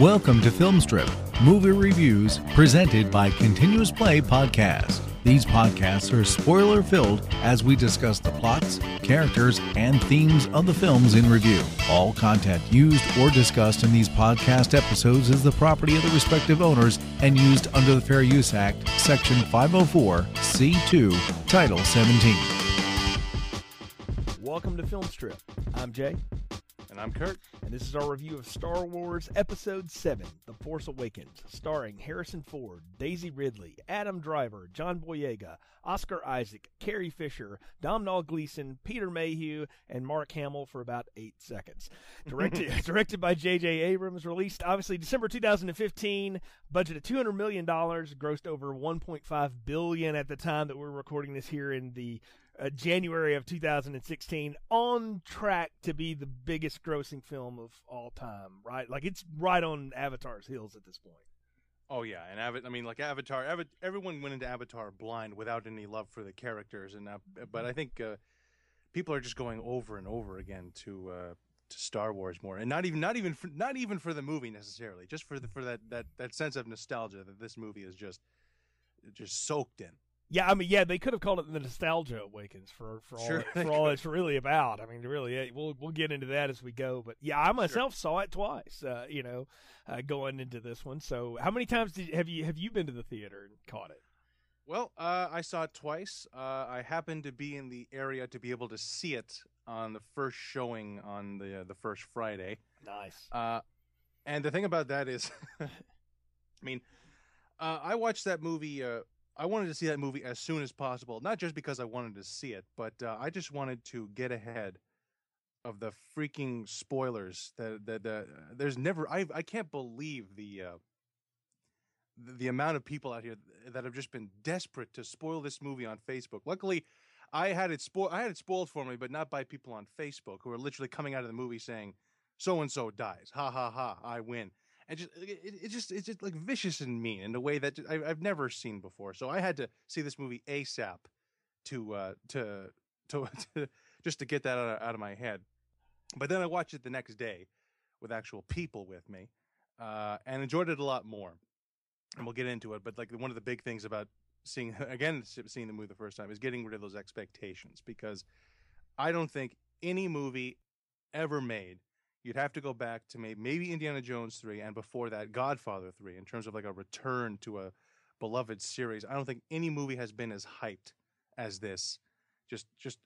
Welcome to Filmstrip, movie reviews presented by Continuous Play Podcast. These podcasts are spoiler filled as we discuss the plots, characters, and themes of the films in review. All content used or discussed in these podcast episodes is the property of the respective owners and used under the Fair Use Act, Section 504, C2, Title 17. Welcome to Filmstrip. I'm Jay, And I'm Kurt. And this is our review of Star Wars Episode 7 The Force Awakens, starring Harrison Ford, Daisy Ridley, Adam Driver, John Boyega, Oscar Isaac, Carrie Fisher, Domhnall Gleeson, Peter Mayhew, and Mark Hamill for about eight seconds. Directed, directed by J.J. Abrams, released obviously December 2015, budget of $200 million, grossed over 1.5 billion at the time that we're recording this here in the uh, January of 2016, on track to be the biggest grossing film of all time, right? Like it's right on Avatar's heels at this point. Oh yeah, and Ava- I mean, like Avatar. Ava- everyone went into Avatar blind without any love for the characters, and uh, but I think uh, people are just going over and over again to uh, to Star Wars more, and not even not even for, not even for the movie necessarily, just for the for that that that sense of nostalgia that this movie is just just soaked in. Yeah, I mean, yeah, they could have called it the Nostalgia Awakens for for all Sure, it, for all it's really about. I mean, really, we'll we'll get into that as we go. But yeah, I myself saw it twice. Uh, you know, uh, going into this one. So, how many times did have you have you been to the theater and caught it? Well, uh, I saw it twice. Uh, I happened to be in the area to be able to see it on the first showing on the uh, the first Friday. Nice. Uh, and the thing about that is, I mean, uh, I watched that movie. Uh, I wanted to see that movie as soon as possible, not just because I wanted to see it, but uh, I just wanted to get ahead of the freaking spoilers. That that that there's never. I I can't believe the. Uh, the, the amount of people out here that have just been desperate to spoil this movie on Facebook. Luckily, I had it spoiled. I had it spoiled for me, but not by people on Facebook who are literally coming out of the movie saying, "So and so dies." Ha ha ha! I win. And just it, it just it's just like vicious and mean in a way that I, I've never seen before. So I had to see this movie ASAP to uh, to to, to just to get that out of, out of my head. But then I watched it the next day with actual people with me uh, and enjoyed it a lot more. And we'll get into it. But like one of the big things about seeing again seeing the movie the first time is getting rid of those expectations because I don't think any movie ever made you'd have to go back to maybe, maybe Indiana Jones 3 and before that Godfather 3 in terms of like a return to a beloved series. I don't think any movie has been as hyped as this just just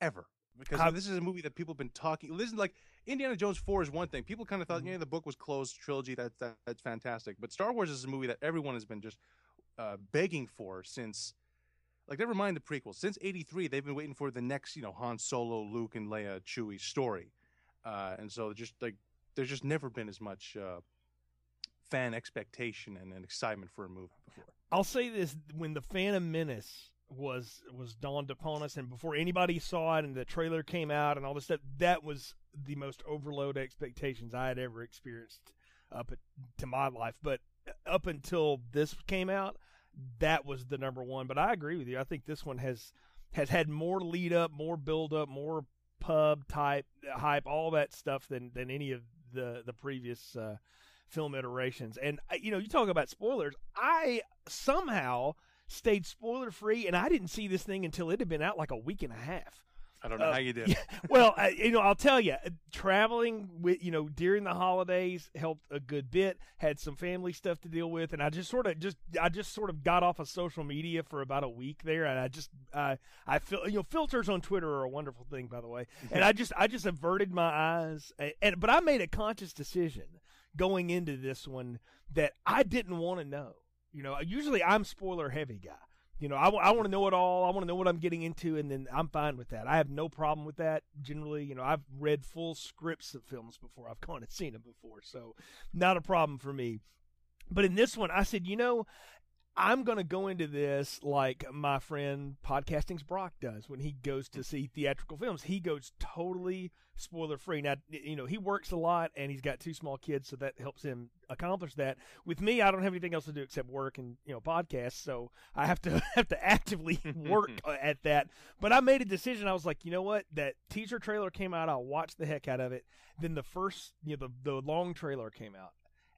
ever. Because How- this is a movie that people have been talking. This is like Indiana Jones 4 is one thing. People kind of thought, Mhm. yeah, the book was closed trilogy. That, that that's fantastic. But Star Wars is a movie that everyone has been just uh, begging for since, like, never mind the prequels. Since '83, they've been waiting for the next, you know, Han Solo, Luke, and Leia, Chewie story. Uh, and so just like there's just never been as much uh, fan expectation and, and excitement for a movie before. I'll say this: when the Phantom Menace was was dawned upon us, and before anybody saw it, and the trailer came out, and all this stuff, that was the most overload expectations I had ever experienced up at, to my life. But up until this came out, that was the number one. But I agree with you. I think this one has has had more lead up, more build up, more pub type hype, all that stuff than than any of the the previous. Uh, film iterations. And uh, you know, you talk about spoilers. I somehow stayed spoiler free, and I didn't see this thing until it had been out like a week and a half. I don't know Uh, how you did. Yeah, well, I, you know, I'll tell you, traveling with you know during the holidays helped a good bit. Had some family stuff to deal with, and I just sort of just I just sort of got off of social media for about a week there, and I just I I feel you know filters on Twitter are a wonderful thing, by the way, and I just I just averted my eyes, and, and but I made a conscious decision going into this one that I didn't want to know. You know, usually I'm spoiler heavy guy. You know, I, want to know it all. I want to know what I'm getting into, and then I'm fine with that. I have no problem with that. Generally, you know, I've read full scripts of films before. I've gone and seen them before, so not a problem for me. But in this one, I said, you know, I'm going to go into this like my friend Podcasting's Brock does when he goes to see theatrical films. He goes totally spoiler free. Now, you know, he works a lot and he's got two small kids, so that helps him accomplish that. With me, I don't have anything else to do except work and, you know, podcasts, so I have to have to actively work uh, at that. But I made a decision. I was like, you know what? That teaser trailer came out. I'll watch the heck out of it. Then the first, you know, the, the long trailer came out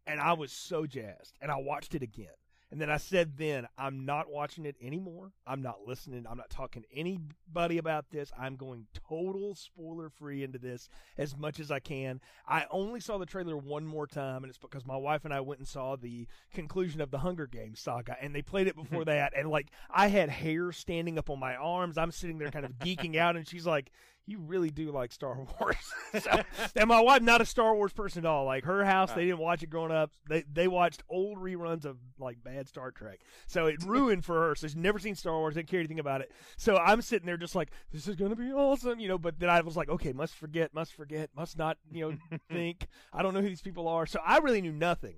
and I was so jazzed, and I watched it again. And then I said, then I'm not watching it anymore. I'm not listening. I'm not talking to anybody about this. I'm going total spoiler free into this as much as I can. I only saw the trailer one more time, and it's because my wife and I went and saw the conclusion of the Hunger Games saga, and they played it before that. And like, I had hair standing up on my arms. I'm sitting there kind of geeking out, and she's like, you really do like Star Wars. so, and my wife, not a Star Wars person at all. Like her house, they didn't watch it growing up. They they watched old reruns of like bad Star Trek. So it ruined for her. So she's never seen Star Wars. Didn't care anything about it. So I'm sitting there just like, this is gonna be awesome, you know. But then I was like, okay, must forget, must forget, must not, you know, think. I don't know who these people are. So I really knew nothing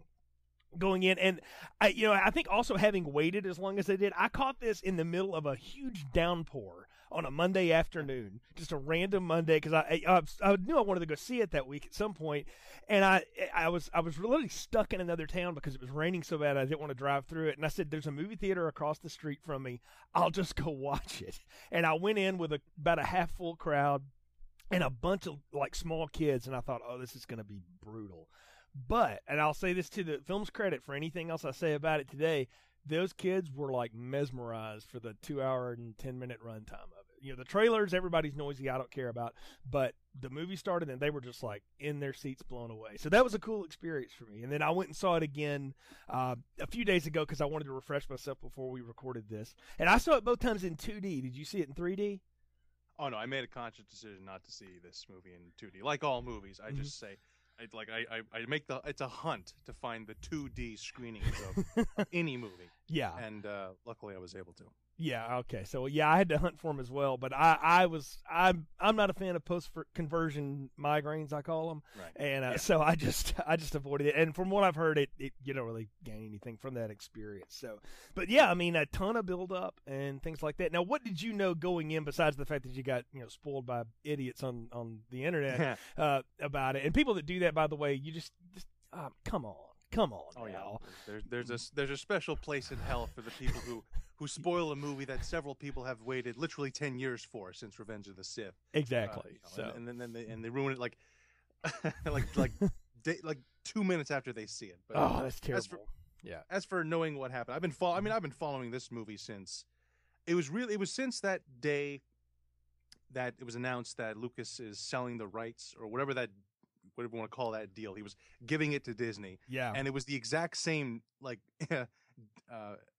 going in and I you know I think also having waited as long as I did I caught this in the middle of a huge downpour on a Monday afternoon, just a random Monday because I, I, I knew I wanted to go see it that week at some point, and I I was I was really stuck in another town because it was raining so bad I didn't want to drive through it, and I said there's a movie theater across the street from me, I'll just go watch it, and I went in with a, about a half full crowd and a bunch of like small kids, and I thought oh this is going to be brutal. But, and I'll say this to the film's credit for anything else I say about it today, those kids were like mesmerized for the two hour and 10 minute runtime of it. You know, the trailers, everybody's noisy, I don't care about, but the movie started and they were just like in their seats blown away. So that was a cool experience for me. And then I went and saw it again uh, a few days ago because I wanted to refresh myself before we recorded this. And I saw it both times in 2D. Did you see it in 3D? Oh no, I made a conscious decision not to see this movie in 2D. Like all movies, I mm-hmm. just say I, like I, I, I make the it's a hunt to find the 2D screenings of any movie. Yeah, and uh, luckily I was able to. Yeah. Okay. So yeah, I had to hunt for them as well, but I, I was I'm I'm not a fan of post conversion migraines I call them, right. and uh, yeah. so I just I just avoided it. And from what I've heard, it, it you don't really gain anything from that experience. So, but yeah, I mean a ton of build up and things like that. Now, what did you know going in besides the fact that you got you know spoiled by idiots on on the internet uh, about it? And people that do that, by the way, you just just uh, come on. Come on. Oh now. yeah. There's there's a there's a special place in hell for the people who who spoil a movie that several people have waited literally 10 years for since Revenge of the Sith. Exactly. Uh, you know, so. and, and, then they, and they ruin it like like like day, like 2 minutes after they see it. But, oh, that's terrible. As for, yeah. As for knowing what happened, I've been fo- I mean I've been following this movie since it was really it was since that day that it was announced that Lucas is selling the rights or whatever that whatever you want to call that deal. He was giving it to Disney. Yeah. And it was the exact same like uh,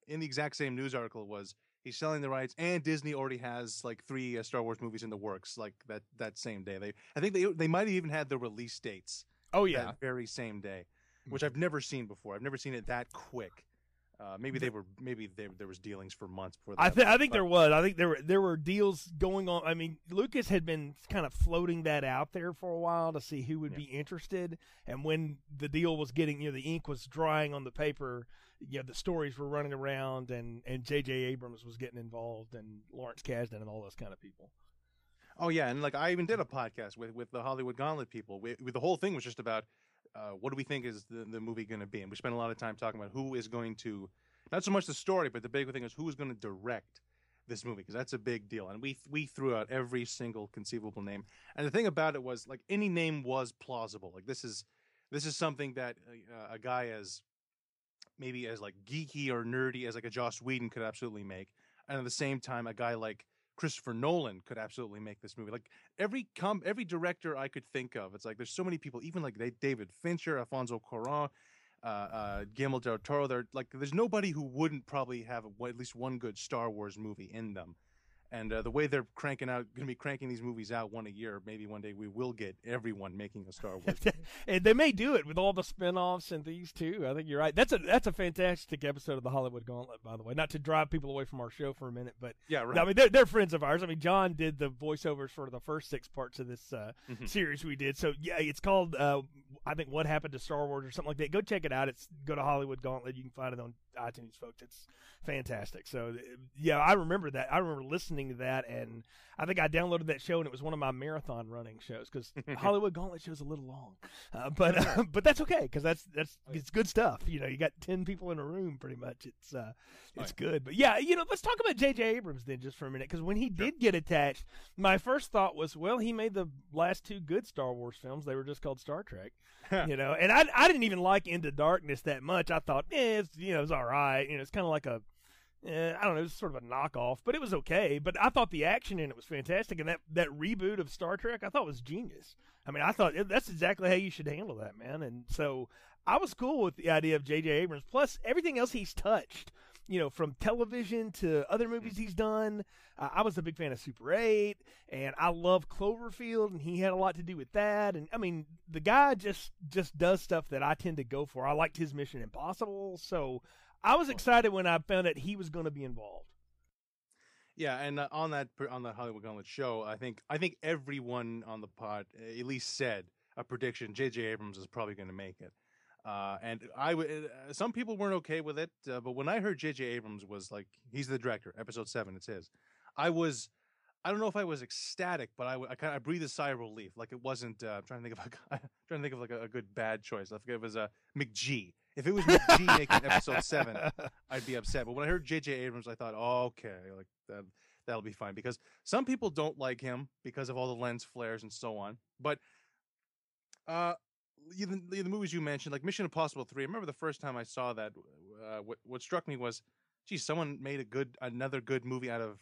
in the exact same news article was he's selling the rights and Disney already has like three uh, Star Wars movies in the works like that that same day. They I think they they might have even had the release dates. Oh yeah, that very same day, which I've never seen before. I've never seen it that quick. Uh, maybe they were maybe they, there was dealings for months before. That, I think I think there was. I think there were there were deals going on. I mean, Lucas had been kind of floating that out there for a while to see who would yeah. be interested, and when the deal was getting, you know, the ink was drying on the paper, you know, the stories were running around, and and J.J. Abrams was getting involved, and Lawrence Kasdan, and all those kind of people. Oh yeah, and like I even did a podcast with with the Hollywood Gauntlet people. We, we, the whole thing was just about uh, what do we think is the, the movie going to be? And we spent a lot of time talking about who is going to, not so much the story, but the big thing is who is going to direct this movie because that's a big deal. And we we threw out every single conceivable name. And the thing about it was like any name was plausible. Like this is this is something that uh, a guy as maybe as like geeky or nerdy as like a Joss Whedon could absolutely make, and at the same time a guy like Christopher Nolan could absolutely make this movie. Like every com- every director I could think of, it's like there's so many people, even like David Fincher, Alfonso Cuarón, uh, uh, Guillermo del Toro. They're like there's nobody who wouldn't probably have a, at least one good Star Wars movie in them. And uh, the way they're cranking out, going to be cranking these movies out one a year, maybe one day we will get everyone making a Star Wars. and they may do it with all the spin-offs and these too. I think you're right. That's a that's a fantastic episode of the Hollywood Gauntlet, by the way. Not to drive people away from our show for a minute, but yeah, right. I mean they're, they're friends of ours. I mean John did the voiceovers for the first six parts of this uh, mm-hmm. series we did. So yeah, it's called uh, I think What Happened to Star Wars or something like that. Go check it out. It's go to Hollywood Gauntlet. You can find it on iTunes folks. It's fantastic. So yeah, I remember that. I remember listening to that, and I think I downloaded that show, and it was one of my marathon running shows because Hollywood Gauntlet show is a little long, uh, but uh, but that's okay because that's that's it's good stuff. You know, you got ten people in a room, pretty much. It's uh, it's good. But yeah, you know, let's talk about J.J. Abrams then just for a minute because when he sure. did get attached, my first thought was, well, he made the last two good Star Wars films. They were just called Star Trek, you know. And I I didn't even like Into Darkness that much. I thought, eh, it's you know, it's all right. You know, it's kind of like a eh, I don't know, it was sort of a knockoff, but it was okay. But I thought the action in it was fantastic, and that that reboot of Star Trek I thought was genius. I mean, I thought that's exactly how you should handle that, man. And so I was cool with the idea of J.J. Abrams. Plus everything else he's touched, you know, from television to other movies he's done. Uh, I was a big fan of Super 8, and I love Cloverfield, and he had a lot to do with that. And I mean, the guy just just does stuff that I tend to go for. I liked his Mission Impossible, so I was excited when I found out he was going to be involved. Yeah, and uh, on that on that Hollywood Gauntlet show, I think I think everyone on the pod at least said a prediction: J.J. Abrams is probably going to make it. Uh, and I, uh, some people weren't okay with it, uh, but when I heard J.J. Abrams was like, he's the director, episode seven, it's his. I was, I don't know if I was ecstatic, but I, I kind of breathed a sigh of relief. Like it wasn't. Uh, I'm trying to think of, a, trying to think of like a, a good bad choice. I forget it was a McG. If it was McG making episode seven, I'd be upset. But when I heard J.J. Abrams, I thought, oh, okay, like that, that'll be fine. Because some people don't like him because of all the lens flares and so on. But uh, the, the movies you mentioned, like Mission Impossible Three. I remember the first time I saw that. Uh, what what struck me was, geez, someone made a good another good movie out of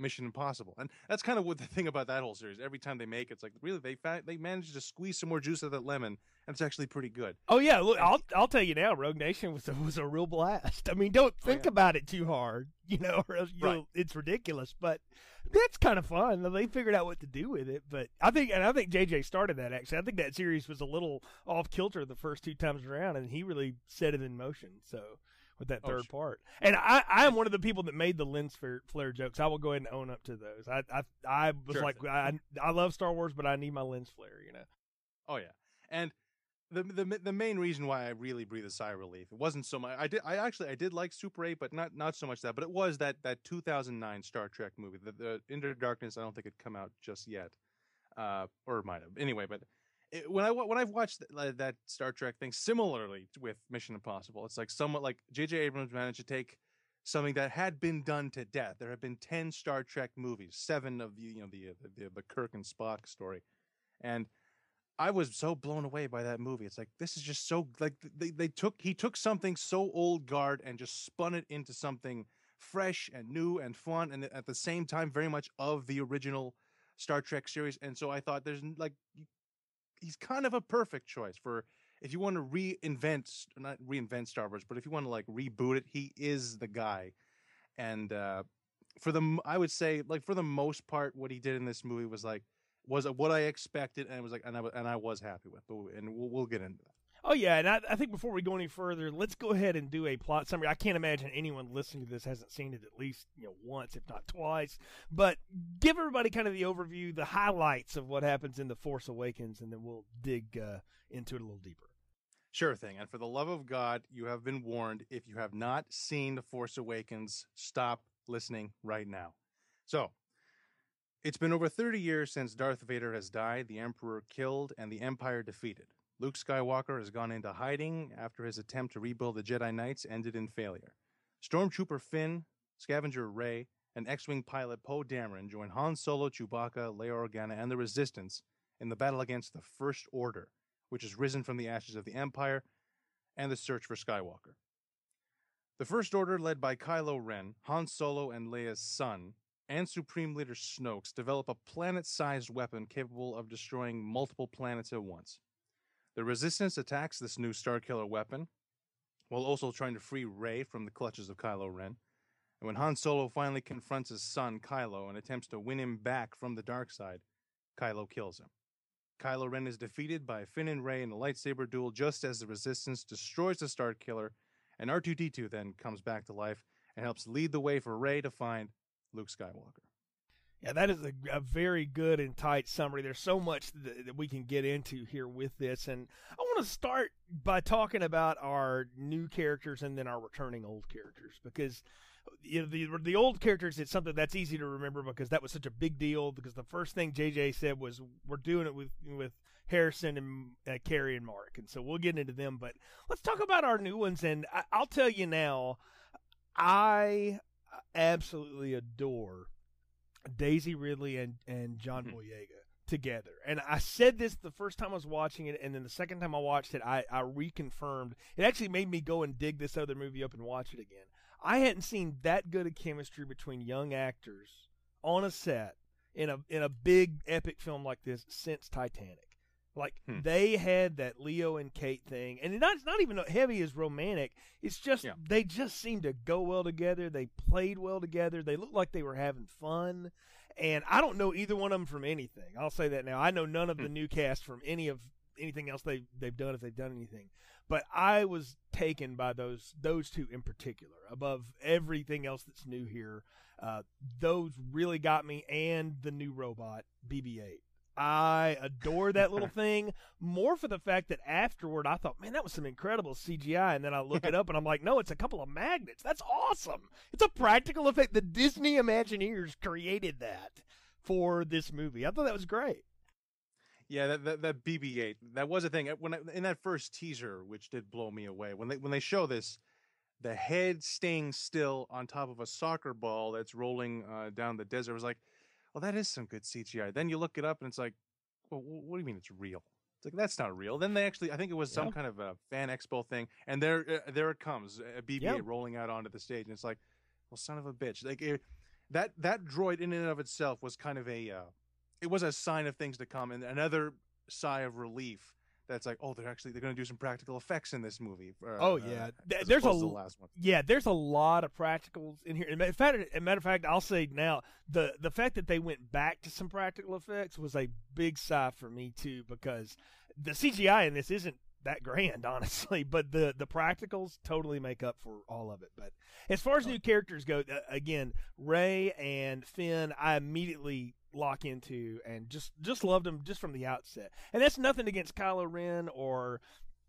Mission Impossible, and that's kind of what the thing about that whole series. Every time they make it, it's like really they fa- they managed to squeeze some more juice out of that lemon, and it's actually pretty good. Oh yeah, look, I'll I'll tell you now, Rogue Nation was a, was a real blast. I mean, don't oh, think oh, yeah. about it too hard, you know, or else, right. it's ridiculous, but that's kind of fun. They figured out what to do with it, but I think, and I think JJ started that actually. I think that series was a little off kilter the first two times around, and he really set it in motion. So with that oh, third oh, part. And I, I am one of the people that made the lens flare, jokes. I will go ahead and own up to those. I, I, I was sure. like, I, I love Star Wars, but I need my lens flare. You know. Oh yeah, and the the the main reason why I really breathe a sigh of relief it wasn't so much. I did. I actually I did like Super Eight, but not not so much that. But it was that that 2009 Star Trek movie, the, the Into Darkness. I don't think it come out just yet, uh, or it might have. Anyway, but it, when I when I've watched that, that Star Trek thing, similarly with Mission Impossible, it's like somewhat like J.J. Abrams managed to take something that had been done to death. There have been ten Star Trek movies, seven of the you know the uh, the, the, the Kirk and Spock story, and I was so blown away by that movie. It's like this is just so like they they took he took something so old guard and just spun it into something fresh and new and fun, and at the same time very much of the original Star Trek series. And so I thought there's like he's kind of a perfect choice for if you want to reinvent not reinvent Star Wars, but if you want to like reboot it, he is the guy. And uh, for the I would say like for the most part, what he did in this movie was like was what I expected, and it was like and I and I was happy with. But and we'll, we'll get into that. Oh yeah, and I, I, think before we go any further, let's go ahead and do a plot summary. I can't imagine anyone listening to this hasn't seen it at least you know once, if not twice. But give everybody kind of the overview, the highlights of what happens in the Force Awakens, and then we'll dig uh, into it a little deeper. Sure thing. And for the love of God, you have been warned. If you have not seen the Force Awakens, stop listening right now. So. It's been over 30 years since Darth Vader has died, the Emperor killed, and the Empire defeated. Luke Skywalker has gone into hiding after his attempt to rebuild the Jedi Knights ended in failure. Stormtrooper Finn, Scavenger Rey, and X-Wing pilot Poe Dameron join Han Solo, Chewbacca, Leia Organa, and the Resistance in the battle against the First Order, which has risen from the ashes of the Empire and the search for Skywalker. The First Order, led by Kylo Ren, Han Solo and Leia's son, and Supreme Leader Snoke, develop a planet-sized weapon capable of destroying multiple planets at once. The Resistance attacks this new Starkiller weapon, while also trying to free Rey from the clutches of Kylo Ren. And when Han Solo finally confronts his son Kylo and attempts to win him back from the dark side, Kylo kills him. Kylo Ren is defeated by Finn and Rey in a lightsaber duel just as the Resistance destroys the Starkiller, and R2D2 then comes back to life and helps lead the way for Rey to find Luke Skywalker. Yeah, that is a, a, very good and tight summary. There's so much that, that we can get into here with this, and I want to start by talking about our new characters and then our returning old characters because you know, the the old characters it's something that's easy to remember because that was such a big deal because the first thing JJ said was we're doing it with with Harrison and uh, Carrie and Mark, and so we'll get into them. But let's talk about our new ones, and I, I'll tell you now, I absolutely adore Daisy Ridley and, and John mm-hmm. Boyega together. And I said this the first time I was watching it, and then the second time I watched it, I, I reconfirmed. It actually made me go and dig this other movie up and watch it again. I hadn't seen that good a chemistry between young actors on a set in a in a big epic film like this since Titanic. Like hmm. they had that Leo and Kate thing, and not, it's not even heavy as romantic. It's just yeah. they just seemed to go well together. They played well together. They looked like they were having fun. And I don't know either one of them from anything. I'll say that now. I know none of the hmm. new cast from any of anything else they they've done if they've done anything. But I was taken by those those two in particular above everything else that's new here. Uh, those really got me, and the new robot BB-8. I adore that little thing more for the fact that afterward I thought, man, that was some incredible CGI. And then I look it up and I'm like, no, it's a couple of magnets. That's awesome. It's a practical effect. The Disney Imagineers created that for this movie. I thought that was great. Yeah, that, that, that BB-8 that was a thing when I, in that first teaser, which did blow me away. When they when they show this, the head staying still on top of a soccer ball that's rolling uh, down the desert I was like, well, that is some good CGI. Then you look it up and it's like, well, what do you mean it's real? It's like that's not real. Then they actually, I think it was some kind of a fan expo thing, and there, uh, there it comes, a BB-8 yep. rolling out onto the stage, and it's like, well, son of a bitch. Like it, that that droid in and of itself was kind of a, uh, it was a sign of things to come, and another sigh of relief that's like, oh, they're actually they're going to do some practical effects in this movie. Uh, oh yeah, uh, there's a the yeah, there's a lot of practicals in here. In fact, as matter of fact, I'll say now the the fact that they went back to some practical effects was a big sigh for me too because the CGI in this isn't that grand, honestly. But the the practicals totally make up for all of it. But as far as new characters go, uh, again, Rey and Finn, I immediately lock into and just just loved them just from the outset. And that's nothing against Kylo Ren or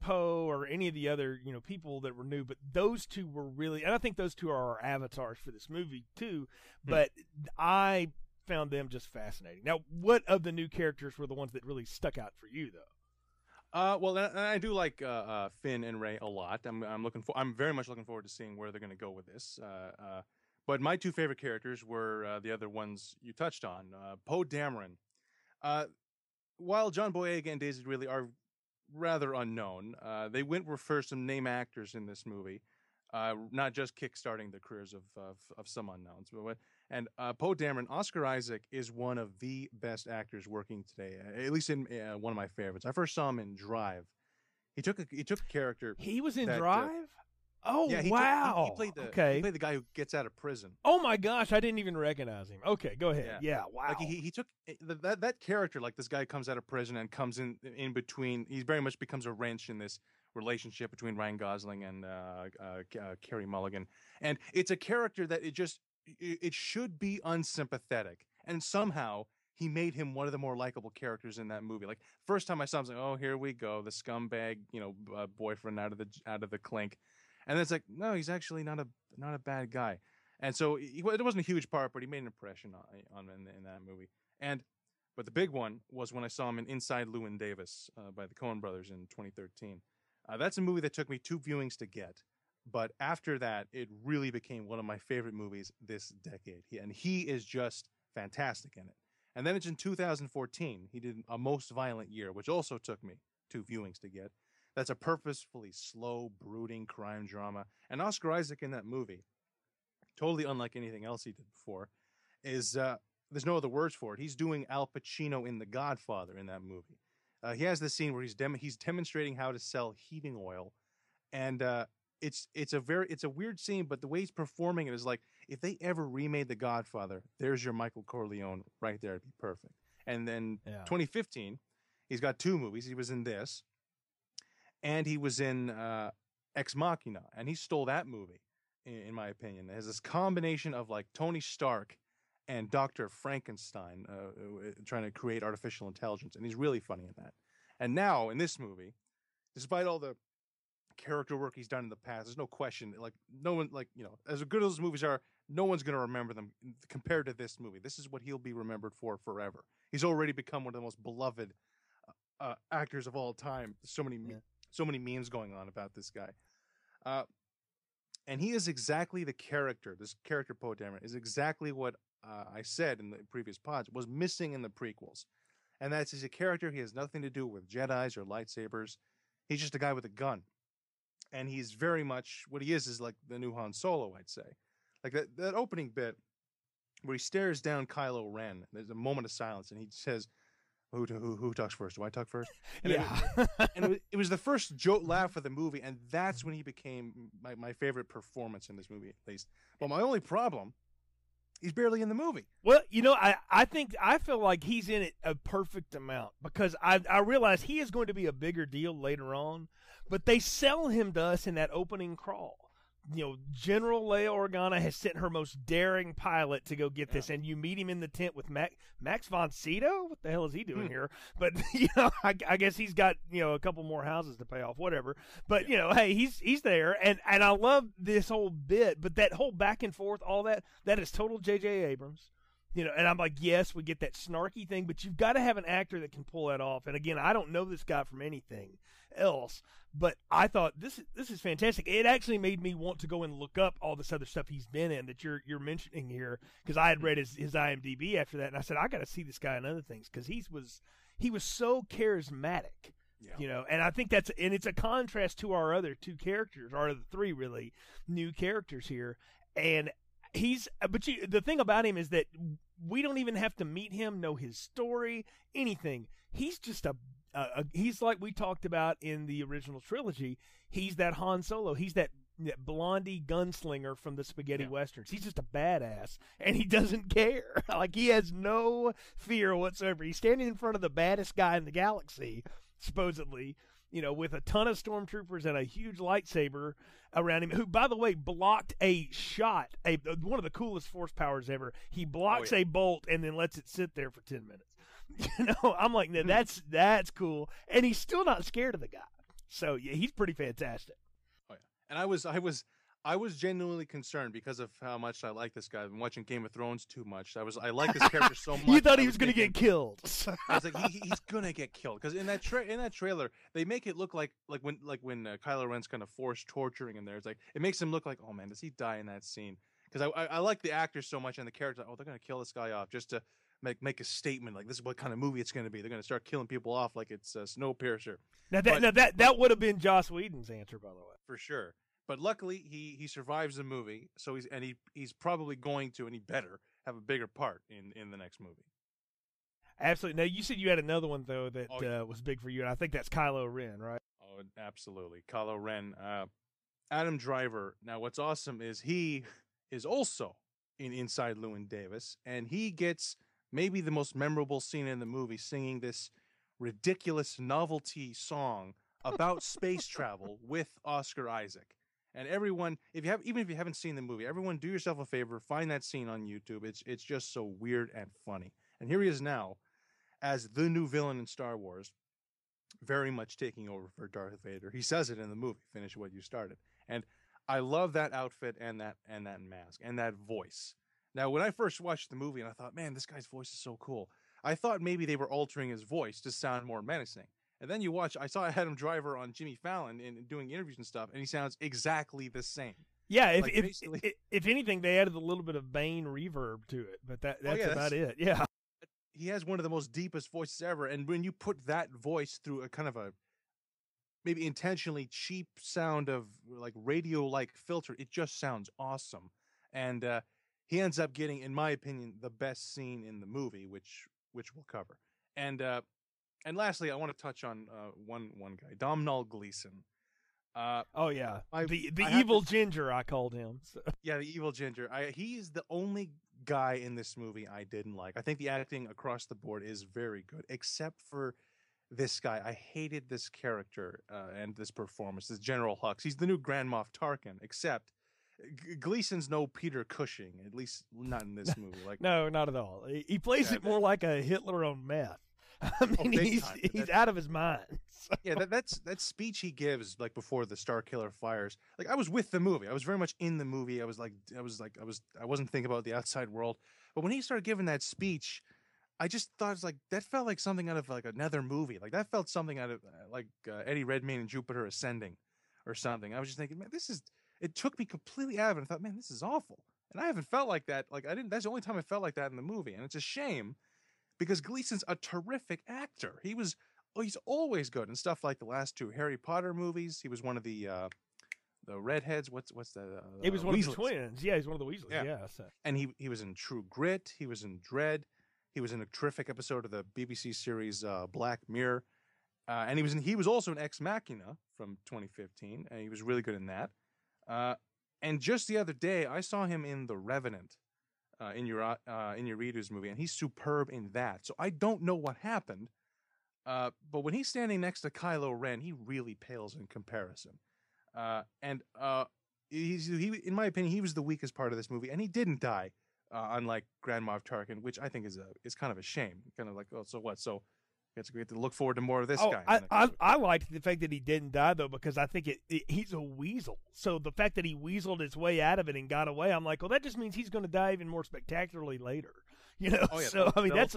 Poe or any of the other you know people that were new, but those two were really, and I think those two are our avatars for this movie too. Hmm. But I found them just fascinating. Now, what of the new characters were the ones that really stuck out for you, though? Uh, well, I do like uh, uh, Finn and Rey a lot. I'm, I'm looking for. I'm very much looking forward to seeing where they're going to go with this. Uh, uh but my two favorite characters were uh, the other ones you touched on. Uh, Poe Dameron. Uh, while John Boyega and Daisy Ridley are rather unknown, uh, they went for some name actors in this movie, uh, not just kickstarting the careers of, of, of some unknowns. But, and uh, Poe Dameron, Oscar Isaac is one of the best actors working today, at least in one of my favorites. I first saw him in Drive. He took a he took a character. He was in that, Drive. Oh yeah, he wow! he, he, played the okay. He played the guy who gets out of prison. Oh my gosh, I didn't even recognize him. Okay, go ahead. Yeah, yeah wow. Like he, he took eh, that that character. Like this guy comes out of prison and comes in in between. He very much becomes a wrench in this relationship between Ryan Gosling and uh, uh, uh, Carey Mulligan. And it's a character that it just it, it should be unsympathetic, and somehow he made him one of the more likable characters in that movie. Like first time I saw him, I was like, oh, here we go, the scumbag, you know, uh, boyfriend out of the out of the clink and it's like, no, he's actually not a not a bad guy. And so he, it wasn't a huge part, but he made an impression on, on in, in, that movie. And but the big one was when I saw him in Inside Llewyn Davis uh, by the Coen Brothers in 2013. Uh, that's a movie that took me two viewings to get, but after that, it really became one of my favorite movies this decade. And he is just fantastic in it. And then it's in 2014. He did A Most Violent Year, which also took me two viewings to get that's a purposefully slow, brooding crime drama. And Oscar Isaac in that movie, totally unlike anything else he did before, is uh, there's no other words for it. He's doing Al Pacino in The Godfather in that movie. Uh, he has this scene where he's dem- he's demonstrating how to sell heating oil, and uh, it's it's a very it's a weird scene, but the way he's performing it is like if they ever remade The Godfather, there's your Michael Corleone right there, it'd be perfect. And then yeah. 2015, he's got two movies. He was in this, and he was in uh, Ex Machina, and he stole that movie, in, in my opinion. It has this combination of like Tony Stark and Doctor Frankenstein, uh, trying to create artificial intelligence, and he's really funny in that. And now in this movie, despite all the character work he's done in the past, there's no question. Like no one, like you know, as good as those movies are, no one's going to remember them compared to this movie. This is what he'll be remembered for forever. He's already become one of the most beloved uh, uh actors of all time. So many, yeah. So many memes going on about this guy. Uh, and he is exactly the character. This character, Poe Dameron, is exactly what uh, I said in the previous pods was missing in the prequels, and that's he's a character. He has nothing to do with Jedi's or lightsabers. He's just a guy with a gun, and he's very much what he is is like the new Han Solo, I'd say. Like that that opening bit where he stares down Kylo Ren. There's a moment of silence, and he says, who, who, who talks first? Do I talk first? And yeah. It, and it was, it was, the first joke laugh of the movie, and that's when he became my, my favorite performance in this movie, at least. But my only problem, he's barely in the movie. Well, you know, I, I think I feel like he's in it a perfect amount because I I realize he is going to be a bigger deal later on, but they sell him to us in that opening crawl you know, General Leia Organa has sent her most daring pilot to go get yeah. this, and you meet him in the tent with Mac, Max von Sydow. What the hell is he doing hmm. here? But you know, I, I, guess he's got you know a couple more houses to pay off, whatever. But yeah. you know, hey, he's he's there, and and I love this whole bit, but that whole back and forth, all that that is total J.J. Abrams. You know, and I'm like, yes, we get that snarky thing, but you've got to have an actor that can pull that off. And again, I don't know this guy from anything else, but I thought this this is fantastic. It actually made me want to go and look up all this other stuff he's been in that you're you're mentioning here because I had mm-hmm. read his, his IMDb after that, and I said I got to see this guy in other things because he was he was so charismatic. Yeah. You know, and I think that's and it's a contrast to our other two characters, or the three really new characters here. And he's but you, the thing about him is that we don't even have to meet him, know his story, anything. He's just a, a, a he's like we talked about in the original trilogy. He's that Han Solo. He's that that blondie gunslinger from the spaghetti yeah. westerns. He's just a badass, and he doesn't care. like he has no fear whatsoever. He's standing in front of the baddest guy in the galaxy, supposedly, you know, with a ton of stormtroopers and a huge lightsaber around him, who, by the way, blocked a shot, a one of the coolest force powers ever. He oh, blocks oh, yeah. a bolt and then lets it sit there for ten minutes. You know, I'm like, that's that's cool, and he's still not scared of the guy. So yeah, he's pretty fantastic. Oh yeah, and I was I was I was genuinely concerned because of how much I like this guy. I've been watching Game of Thrones too much. I was I like this character so much. you thought he was, was going to get killed. I was like, he, he's going to get killed because in that tra- in that trailer they make it look like like when like when uh, Kylo Ren's kind of forced torturing in there. It's like it makes him look like, oh man, does he die in that scene? Because I, I, I like the actor so much and the character. Oh, they're going to kill this guy off just to make make a statement like this is what kind of movie it's going to be. They're going to start killing people off like it's uh, Snowpiercer. Now that but, now that that would have been Joss Whedon's answer, by the way, for sure. But luckily, he he survives the movie, so he's and he he's probably going to, and he better have a bigger part in in the next movie. Absolutely. Now you said you had another one though that oh, yeah. uh, was big for you, and I think that's Kylo Ren, right? Oh, absolutely, Kylo Ren. Uh, Adam Driver. Now, what's awesome is he is also in Inside Llewyn Davis, and he gets maybe the most memorable scene in the movie, singing this ridiculous novelty song about space travel with Oscar Isaac. And everyone, if you have, even if you haven't seen the movie, everyone do yourself a favor, find that scene on YouTube. It's it's just so weird and funny. And here he is now, as the new villain in Star Wars, very much taking over for Darth Vader. He says it in the movie. Finish what you started. And I love that outfit and that and that mask and that voice. Now, when I first watched the movie, and I thought, man, this guy's voice is so cool. I thought maybe they were altering his voice to sound more menacing. And then you watch, I saw Adam Driver on Jimmy Fallon and doing interviews and stuff, and he sounds exactly the same. Yeah, if like if, if, if anything, they added a little bit of Bane reverb to it, but that that's oh, yeah, about that's, it. Yeah, he has one of the most deepest voices ever, and when you put that voice through a kind of a maybe intentionally cheap sound of like radio like filter, it just sounds awesome. And uh, he ends up getting, in my opinion, the best scene in the movie, which which we'll cover. And uh, and lastly, I want to touch on uh, one one guy, Domhnall Gleeson. Uh, oh yeah, I, the the I evil to, ginger I called him. So. Yeah, the evil ginger. I, he's the only guy in this movie I didn't like. I think the acting across the board is very good, except for this guy. I hated this character uh, and this performance. This General Hux. He's the new Grand Moff Tarkin, except Gleeson's no Peter Cushing, at least not in this movie. Like No, not at all. He, he plays Yeah, it more like a Hitler on meth. I mean, big he's he's That- out of his mind. So- yeah, that, that's that speech he gives like before the Star Killer fires. Like I was with the movie. I was very much in the movie. I was like I was like I was I wasn't thinking about the outside world. But when he started giving that speech, I just thought it's like that felt like something out of like another movie. Like that felt something out of uh, like uh, Eddie Redmayne and Jupiter Ascending or something. I was just thinking, man, this is it took me completely out of it. I thought, man, this is awful. And I haven't felt like that. Like I didn't that's the only time I felt like that in the movie. And it's a shame because Gleeson's a terrific actor. He was oh, he's always good in stuff like the last two Harry Potter movies. He was one of the uh the redheads. What's what's the? Uh, He was one of the twins. Yeah, he's one of the Weasleys. Yeah. Yeah. so. and he he was in True Grit. He was in Dread. He was in a terrific episode of the BBC series uh, Black Mirror. Uh, and he was in, he was also in Ex Machina from 2015, and he was really good in that. Uh, and just the other day, I saw him in The Revenant, uh, in your uh, in your readers movie, and he's superb in that. So I don't know what happened, uh, but when he's standing next to Kylo Ren, he really pales in comparison. Uh, and uh, he's he, in my opinion, he was the weakest part of this movie, and he didn't die uh, unlike Grand Moff Tarkin, which I think is a is kind of a shame. Kind of like, oh, so what? So it's great to look forward to more of this Oh, guy. I, I. I liked the fact that he didn't die though because I think it, it he's a weasel. So the fact that he weaseled his way out of it and got away, I'm like, well, that just means he's going to die even more spectacularly later. You know, Oh, yeah, so I mean that's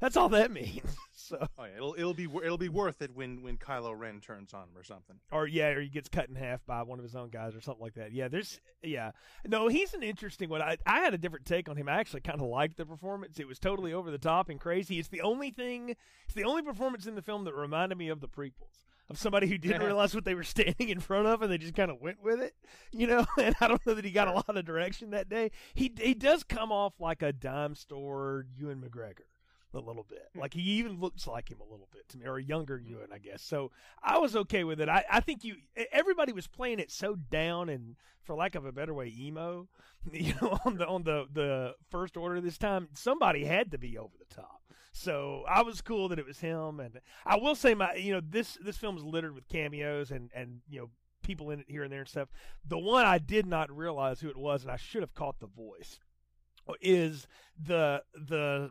that's all that means. So oh yeah, it'll it'll be it'll be worth it when when Kylo Ren turns on him or something. or yeah, or he gets cut in half by one of his own guys or something like that. Yeah, there's yeah. No, he's an interesting one. I I had a different take on him. I actually kind of liked the performance. It was totally over the top and crazy. It's the only thing. It's the only performance in the film that reminded me of the prequels. Of somebody who didn't realize what they were standing in front of, and they just kind of went with it, you know. And I don't know that he got a lot of direction that day. He he does come off like a dime store Ewan McGregor a little bit. Hmm. Like he even looks like him a little bit to me, or a younger hmm. Ewan, I guess. So I was okay with it. I, I think you everybody was playing it so down and for lack of a better way, emo. You know, on the on the the first order this time, somebody had to be over the top. So I was cool that it was him, and I will say my you know this this film is littered with cameos and and you know people in it here and there and stuff. The one I did not realize who it was, and I should have caught the voice is the the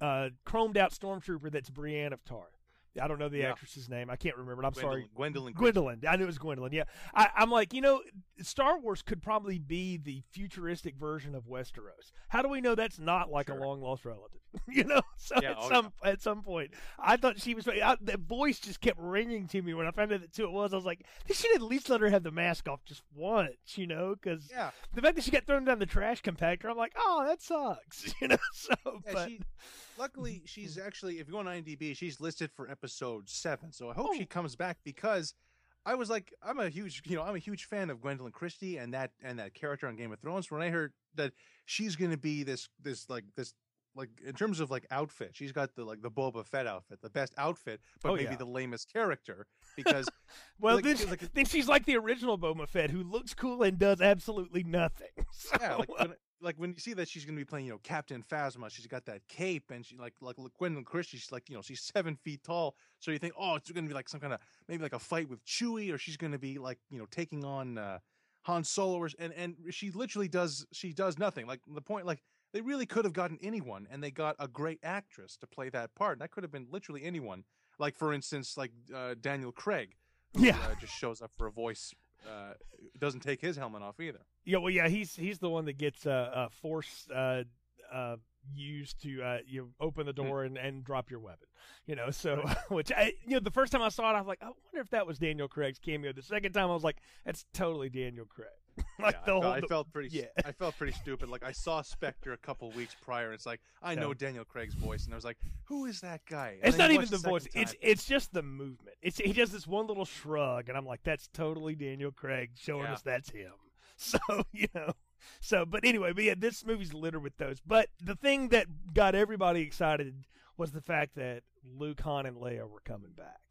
uh, chromed out stormtrooper that's Brienne of Tarth. I don't know the Yeah. actress's name. I can't remember. I'm sorry. Gwendoline. Gwendoline. Gwendoline. I knew it was Gwendoline. Yeah. I, I'm like, you know, Star Wars could probably be the futuristic version of Westeros. How do we know that's not like Sure. a long lost relative? you know, so Yeah, at oh, some at some point, I thought she was. I, the voice just kept ringing to me when I found out that who it was. I was like, they should at least let her have the mask off just once, you know, because Yeah, the fact that she got thrown down the trash compactor, I'm like, oh, that sucks, you know. So, yeah but she, luckily she's actually if you go on IMDb, she's listed for episode seven. So I hope Oh. she comes back because I was like, I'm a huge, you know, I'm a huge fan of Gwendoline Christie and that and that character on Game of Thrones. When I heard that she's going to be this this like this like in terms of like outfit, she's got the like the Boba Fett outfit, the best outfit, but Oh, maybe yeah. the lamest character because well, like- then, like- then she's like the original Boba Fett, who looks cool and does absolutely nothing. So, yeah, like when, like when you see that she's going to be playing, you know, Captain Phasma, she's got that cape, and she like like Gwendoline Christie, she's like, you know, she's seven feet tall, so you think, oh, it's going to be like some kind of maybe like a fight with Chewie, or she's going to be like, you know, taking on uh, Han Solo, or, and and she literally does she does nothing. Like the point, like they really could have gotten anyone, and they got a great actress to play that part. And that could have been literally anyone. Like for instance, like uh, Daniel Craig, who, Yeah. uh, just shows up for a voice. Uh, doesn't take his helmet off either. yeah, well, yeah, he's he's the one that gets uh, uh force uh uh used to uh you open the door and, and drop your weapon you know so which i you know the first time i saw it i was like i wonder if that was daniel craig's cameo the second time i was like that's totally daniel craig like Yeah, the I, whole felt, I felt pretty. yeah. I felt pretty stupid. Like I saw Spectre a couple weeks prior. And it's like I know. Daniel Craig's voice, and I was like, "Who is that guy?" And It's not even watch the voice. second It's it's just the movement. It's he does this one little shrug, and I'm like, that's totally Daniel Craig showing Yeah. us that's him. So you know, so but anyway, but yeah, this movie's littered with those. But the thing that got everybody excited was the fact that Luke, Han, and Leia were coming back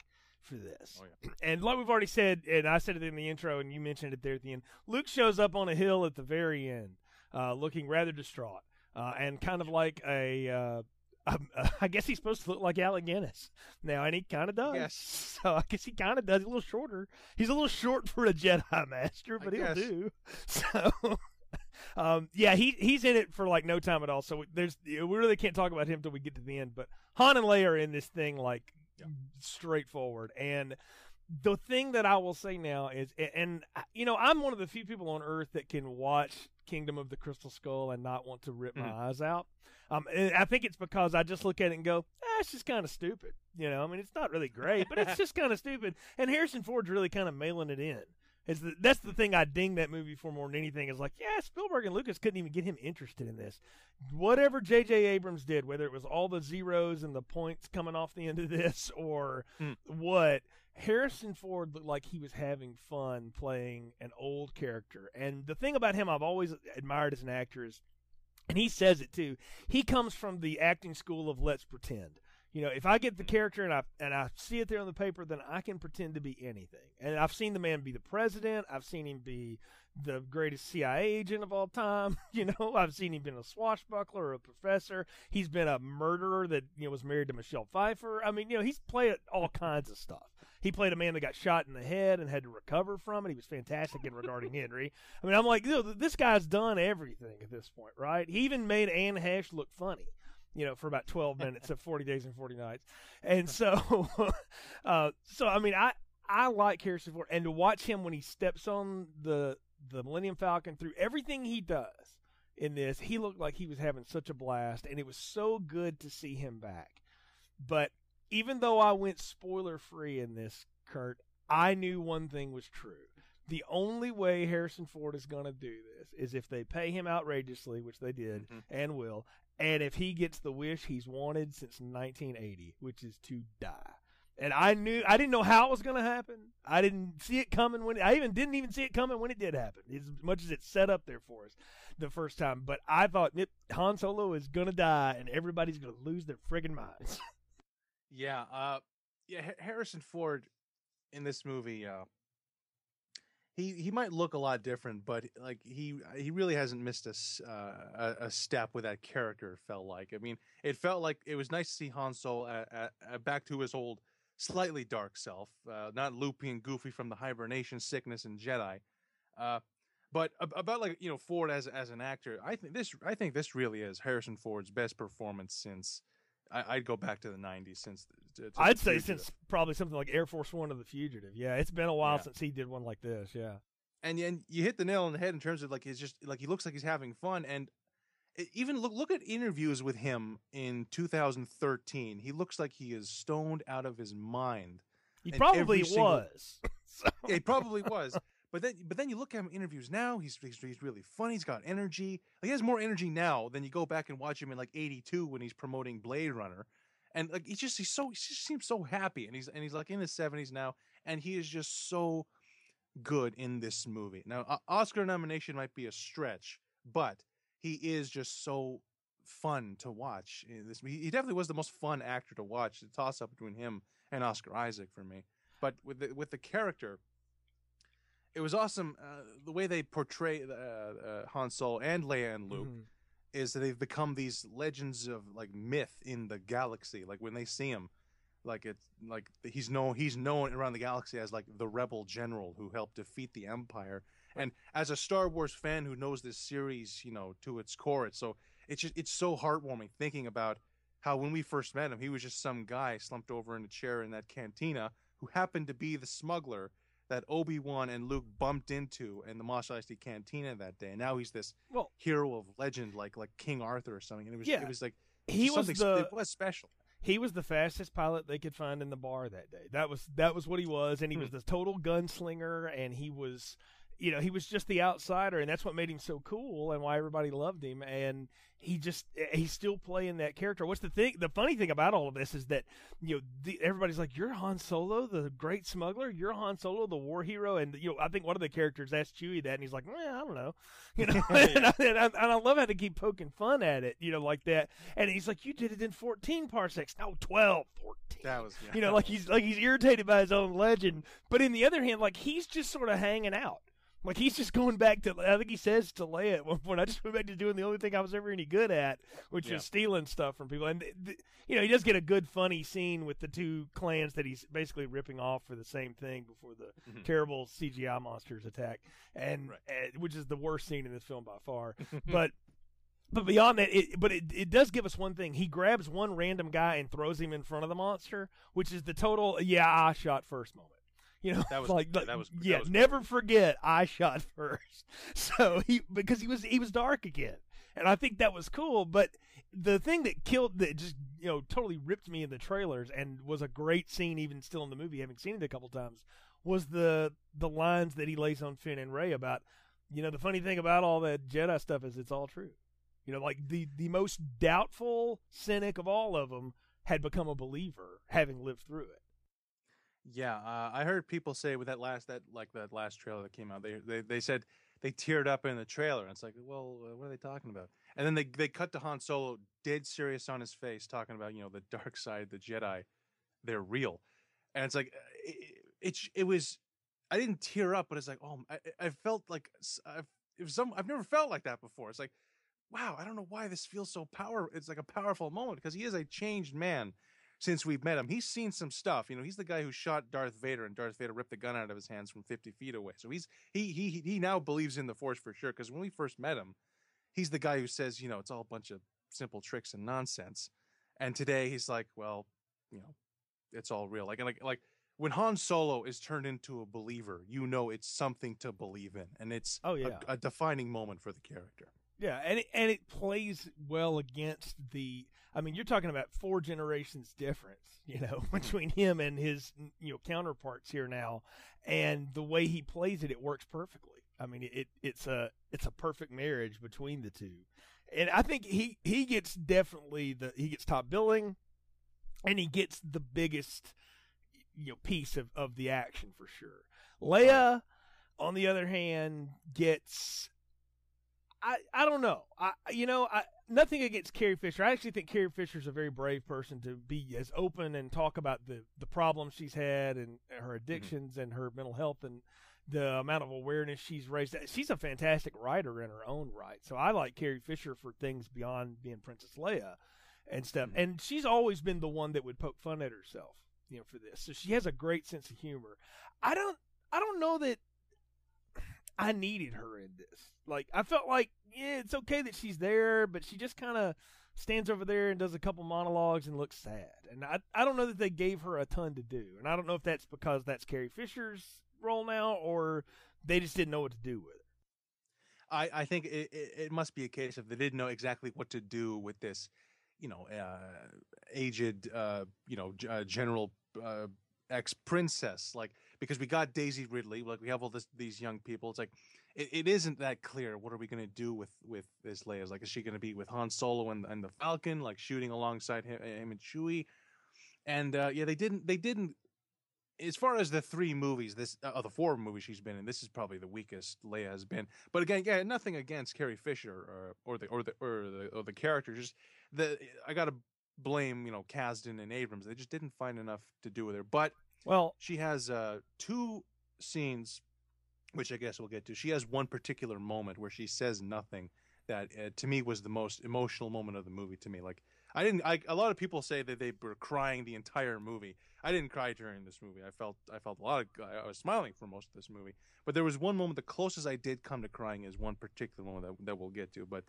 for this. Oh, yeah. And like we've already said, and I said it in the intro, and you mentioned it there at the end. Luke shows up on a hill at the very end, uh, looking rather distraught, uh, and kind of like a. Uh, um, uh, I guess he's supposed to look like Alec Guinness now, and he kind of does. Yes. So I guess he kind of does. He's a little shorter. He's a little short for a Jedi Master, but he'll do. So, um, yeah, he he's in it for like no time at all. So there's we really can't talk about him until we get to the end. But Han and Leia are in this thing like Yeah. straightforward. And the thing that I will say now is, and you know, I'm one of the few people on Earth that can watch Kingdom of the Crystal Skull and not want to rip my Mhm. eyes out. Um, I think it's because I just look at it and go, ah, it's just kind of stupid. You know, I mean, it's not really great, but it's just kind of stupid. And Harrison Ford's really kind of mailing it in. Is the, that's the thing I ding that movie for more than anything is like, yeah, Spielberg and Lucas couldn't even get him interested in this. Whatever J.J. Abrams did, whether it was all the zeros and the points coming off the end of this or Hmm. what, Harrison Ford looked like he was having fun playing an old character. And the thing about him I've always admired as an actor is, and he says it too, he comes from the acting school of let's pretend. You know, if I get the character and I and I see it there on the paper, then I can pretend to be anything. And I've seen the man be the president. I've seen him be the greatest CIA agent of all time. You know, I've seen him been a swashbuckler or a professor. He's been a murderer that you know was married to Michelle Pfeiffer. I mean, you know, he's played all kinds of stuff. He played a man that got shot in the head and had to recover from it. He was fantastic in regarding Henry. I mean, I'm like, you know, this guy's done everything at this point, right? He even made Anne Heche look funny you know, for about 12 minutes of 40 days and 40 nights. And so, uh, so, I mean, I, I like Harrison Ford and to watch him when he steps on the, the Millennium Falcon through everything he does in this, he looked like he was having such a blast and it was so good to see him back. But even though I went spoiler free in this, Kurt, I knew one thing was true. The only way Harrison Ford is going to do this is if they pay him outrageously, which they did Mhm. and will, and if he gets the wish he's wanted since 1980, which is to die. And I knew I didn't know how it was going to happen. I didn't see it coming when I even didn't even see it coming when it did happen. As much as it's set up there for us the first time, but I thought Han Solo is going to die and everybody's going to lose their friggin' minds. Yeah, uh, yeah. Ha- Harrison Ford in this movie, uh, he he might look a lot different, but like he he really hasn't missed a uh, a, step with that character. Felt like I mean, it felt like it was nice to see Han Solo uh, uh, uh, back to his old, slightly dark self, uh, not loopy and goofy from the hibernation sickness and Jedi. Uh, but ab- about like you know Ford as as an actor, I think this I think this really is Harrison Ford's best performance since I, I'd go back to the '90s since. To, to I'd say since probably something like Air Force One or The Fugitive. Yeah, it's been a while Yeah. since he did one like this. Yeah. and and you hit the nail on the head in terms of like he's just like he looks like he's having fun and it, even look look at interviews with him in 2013 he looks like he is stoned out of his mind He And probably every single- was. So- yeah, he probably was but then but then you look at him in interviews now he's, he's he's really funny he's got energy Like, he has more energy now than you go back and watch him in like 82 when he's promoting blade runner and like he just he's so he just seems so happy and he's and he's like in his 70s now and he is just so good in this movie. Now o- oscar nomination might be a stretch but he is just so fun to watch in this he definitely was the most fun actor to watch the toss up between him and oscar isaac for me but with the with the character it was awesome uh, the way they portray uh, uh, Han Solo and Leia and Luke Mhm. is that they've become these legends of like myth in the galaxy. Like when they see him, like it's like he's known he's known around the galaxy as like the rebel general who helped defeat the Empire. And as a Star Wars fan who knows this series, you know, to its core, it's so it's just it's so heartwarming thinking about how when we first met him, he was just some guy slumped over in a chair in that cantina who happened to be the smuggler that Obi Wan and Luke bumped into in the Mos Eisley cantina that day. And now he's this Well, hero of legend, like like King Arthur or something. And it was Yeah. it was like he was the it was special. he was the fastest pilot they could find in the bar that day. That was that was what he was, and he Hmm. was the total gunslinger, and he was, you know, he was just the outsider, and that's what made him so cool, and why everybody loved him. And he just he's still playing that character. What's the thing? The funny thing about all of this is that you know the, everybody's like, "You're Han Solo, the great smuggler. You're Han Solo, the war hero." And you know, I think one of the characters asked Chewie that, and he's like, well, "I don't know," you know. and, I, and, I, and I love how they keep poking fun at it, you know, like that. And he's like, "You did it in 14 parsecs, no 12, 14." That was yeah. you know, like he's like he's irritated by his own legend. But in the other hand, like he's just sort of hanging out Like he's just going back to. I think he says to Leia at one point. I just went back to doing the only thing I was ever any good at, which Yeah. is stealing stuff from people. And th- th- you know, he does get a good, funny scene with the two clans that he's basically ripping off for the same thing before the Mhm. terrible CGI monsters attack, and Right. uh, which is the worst scene in this film by far. but but beyond that, it, but it, it does give us one thing. He grabs one random guy and throws him in front of the monster, which is the total "yeah, I shot first moment. You know, That was- like, yeah, that was- yeah. was never forget, I shot first. So he because he was he was dark again, and I think that was cool. But the thing that killed that just you know totally ripped me in the trailers and was a great scene even still in the movie, having seen it a couple times, was the the lines that he lays on Finn and Rey about. You know, the funny thing about all that Jedi stuff is it's all true. You know, like the the most doubtful cynic of all of them had become a believer, having lived through it. Yeah, uh, I heard people say with that last that like that last trailer that came out, they they, they said they teared up in the trailer, and it's like, well, uh, what are they talking about? And then they they cut to Han Solo, dead serious on his face, talking about you know the dark side, the Jedi, they're real, and it's like uh, it it, it was, I didn't tear up, but it's like oh, I, I felt like I've, was some I've never felt like that before. It's like, wow, I don't know why this feels so power. It's like a powerful moment because he is a changed man since we've met him. He's seen some stuff. You know, he's the guy who shot Darth Vader, and Darth Vader ripped the gun out of his hands from 50 feet away. So he's he he he now believes in the Force for sure. Because when we first met him, he's the guy who says, you know, it's all a bunch of simple tricks and nonsense. And today he's like, well, you know, it's all real. Like like like when Han Solo is turned into a believer, you know it's something to believe in, and it's Oh, a- a, defining moment for the character. Yeah, and it, and it plays well against the. I mean, you're talking about four generations difference, you know, between him and his you know counterparts here now, and the way he plays it, it works perfectly. I mean, it it's a it's a perfect marriage between the two, and I think he he gets definitely the he gets top billing, and he gets the biggest you know piece of of the action for sure. Leia, on the other hand, gets I, I don't know. I you know I nothing against Carrie Fisher. I actually think Carrie Fisher's a very brave person to be as open and talk about the the problems she's had and her addictions and her mental health and the amount of awareness she's raised. She's a fantastic writer in her own right. So I like Carrie Fisher for things beyond being Princess Leia and stuff. Mhm. And she's always been the one that would poke fun at herself, you know, for this. So she has a great sense of humor. I don't I don't know that I needed her in this. Like I felt like yeah, it's okay that she's there, but she just kind of stands over there and does a couple monologues and looks sad. And I I don't know that they gave her a ton to do. And I don't know if that's because that's Carrie Fisher's role now or they just didn't know what to do with it. I, I think it, it, it must be a case of they didn't know exactly what to do with this, you know, uh, aged, uh, you know, uh, general uh, ex princess. Like because we got Daisy Ridley, like we have all this these young people. It's like it, it isn't that clear. What are we going to do with with this Leia? Like, is she going to be with Han Solo and, and the Falcon, like shooting alongside him, him and Chewie? And uh, yeah, they didn't. They didn't. As far as the three movies, this uh, the four movies she's been in, this is probably the weakest Leia has been. But again, yeah, nothing against Carrie Fisher or, or the or the or the or the characters. Just the I gotta blame you know Kasdan and Abrams. They just didn't find enough to do with her. But Well, she has uh, two scenes, which I guess we'll get to. She has one particular moment where she says nothing that uh, to me was the most emotional moment of the movie. To me, like I didn't. I, a lot of people say that they were crying the entire movie. I didn't cry during this movie. I felt I felt a lot of. I was smiling for most of this movie, but there was one moment. The closest I did come to crying is one particular moment that, that we'll get to. But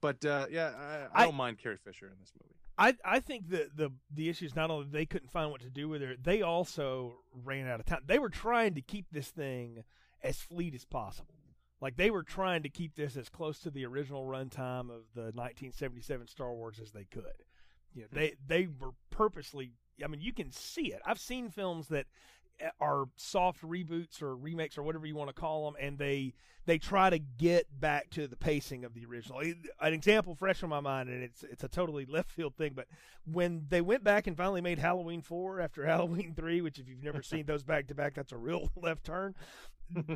but uh, yeah, I, I I- don't mind Carrie Fisher in this movie. I I think that the the issue is not only they couldn't find what to do with her, they also ran out of time. They were trying to keep this thing as fleet as possible. Like they were trying to keep this as close to the original runtime of the 1977 Star Wars as they could. You know, they they were purposely. I mean, you can see it. I've seen films that are soft reboots or remakes or whatever you want to call them, and they they try to get back to the pacing of the original. An example fresh in my mind, and it's it's a totally left field thing, but when they went back and finally made Halloween four after Halloween three, which if you've never seen those back to back, that's a real left turn.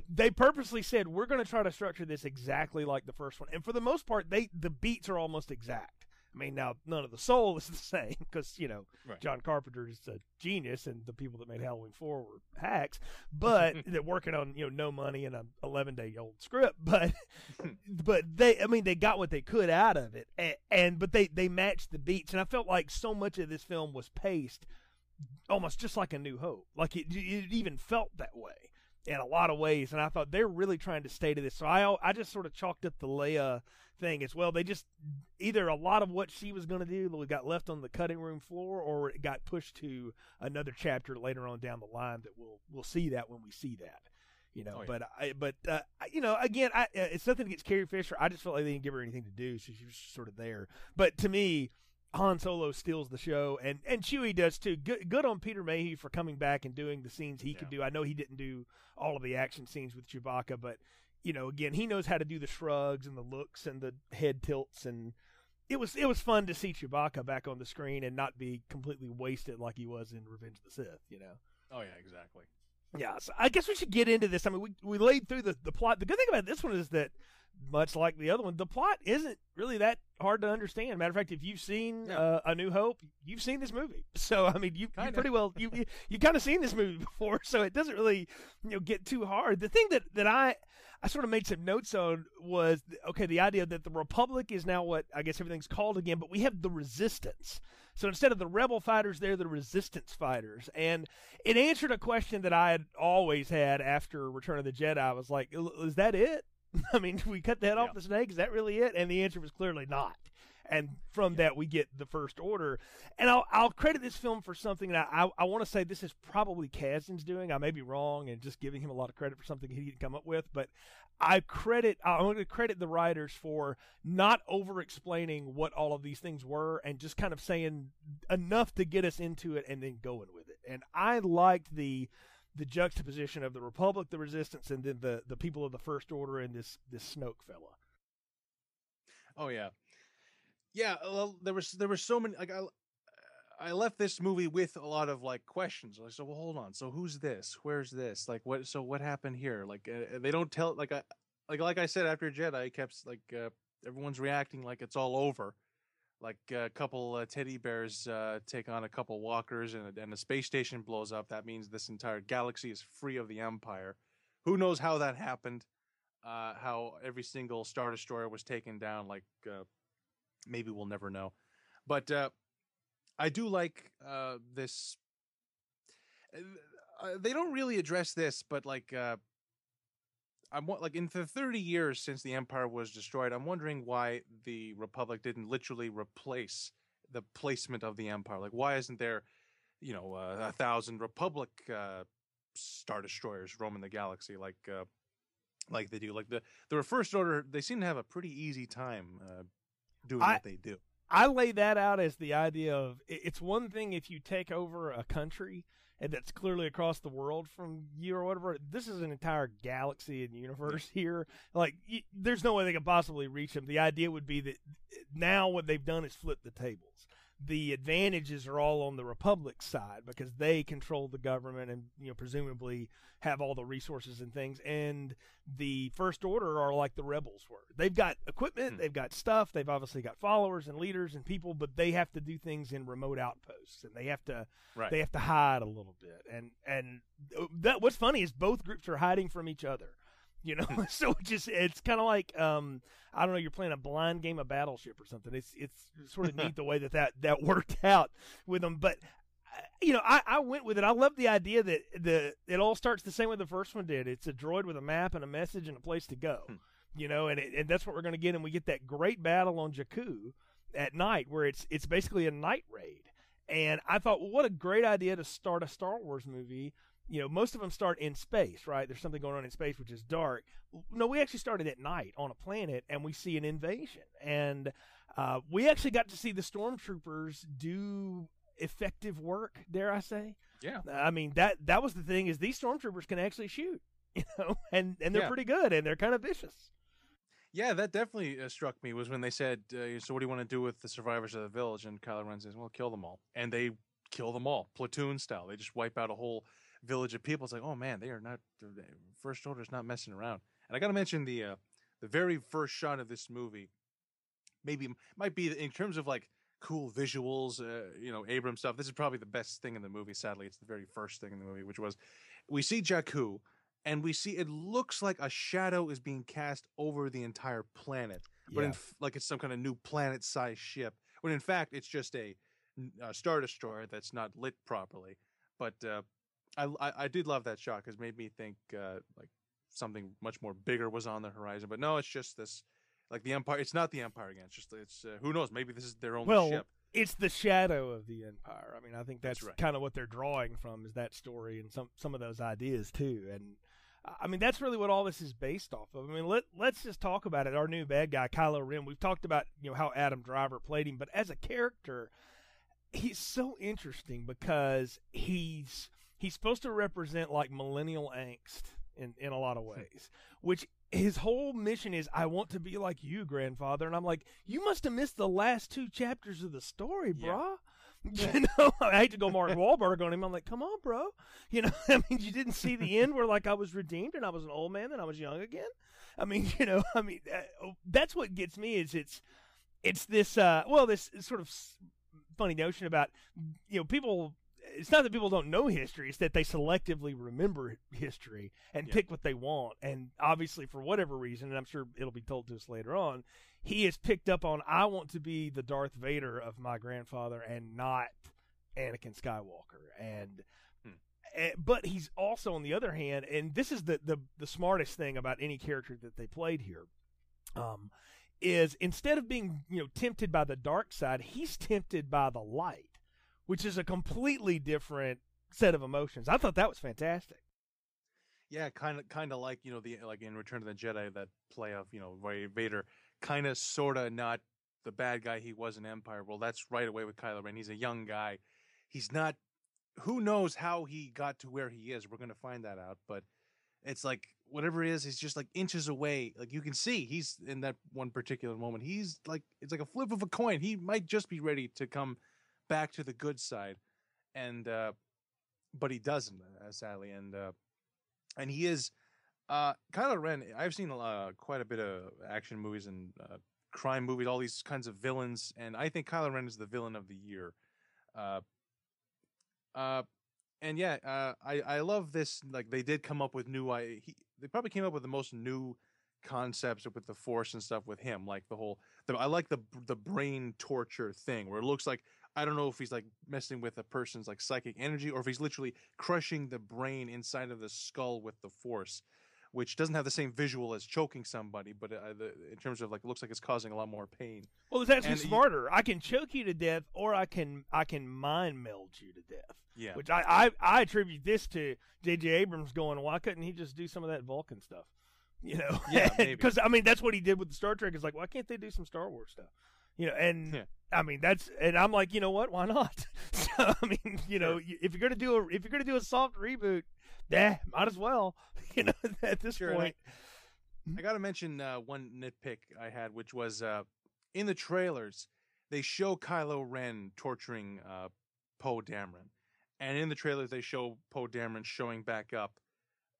they purposely said we're going to try to structure this exactly like the first one, and for the most part, they the beats are almost exact. I mean, now none of the soul is the same because you know Right. John Carpenter is a genius, and the people that made Halloween Four were hacks. But they're working on you know no money and a 11 day old script. But but they, I mean, they got what they could out of it, and, and but they they matched the beats, and I felt like so much of this film was paced almost just like a New Hope. Like it, it even felt that way in a lot of ways, and I thought they're really trying to stay to this. So I I just sort of chalked up the Leia thing as well. They just either a lot of what she was going to do got left on the cutting room floor, or it got pushed to another chapter later on down the line that we'll we'll see that when we see that. You know, Oh, yeah. but I, but uh, you know, again, I, uh, it's nothing against Carrie Fisher. I just felt like they didn't give her anything to do, so she was sort of there. But to me, Han Solo steals the show, and and Chewie does too. Good, good on Peter Mayhew for coming back and doing the scenes he could do. I know he didn't do all of the action scenes with Chewbacca, but you know, again, he knows how to do the shrugs and the looks and the head tilts, and it was it was fun to see Chewbacca back on the screen and not be completely wasted like he was in Revenge of the Sith. You know. Oh yeah, exactly. Yeah, so I guess we should get into this. I mean, we we laid through the, the plot. The good thing about this one is that, much like the other one, the plot isn't really that hard to understand. Matter of fact, if you've seen uh, A New Hope, you've seen this movie. So I mean, you, you pretty well you you, you kind of seen this movie before. So it doesn't really you know get too hard. The thing that that I I sort of made some notes on was okay the idea that the Republic is now what I guess everything's called again, but we have the Resistance. So instead of the rebel fighters, they're the resistance fighters. And it answered a question that I had always had after Return of the Jedi. I was like, is that it? I mean, we cut the head off the snake? Is that really it? And the answer was clearly not. And from that, we get the first order. And I'll, I'll credit this film for something that I, I, want to say this is probably Kasdan's doing. I may be wrong and just giving him a lot of credit for something he didn't come up with, but I credit I'm going to credit the writers for not over explaining what all of these things were and just kind of saying enough to get us into it and then going with it. And I liked the the juxtaposition of the Republic, the Resistance, and then the the people of the First Order and this this Snoke fella. Oh yeah, yeah. Well, there was there were so many. Like I, I left this movie with a lot of like questions. Like, so well, hold on. So who's this? Where's this? Like, what? So what happened here? Like, uh, they don't tell. Like I, like like I said after Jedi, I kept like uh, everyone's reacting like it's all over. Like a couple uh, teddy bears uh, take on a couple walkers, and a, and a space station blows up. That means this entire galaxy is free of the Empire. Who knows how that happened? Uh, how every single star destroyer was taken down? Like uh, maybe we'll never know. But uh, I do like uh, this. Uh, they don't really address this, but like uh, I'm like in the 30 years since the Empire was destroyed, I'm wondering why the Republic didn't literally replace the placement of the Empire. Like, why isn't there, you know, uh, a thousand Republic uh, star destroyers roaming the galaxy like uh, like they do? Like the the First Order, they seem to have a pretty easy time uh, doing I- what they do. I lay that out as the idea of it's one thing if you take over a country and that's clearly across the world from you or whatever. This is an entire galaxy and universe here. Like, there's no way they could possibly reach them. The idea would be that eh, now what they've done is flip the tables. The advantages are all on the Republic side because they control the government and you know presumably have all the resources and things. And the First Order are like the rebels were. They've got equipment, Hmm. they've got stuff, they've obviously got followers and leaders and people, but they have to do things in remote outposts and they have to Right. they have to hide a little bit. And and that what's funny is both groups are hiding from each other. You know, so it just it's kind of like um I don't know, you're playing a blind game of Battleship or something. It's it's sort of neat the way that that that worked out with them, but uh, you know, I, I went with it. I love the idea that the it all starts the same way the first one did. It's a droid with a map and a message and a place to go. Hmm. You know, and it, and that's what we're going to get. And we get that great battle on Jakku at night, where it's it's basically a night raid. And I thought, well, what a great idea to start a Star Wars movie. You know, most of them start in space, right? There's something going on in space which is dark. No, we actually started at night on a planet, and we see an invasion. And uh, we actually got to see the stormtroopers do effective work. Dare I say? Yeah. I mean that that was the thing is these stormtroopers can actually shoot, you know, and and they're Yeah. pretty good and they're kind of vicious. Yeah, that definitely uh, struck me was when they said, uh, "So what do you want to do with the survivors of the village?" And Kylo Ren says, "Well, kill them all." And they kill them all, platoon style. They just wipe out a whole village of people. It's like, oh man, they are not. First Order's not messing around. And I got to mention the uh, the very first shot of this movie maybe might be in terms of like cool visuals, uh, you know, Abram stuff. This is probably the best thing in the movie. Sadly, it's the very first thing in the movie, which was we see Jakku, and we see it looks like a shadow is being cast over the entire planet, but Yeah. in, f- like it's some kind of new planet-sized ship. When in fact, it's just a, a star destroyer that's not lit properly. But uh, I, I I did love that shot because it made me think uh, like something much more bigger was on the horizon. But no, it's just this. Like the Empire, it's not the Empire again. It's just it's uh, who knows? Maybe this is their own well, ship. it's the shadow of the empire. I mean, I think that's, That's right. kind of what they're drawing from is that story and some some of those ideas too. And I mean, that's really what all this is based off of. I mean, let let's just talk about it. Our new bad guy, Kylo Ren. We've talked about you know how Adam Driver played him, but as a character, he's so interesting because he's he's supposed to represent like millennial angst in in a lot of ways, which his whole mission is I want to be like you, grandfather. And I'm like, you must have missed the last two chapters of the story, Yeah. brah. You know, I hate to go Mark Wahlberg on him. I'm like, come on, bro. You know, I mean, you didn't see the end where like I was redeemed and I was an old man and I was young again. I mean, you know, I mean, uh, that's what gets me is it's it's this uh well this sort of funny notion about you know people it's not that people don't know history it's that they selectively remember history and Yeah. pick what they want and obviously for whatever reason and i'm sure it'll be told to us later on he has picked up on i want to be the darth vader of my grandfather and not anakin skywalker and Hmm. eh, but he's also on the other hand and this is the, the the smartest thing about any character that they played here um is instead of being you know tempted by the dark side he's tempted by the light which is a completely different set of emotions i thought that was fantastic Yeah, kind of, kind of like you know the like in Return of the Jedi that play of you know Vader, kind of, sort of not the bad guy he was in Empire. Well, that's right away with Kylo Ren. He's a young guy. He's not. Who knows how he got to where he is? We're gonna find that out. But it's like whatever it is, he's just like inches away. Like you can see, he's in that one particular moment. He's like it's like a flip of a coin. He might just be ready to come back to the good side, and uh but he doesn't, uh, sadly. And uh and he is uh Kylo Ren. I've seen uh, quite a bit of action movies and uh, crime movies, all these kinds of villains, and I think Kylo Ren is the villain of the year. Uh, uh, and yeah, uh, I I love this. Like they did come up with new. I he, they probably came up with the most new concepts with the Force and stuff with him. Like the whole. The, I like the the brain torture thing where it looks like I don't know if he's like messing with a person's like psychic energy or if he's literally crushing the brain inside of the skull with the force, which doesn't have the same visual as choking somebody, but uh, the, in terms of like it looks like it's causing a lot more pain. well it's actually And you- smarter i can choke you to death or i can i can mind meld you to death Yeah, which I, I I attribute this to J.J. Abrams going, why couldn't he just do some of that Vulcan stuff? You know, Yeah, because I mean that's what he did with the Star Trek. Is like, why can't they do some Star Wars stuff? You know, and Yeah. I mean that's and I'm like, you know what? Why not? so, I mean, you know, Sure. if you're gonna do a if you're gonna do a soft reboot, yeah, might as well. You know, at this Sure, I- point, I got to mention uh, one nitpick I had, which was uh, in the trailers they show Kylo Ren torturing uh, Poe Dameron, and in the trailers they show Poe Dameron showing back up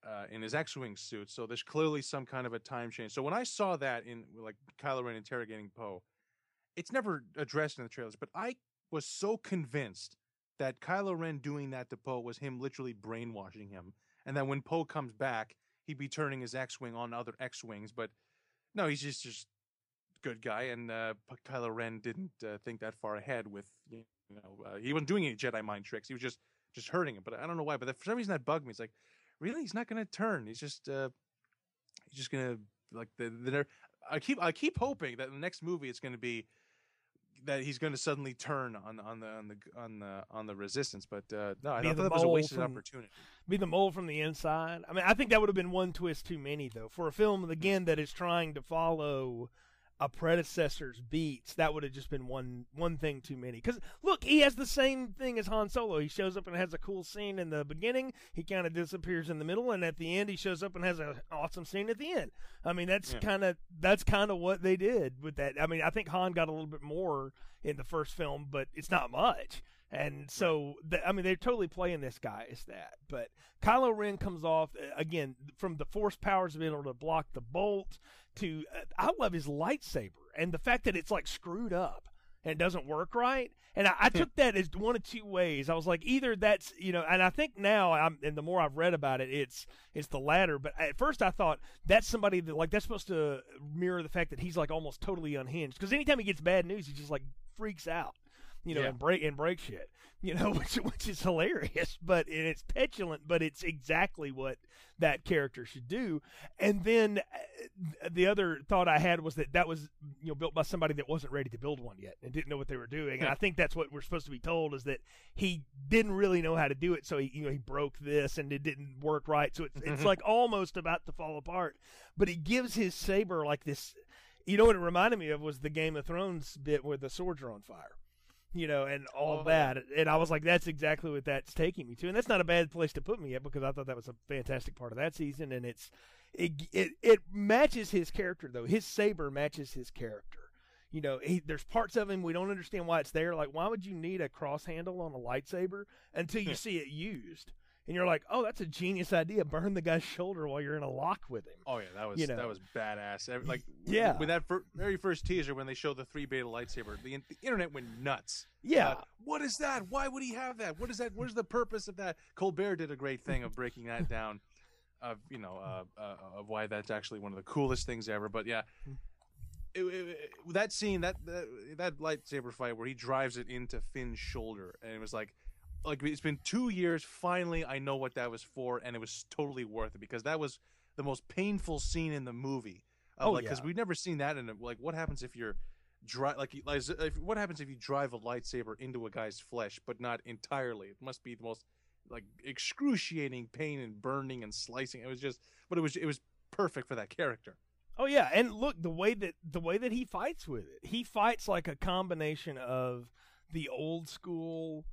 uh, in his X-wing suit. So there's clearly some kind of a time change. So when I saw that in like Kylo Ren interrogating Poe, it's never addressed in the trailers, but I was so convinced that Kylo Ren doing that to Poe was him literally brainwashing him, and that when Poe comes back, he'd be turning his X-wing on other X-wings. But no, he's just just good guy, and uh, Kylo Ren didn't uh, think that far ahead. With you know, uh, he wasn't doing any Jedi mind tricks. He was just just hurting him. But I don't know why. But for some reason that bugged me. It's like, really, he's not going to turn. He's just uh, he's just going to like the the. I keep I keep hoping that the next movie it's going to be that he's going to suddenly turn on on the on the on the on the resistance. But uh, no, I Be thought that was a wasted from- opportunity. be the mole from the inside. I mean, I think that would have been one twist too many, though. For a film again that is trying to follow a predecessor's beats, that would have just been one one thing too many. Because look, he has the same thing as Han Solo. He shows up and has a cool scene in the beginning. He kind of disappears in the middle, and at the end, he shows up and has an awesome scene at the end. I mean, that's Yeah. kind of that's kind of what they did with that. I mean, I think Han got a little bit more in the first film, but it's not much. And so, the, I mean, they're totally playing this guy as that. But Kylo Ren comes off uh, again from the force powers of being able to block the bolt to uh, I love his lightsaber and the fact that it's like screwed up and doesn't work right. And I, I took that as one of two ways. I was like, either that's you know, and I think now, I'm, and the more I've read about it, it's it's the latter. But at first, I thought that's somebody that like that's supposed to mirror the fact that he's like almost totally unhinged. Because anytime he gets bad news, he just like freaks out you know, Yeah. and break and break shit, you know, which which is hilarious, but and it's petulant, but it's exactly what that character should do. And then uh, the other thought I had was that that was you know built by somebody that wasn't ready to build one yet and didn't know what they were doing. And I think that's what we're supposed to be told is that he didn't really know how to do it, so he you know he broke this and it didn't work right. So it's it's like almost about to fall apart. But he gives his saber like this. You know what it reminded me of was the Game of Thrones bit where the swords are on fire you know, and all Oh, that. And I was like, that's exactly what that's taking me to. And that's not a bad place to put me yet because I thought that was a fantastic part of that season. And it's it it, it matches his character though. His saber matches his character. You know, he, there's parts of him we don't understand why it's there. Like, why would you need a cross handle on a lightsaber until you see it used? And you're like, oh, that's a genius idea. Burn the guy's shoulder while you're in a lock with him. Oh yeah, that was You know. that was badass. Every- Like Yeah. with that fir- very first teaser when they showed the three beta lightsaber, the, the internet went nuts. Yeah. Uh, what is that? Why would he have that? What is that? What is the purpose of that? Colbert did a great thing of breaking that down, of you know, uh, uh, of why that's actually one of the coolest things ever. But yeah, it, it- it- that scene, that, that that lightsaber fight where he drives it into Finn's shoulder, and it was like, like it's been two years. Finally, I know what that was for, and it was totally worth it because that was the most painful scene in the movie. Of Oh, like, because yeah. we've never seen that in a, like what happens if you're drive like, like if, what happens if you drive a lightsaber into a guy's flesh but not entirely it must be the most like excruciating pain and burning and slicing it was just but it was it was perfect for that character Oh yeah, and look the way that the way that he fights with it. He fights like a combination of the old school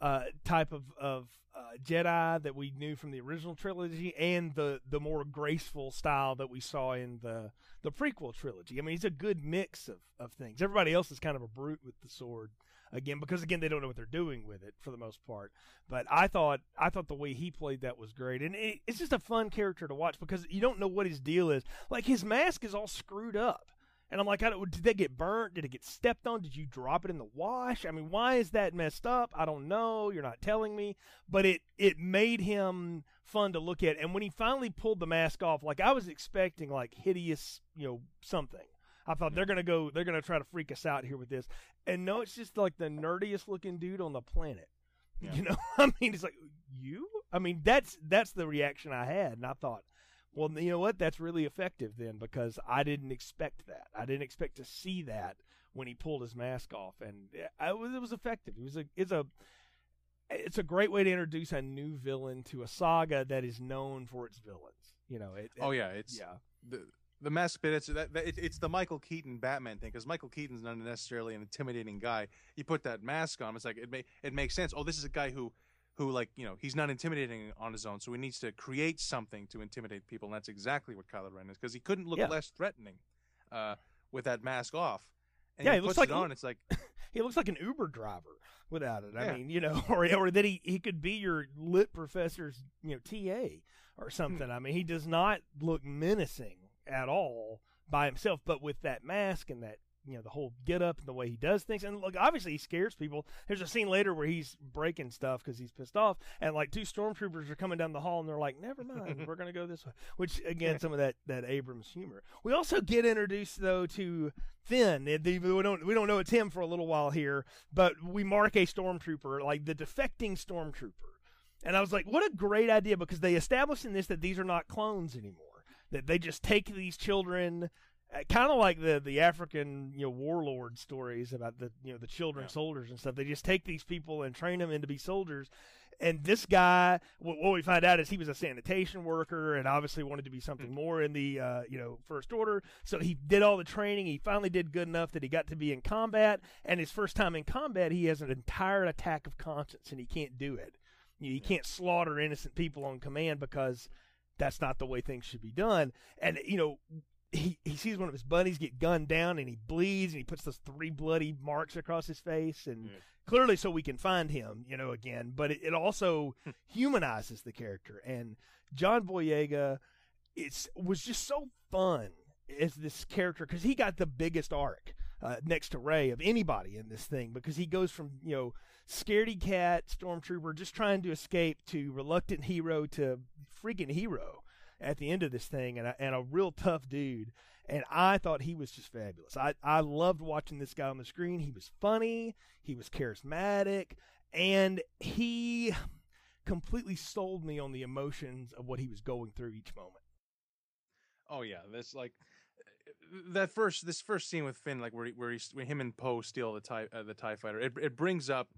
uh, type of of uh, Jedi that we knew from the original trilogy, and the the more graceful style that we saw in the the prequel trilogy. I mean, he's a good mix of of things. Everybody else is kind of a brute with the sword again because again they don't know what they're doing with it for the most part. But I thought I thought the way he played that was great, and it, it's just a fun character to watch because you don't know what his deal is. Like his mask is all screwed up. And I'm like, I don't, did they get burnt? Did it get stepped on? Did you drop it in the wash? I mean, why is that messed up? I don't know. You're not telling me. But it it made him fun to look at. And when he finally pulled the mask off, like I was expecting like hideous, you know, something. I thought they're gonna go, they're gonna try to freak us out here with this. And no, it's just like the nerdiest looking dude on the planet. Yeah. You know, I mean, it's like you. I mean, that's that's the reaction I had, and I thought, well, you know what? That's really effective then because I didn't expect that. I didn't expect to see that when he pulled his mask off, and I was, it was effective. It was a it's a it's a great way to introduce a new villain to a saga that is known for its villains. You know, it, oh yeah it's yeah, the the mask bit it's that, that it, it's the michael keaton batman thing because michael keaton's not necessarily an intimidating guy you put that mask on it's like it may it makes sense oh this is a guy who who like you know he's not intimidating on his own so he needs to create something to intimidate people and that's exactly what Kylo Ren is because he couldn't look Yeah. less threatening uh, with that mask off and Yeah, he he looks puts like it he- on it's like he looks like an Uber driver without it. I Yeah. mean, you know, or or that he he could be your lit professor's you know TA or something. I mean, he does not look menacing at all by himself, but with that mask and that you know the whole get up and the way he does things and look obviously he scares people there's a scene later where he's breaking stuff because he's pissed off and like two stormtroopers are coming down the hall and they're like never mind we're gonna go this way which again some of that that abrams humor we also get introduced though to Finn. We don't we don't know it's him for a little while here, but we mark a stormtrooper like the defecting stormtrooper, and I was like, what a great idea because they established in this that these are not clones anymore. That they just take these children, kind of like the the African you know warlord stories about the you know the children Yeah. soldiers and stuff. They just take these people and train them into be soldiers. And this guy, what, what we find out is he was a sanitation worker and obviously wanted to be something more in the uh, you know first order. So he did all the training. He finally did good enough that he got to be in combat. And his first time in combat, he has an entire attack of conscience, and he can't do it. You, know, he can't slaughter innocent people on command because that's not the way things should be done. And you know, he, he sees one of his buddies get gunned down and he bleeds and he puts those three bloody marks across his face and Mm. clearly so we can find him you know again. But it, it also humanizes the character. And john boyega it's was just so fun as this character because he got the biggest arc uh, next to Rey of anybody in this thing because he goes from you know scaredy cat stormtrooper just trying to escape to reluctant hero to freaking hero at the end of this thing and a, and a real tough dude and I thought he was just fabulous. I, I loved watching this guy on the screen. He was funny, he was charismatic, and he completely sold me on the emotions of what he was going through each moment. Oh yeah, that's like that first this first scene with Finn, like where he, where, he, where him and Poe steal the tie uh, the Tie Fighter. It it brings up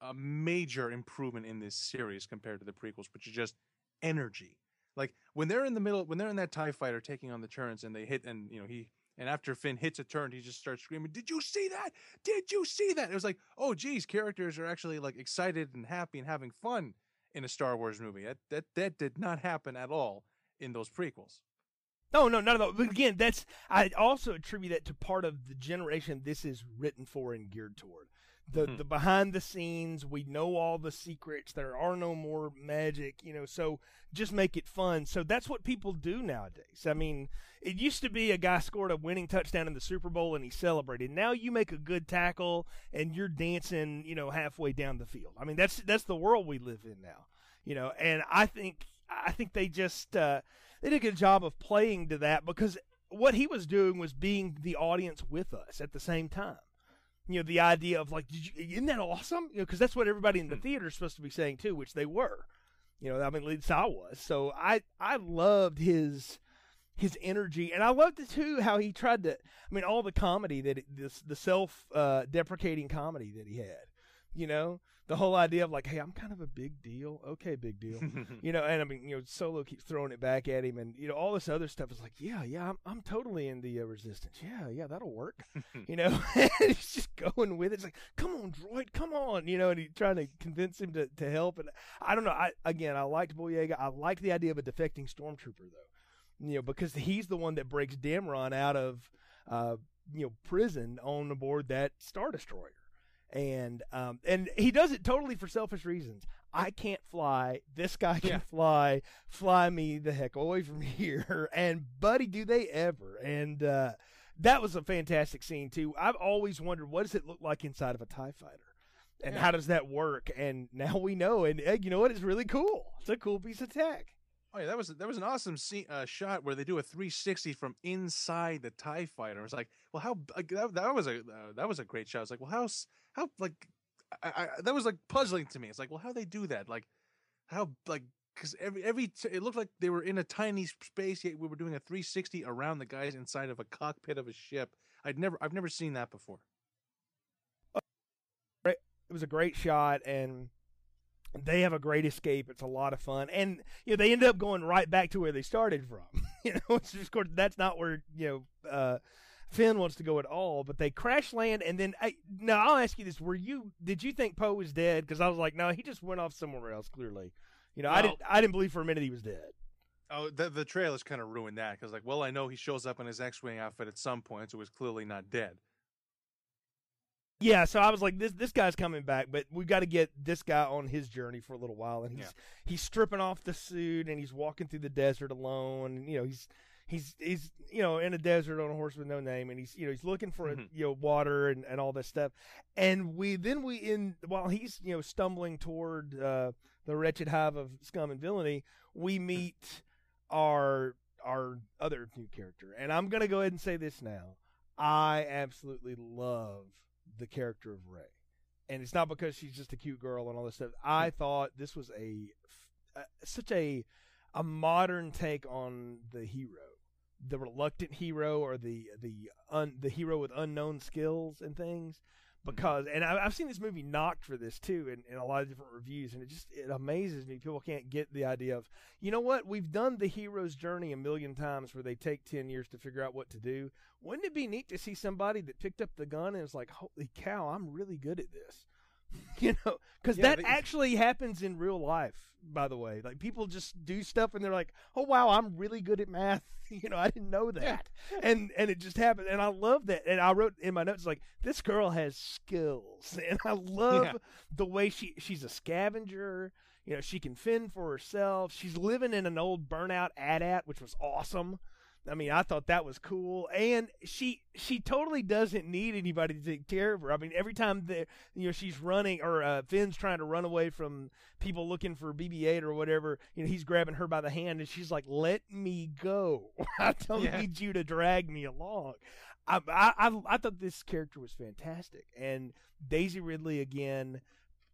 a major improvement in this series compared to the prequels, which is just energy. Like when they're in the middle, when they're in that Tie Fighter taking on the turns, and they hit, and you know he. And after Finn hits a turn, he just starts screaming, "Did you see that? Did you see that?" It was like, "Oh, geez, characters are actually like excited and happy and having fun in a Star Wars movie." That that that did not happen at all in those prequels. No, no, none of that. But again, that's I also attribute that to part of the generation this is written for and geared toward. The Hmm. the behind the scenes, we know all the secrets. There are no more magic, you know. So just make it fun. So that's what people do nowadays. I mean, it used to be a guy scored a winning touchdown in the Super Bowl and he celebrated. Now you make a good tackle and you're dancing, you know, halfway down the field. I mean, that's that's the world we live in now, you know. And I think I think they just uh, they did a good job of playing to that because what he was doing was being the audience with us at the same time. You know, the idea of like, did you, isn't that awesome? You know, because that's what everybody in the theater is supposed to be saying too, which they were. You know, I mean, at least I was. So I I loved his his energy, and I loved it too how he tried to. I mean, all the comedy that it, this the self uh, deprecating comedy that he had. You know, the whole idea of like, hey, I'm kind of a big deal. Okay, big deal. you know, and I mean, you know, Solo keeps throwing it back at him, and you know, all this other stuff is like, yeah, yeah, I'm, I'm totally in the uh, resistance. Yeah, yeah, that'll work. you know, he's just going with it. It's like, come on, droid, come on, you know, and he's trying to convince him to, to help. And I don't know. I again, I liked Boyega. I liked the idea of a defecting stormtrooper though, you know, because he's the one that breaks Dameron out of, uh, you know, prison on aboard that Star Destroyer and um, and he does it totally for selfish reasons. I can't fly. This guy can Yeah. fly. Fly me the heck away from here. And buddy, do they ever? And uh, that was a fantastic scene too. I've always wondered what does it look like inside of a Tie Fighter, and Yeah. how does that work? And now we know. And uh, you know what? It's really cool. It's a cool piece of tech. Oh yeah, that was that was an awesome scene, uh, shot where they do a 360 from inside the Tie Fighter. I was like, well, how like, that, that was a uh, that was a great shot. I was like, well, how how like I, I, that was like puzzling to me. It's like, well, how they do that? Like, how like because every every t- it looked like they were in a tiny space. Yet we were doing a 360 around the guys inside of a cockpit of a ship. I'd never I've never seen that before. Right, it was a great shot and they have a great escape it's a lot of fun and you know they end up going right back to where they started from you know it's just, of course that's not where you know uh Finn wants to go at all, but they crash land, and then I, now I'll ask you this: Were you did you think Poe was dead? Because I was like, no, he just went off somewhere else. Clearly, you know, I didn't I didn't believe for a minute he was dead. Oh, the the trailers kind of ruined that because like, well, I know he shows up in his X-wing outfit at some point, so he's clearly not dead. Yeah, so I was like, this this guy's coming back, but we got to get this guy on his journey for a little while, and he's Yeah. he's stripping off the suit and he's walking through the desert alone, and you know he's he's he's you know in a desert on a horse with no name, and he's you know he's looking for Mhm. you know water and and all this stuff, and we then we in while he's you know stumbling toward uh, the wretched hive of scum and villainy, we meet our our other new character, and I'm gonna go ahead and say this now. I absolutely love the character of Rey, and it's not because she's just a cute girl and all this stuff. I thought this was a uh, such a a modern take on the hero, the reluctant hero, or the the un, the hero with unknown skills and things. Mm-hmm. Because and I, I've seen this movie knocked for this too in, in a lot of different reviews, and it just it amazes me people can't get the idea of you know what we've done the hero's journey a million times where they take ten years to figure out what to do wouldn't it be neat to see somebody that picked up the gun and was like, "Holy cow, I'm really good at this." you know, because Yeah, that actually happens in real life. By the way, like people just do stuff and they're like, "Oh wow, I'm really good at math." You know, I didn't know that, and and it just happened, and I love that. And I wrote in my notes like, "This girl has skills," and I love Yeah. the way she she's a scavenger. You know, she can fend for herself. She's living in an old burnout AT-AT, which was awesome. I mean, I thought that was cool, and she she totally doesn't need anybody to take care of her. I mean, every time the you know she's running or uh, Finn's trying to run away from people looking for BB-8 or whatever, you know, he's grabbing her by the hand, and she's like, "Let me go! I don't Yeah. need you to drag me along." I, I I I thought this character was fantastic, and Daisy Ridley again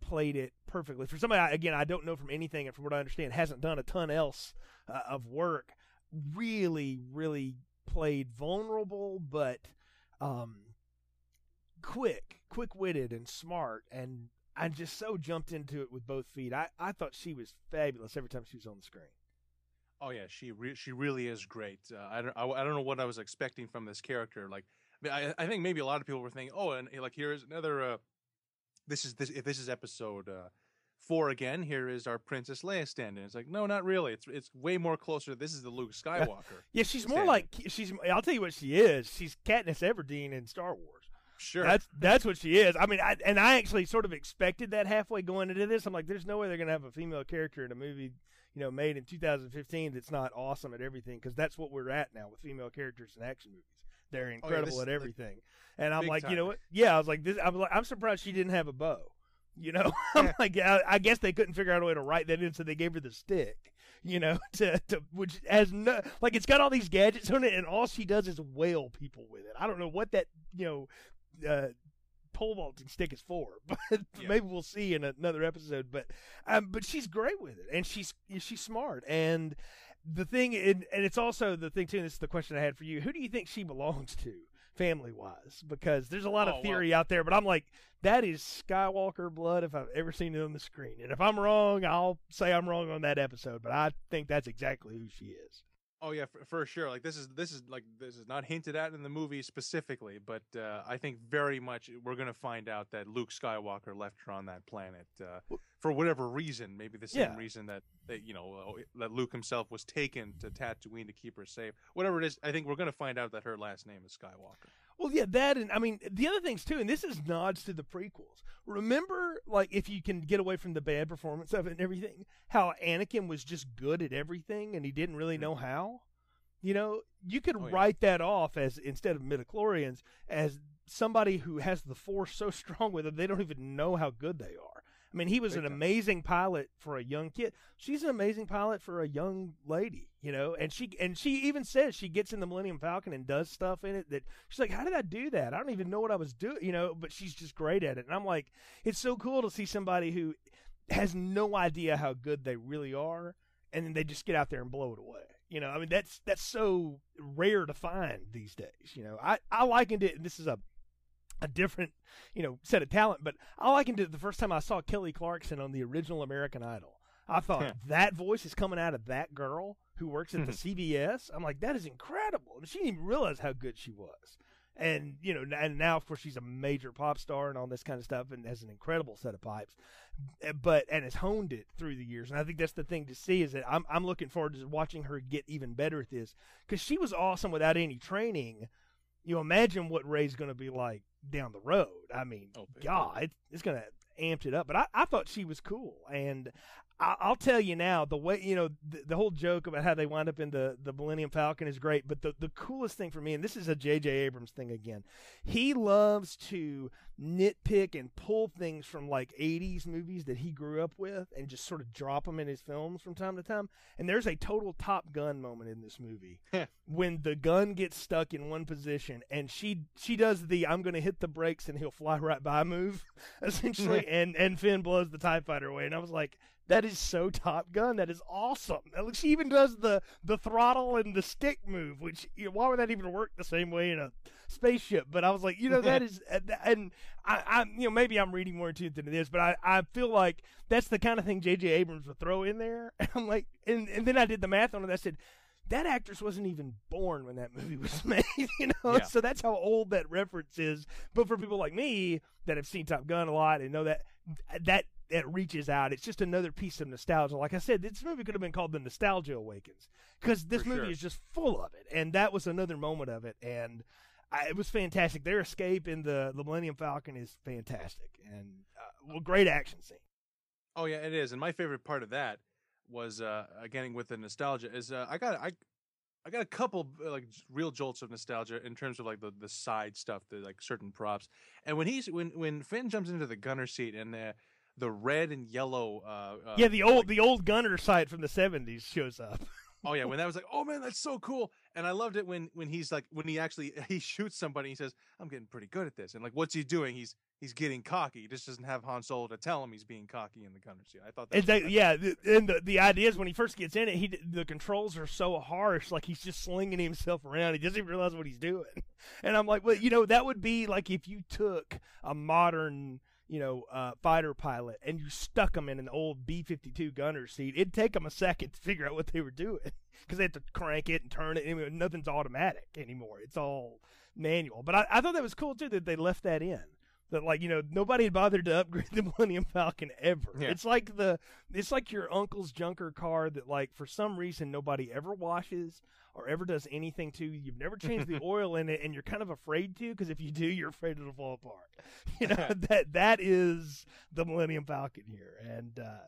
played it perfectly. For somebody, I- again, I don't know from anything, and from what I understand, hasn't done a ton else uh, of work. Really, really played vulnerable, but um, quick, quick witted, and smart. And I just so jumped into it with both feet. I, I thought she was fabulous every time she was on the screen. Oh yeah, she re- she really is great. Uh, I don't I, I don't know what I was expecting from this character. Like I, I think maybe a lot of people were thinking, oh, and like here is another. Uh, this is this this is episode uh, four again. Here is our Princess Leia stand-in. It's like no, not really. It's it's way more closer. This is the Luke Skywalker. Yeah, she's more like she's. I'll tell you what she is. She's Katniss Everdeen in Star Wars. sure. That's that's what she is. I mean, I, and I actually sort of expected that halfway going into this. I'm like, there's no way they're gonna have a female character in a movie, you know, made in 2015 that's not awesome at everything because that's what we're at now with female characters in action movies. They're oh, incredible this at is, like, everything. And I'm like, you know what? Yeah, I was like, this. I'm like, I'm surprised she didn't have a bow. You know, I'm like, I, I guess they couldn't figure out a way to write that in, so they gave her the stick. You know, to, to which has no like it's got all these gadgets on it, and all she does is whale people with it. I don't know what that you know uh, pole vaulting stick is for, but Yeah. maybe we'll see in another episode. But um, but she's great with it, and she's she's smart. And the thing, and, and it's also the thing too. And this is the question I had for you: Who do you think she belongs to, family wise? Because there's a lot Oh, of well- theory out there, but I'm like, that is Skywalker blood if I've ever seen it on the screen. And if I'm wrong, I'll say I'm wrong on that episode. But I think that's exactly who she is. Oh yeah, for, for sure. Like this is this is like this is not hinted at in the movie specifically, but uh, I think very much we're gonna find out that Luke Skywalker left her on that planet uh, for whatever reason. Maybe the same Yeah. reason that, that you know uh, that Luke himself was taken to Tatooine to keep her safe. Whatever it is, I think we're gonna find out that her last name is Skywalker. Well, yeah, that and I mean the other things too, and this is nods to the prequels. Remember, like if you can get away from the bad performance of it and everything, how Anakin was just good at everything and he didn't really know mm-hmm. how. You know, you could Oh, yeah. write that off as instead of midichlorians as somebody who has the force so strong with them they don't even know how good they are. I mean, he was an amazing pilot for a young kid. She's an amazing pilot for a young lady, you know. And she and she even says she gets in the Millennium Falcon and does stuff in it that she's like, "How did I do that? I don't even know what I was doing," you know. But she's just great at it, and I'm like, it's so cool to see somebody who has no idea how good they really are, and then they just get out there and blow it away. You know, I mean, that's that's so rare to find these days. You know, I I likened it. And this is a a different, you know, set of talent. But all I can do the first time I saw Kelly Clarkson on the original American Idol. I thought that voice is coming out of that girl who works at the CBS. I'm like, that is incredible. And she didn't even realize how good she was. And you know, and now of course she's a major pop star and all this kind of stuff, and has an incredible set of pipes. Uh, But and has honed it through the years, and I think that's the thing to see is that I'm I'm looking forward to watching her get even better at this because she was awesome without any training. You know, imagine what Rey's going to be like down the road. I mean, Oh, God, it, it's going to amped it up. But I, I thought she was cool, and I, I'll tell you now, the way you know the, the whole joke about how they wind up in the the Millennium Falcon is great. But the the coolest thing for me, and this is a J.J. Abrams thing again, he loves to nitpick and pull things from like 80s movies that he grew up with and just sort of drop them in his films from time to time. And there's a total Top Gun moment in this movie when the gun gets stuck in one position and she she does the I'm going to hit the brakes and he'll fly right by move essentially and and Finn blows the tie fighter away and I was like that is so Top Gun. That is awesome. She even does the the throttle and the stick move, which you know, why would that even work the same way in a spaceship? But I was like, you know, that is, uh, and I, I, you know, maybe I'm reading more into it than it is, but I, I feel like that's the kind of thing J.J. Abrams would throw in there. And I'm like, and, and then I did the math on it. I said, that actress wasn't even born when that movie was made, you know. Yeah. So that's how old that reference is. But for people like me that have seen Top Gun a lot and know that that that reaches out, it's just another piece of nostalgia. Like I said, this movie could have been called The Nostalgia Awakens because this For movie sure. is just full of it, and that was another moment of it, and. I, it was fantastic. Their escape in the, the Millennium Falcon is fantastic, and uh, well, great action scene. Oh yeah, it is. And my favorite part of that was uh again with the nostalgia is uh, I got I I got a couple uh, like real jolts of nostalgia in terms of like the the side stuff, the like certain props. And when he's when when Finn jumps into the gunner seat and the the red and yellow uh, uh yeah, the old the old gunner sight from the seventies shows up. Oh yeah, when that was like, oh man, that's so cool. And I loved it when when he's like when he actually he shoots somebody, he says, I'm getting pretty good at this. And like what's he doing? He's he's getting cocky. He just doesn't have Han Solo to tell him he's being cocky in the gunner seat. I thought that And was they, yeah, the, and the the idea is when he first gets in it, he the controls are so harsh, like he's just slinging himself around. He doesn't even realize what he's doing. And I'm like, well, you know, that would be like if you took a modern, you know, uh, fighter pilot and you stuck them in an old B-52 gunner seat. It'd take them a second to figure out what they were doing because they had to crank it and turn it. Mean, nothing's automatic anymore. It's all manual. But I, I thought that was cool too that they left that in. That like you know nobody had bothered to upgrade the Millennium Falcon ever. Yeah. It's like the it's like your uncle's junker car that like for some reason nobody ever washes or ever does anything to. You've never changed the oil in it, and you're kind of afraid to because if you do, you're afraid it'll fall apart. You know that that is the Millennium Falcon here, and uh,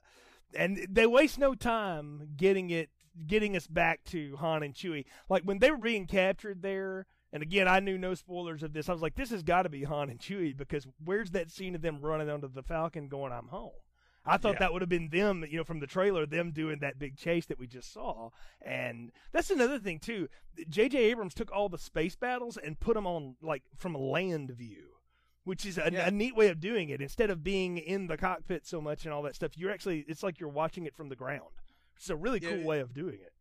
and they waste no time getting it getting us back to Han and Chewie. Like when they were being captured there. And again, I knew no spoilers of this. I was like, this has got to be Han and Chewie because where's that scene of them running under the Falcon going, I'm home? I thought Yeah. that would have been them, you know, from the trailer, them doing that big chase that we just saw. And that's another thing, too. J.J. Abrams took all the space battles and put them on, like, from a land view, which is a, Yeah. a neat way of doing it. Instead of being in the cockpit so much and all that stuff, you're actually, it's like you're watching it from the ground. It's a really Yeah, cool way of doing it.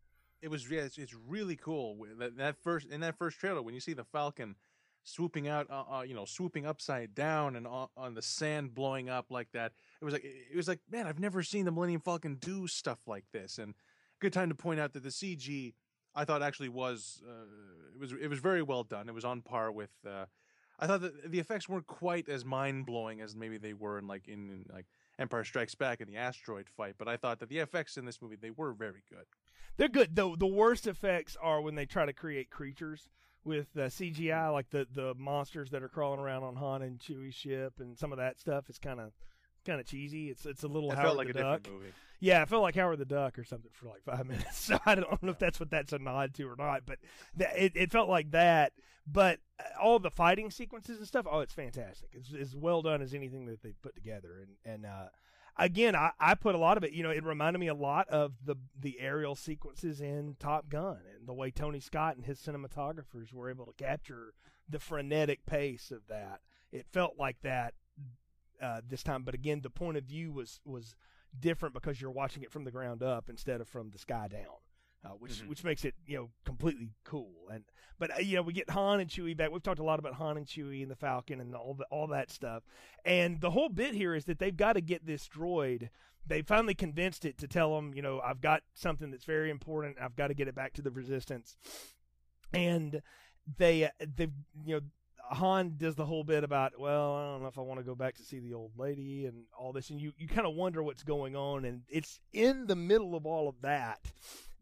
It was yeah, it's, it's really cool that, that first in that first trailer when you see the Falcon swooping out, uh, uh, you know, swooping upside down and on, on the sand blowing up like that. It was like it was like man, I've never seen the Millennium Falcon do stuff like this. And good time to point out that the CG I thought actually was uh, it was it was very well done. It was on par with. Uh, I thought that the effects weren't quite as mind blowing as maybe they were in like in, in like Empire Strikes Back in the asteroid fight, but I thought that the effects in this movie they were very good. They're good. The the worst effects are when they try to create creatures with uh, CGI, like the the monsters that are crawling around on Han and Chewie's ship, and some of that stuff is kind of kind of cheesy. It's it's a little It Howard felt like the a Duck. Yeah, I felt like Howard the Duck or something for like five minutes. So I don't know if that's what that's a nod to or not, but that, it it felt like that. But uh, all the fighting sequences and stuff, oh, it's fantastic. It's as well done as anything that they've put together. And and uh, again, I, I put a lot of it. You know, it reminded me a lot of the the aerial sequences in Top Gun and the way Tony Scott and his cinematographers were able to capture the frenetic pace of that. It felt like that uh, this time, but again, the point of view was was different because you're watching it from the ground up instead of from the sky down. Uh, which Mhm. which makes it you know completely cool and but uh, you know we get Han and Chewie back. We've talked a lot about Han and Chewie and the Falcon and all the, all that stuff. And the whole bit here is that they've got to get this droid. They finally convinced it to tell them, you know, I've got something that's very important. I've got to get it back to the Resistance. And they they you know Han does the whole bit about, well, I don't know if I want to go back to see the old lady and all this, and you you kind of wonder what's going on, and it's in the middle of all of that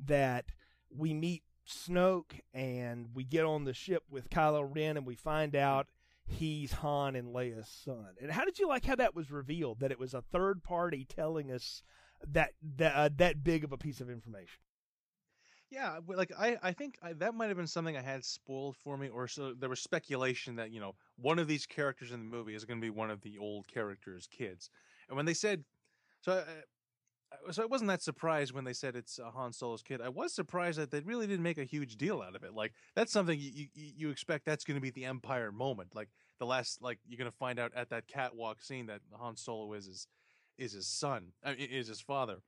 that we meet Snoke and we get on the ship with Kylo Ren and we find out he's Han and Leia's son. And how did you like how that was revealed that it was a third party telling us that that uh, that big of a piece of information? Yeah, like I, I think I, that might have been something I had spoiled for me, or so there was speculation that you know one of these characters in the movie is going to be one of the old characters' kids. And when they said, so, uh, so I wasn't that surprised when they said it's uh, Han Solo's kid. I was surprised that they really didn't make a huge deal out of it. Like that's something you you, you expect that's going to be the Empire moment, like the last, like you're going to find out at that catwalk scene that Han Solo is his is his son, uh, is his father.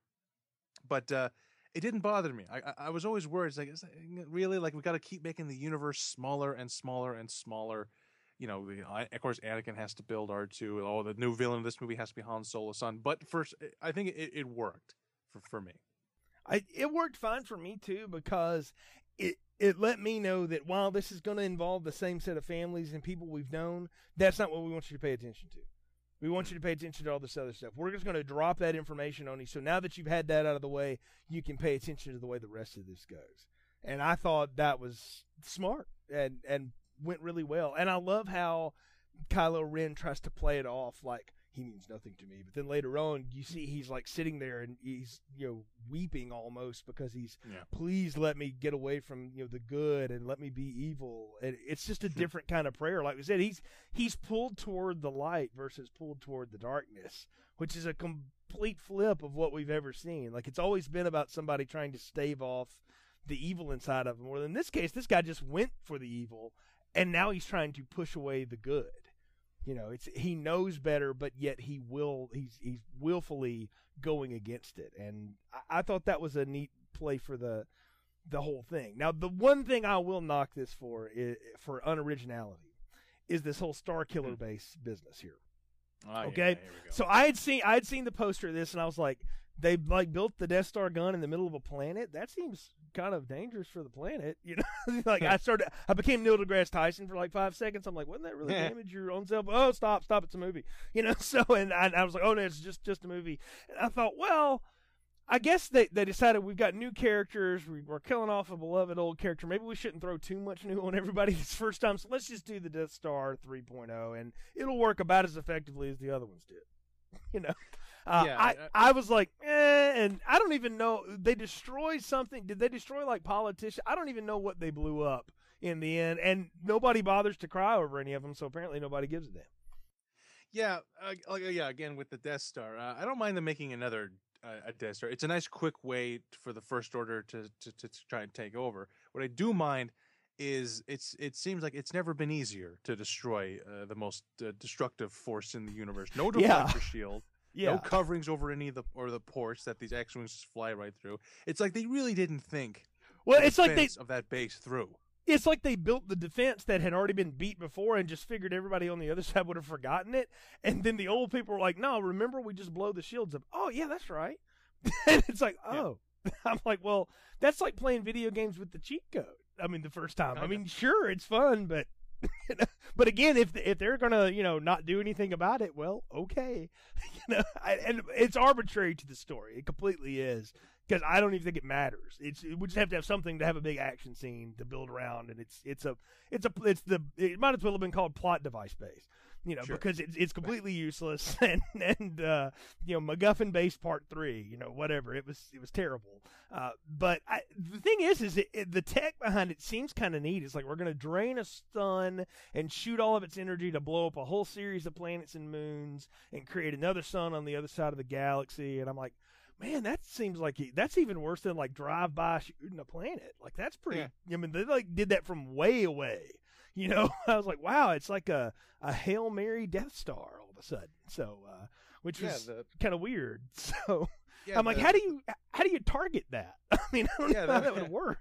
But uh, it didn't bother me. I, I, was always worried. It's like, is that, really? Like, we got to keep making the universe smaller and smaller and smaller. You know, the, uh, of course, Anakin has to build R2. Oh, the new villain of this movie has to be Han Solo's son. But first, I think it, it worked for, for me. I, it worked fine for me too because it it let me know that while this is going to involve the same set of families and people we've known, that's not what we want you to pay attention to. We want you to pay attention to all this other stuff. We're just going to drop that information on you. So now that you've had that out of the way, you can pay attention to the way the rest of this goes. And I thought that was smart and and went really well. And I love how Kylo Ren tries to play it off like he means nothing to me. But then later on, you see he's like sitting there and he's you know weeping almost because he's Yeah. please let me get away from you know the good and let me be evil. And it's just a hmm. different kind of prayer. Like we said, he's he's pulled toward the light versus pulled toward the darkness, which is a complete flip of what we've ever seen. Like it's always been about somebody trying to stave off the evil inside of him. Well, in this case, this guy just went for the evil, and now he's trying to push away the good. You know, it's he knows better, but yet he will he's he's willfully going against it, and I, I thought that was a neat play for the the whole thing. Now, the one thing I will knock this for is, for unoriginality is this whole Starkiller hmm. base business here. Oh, yeah, Okay, here. So I had seen I had seen the poster of this, and I was like, they like built the Death Star gun in the middle of a planet. That seems kind of dangerous for the planet, you know. like I started, I became Neil deGrasse Tyson for like five seconds. I'm like, wouldn't that really damage your own self? Oh, stop, stop! It's a movie, you know. So and I, I was like, oh no, it's just just a movie. And I thought, well. I guess they, they decided we've got new characters. We, we're killing off a beloved old character. Maybe we shouldn't throw too much new on everybody this first time. So let's just do the Death Star 3.0, and it'll work about as effectively as the other ones did. You know, uh, Yeah, I I- I was like, eh, and I don't even know they destroyed something. Did they destroy like politicians? I don't even know what they blew up in the end, and nobody bothers to cry over any of them. So apparently nobody gives a damn. Yeah, uh, uh, yeah. Again, with the Death Star, uh, I don't mind them making another uh, a Death Star. It's a nice, quick way for the First Order to, to to try and take over. What I do mind is it's it seems like it's never been easier to destroy uh, the most uh, destructive force in the universe. No Yeah. deflector shield, Yeah, no coverings over any of the or the ports that these X wings just fly right through. It's like they really didn't think. well, the it's like they of that base through. it's like they built the defense that had already been beat before and just figured everybody on the other side would have forgotten it. And then the old people were like, "No, remember we just blow the shields up." Oh yeah, that's right. and it's like, Yeah. oh, I'm like, well, that's like playing video games with the cheat code. I mean, the first time. I mean, sure, it's fun, but but again, if if they're gonna you know not do anything about it, well, okay, you know, I, and it's arbitrary to the story. It completely is because I don't even think it matters. It's we just have to have something to have a big action scene to build around, and it's it's a it's a it's the it might as well have been called plot device based, you know, Sure. because it's it's completely useless and and uh, you know MacGuffin based part three, you know, whatever. It was it was terrible. Uh, but I, the thing is, is it, it, the tech behind it seems kind of neat. It's like we're going to drain a sun and shoot all of its energy to blow up a whole series of planets and moons and create another sun on the other side of the galaxy. And I'm like, man, that seems like e- that's even worse than like drive by shooting a planet. Like that's pretty. I mean, they like did that from way away. You know, I was like, wow, it's like a a hail mary Death Star all of a sudden. So, uh, which Yeah, was kind of weird. So yeah, I'm like, the- how do you how do you target that? I mean, I don't Yeah, know how that- that would work.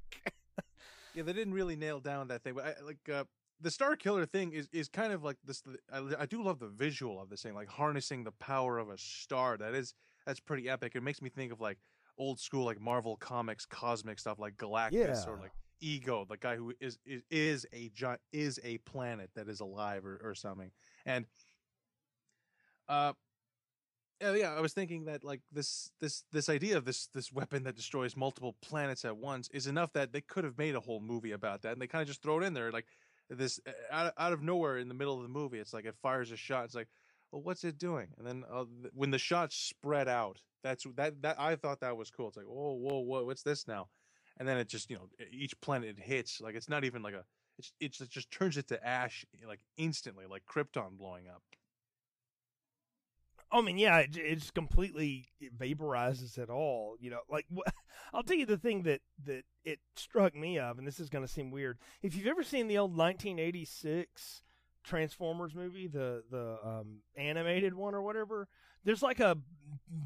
Yeah, they didn't really nail down that thing, but I, like uh, the Starkiller thing is is kind of like this. I, I do love the visual of this thing, like harnessing the power of a star. That is that's pretty epic. It makes me think of like old school like Marvel comics, cosmic stuff like Galactus or like Ego, the guy who is is, is a giant is a planet that is alive or, or something. And uh yeah, I was thinking that like this this this idea of this this weapon that destroys multiple planets at once is enough that they could have made a whole movie about that, and they kind of just throw it in there like this uh, out out of nowhere in the middle of the movie. It's like it fires a shot. It's like, well, what's it doing? And then uh, when the shots spread out, that's that that I thought that was cool. It's like, whoa, whoa, whoa, what's this now? And then it just you know each planet it hits like it's not even like a it's it just, turns it to ash like instantly like Krypton blowing up. I mean, yeah, it, it just completely it vaporizes it all. You know, like I'll tell you the thing that that it struck me of, and this is going to seem weird. If you've ever seen the old 1986 Transformers movie, the the um, animated one or whatever, there's like a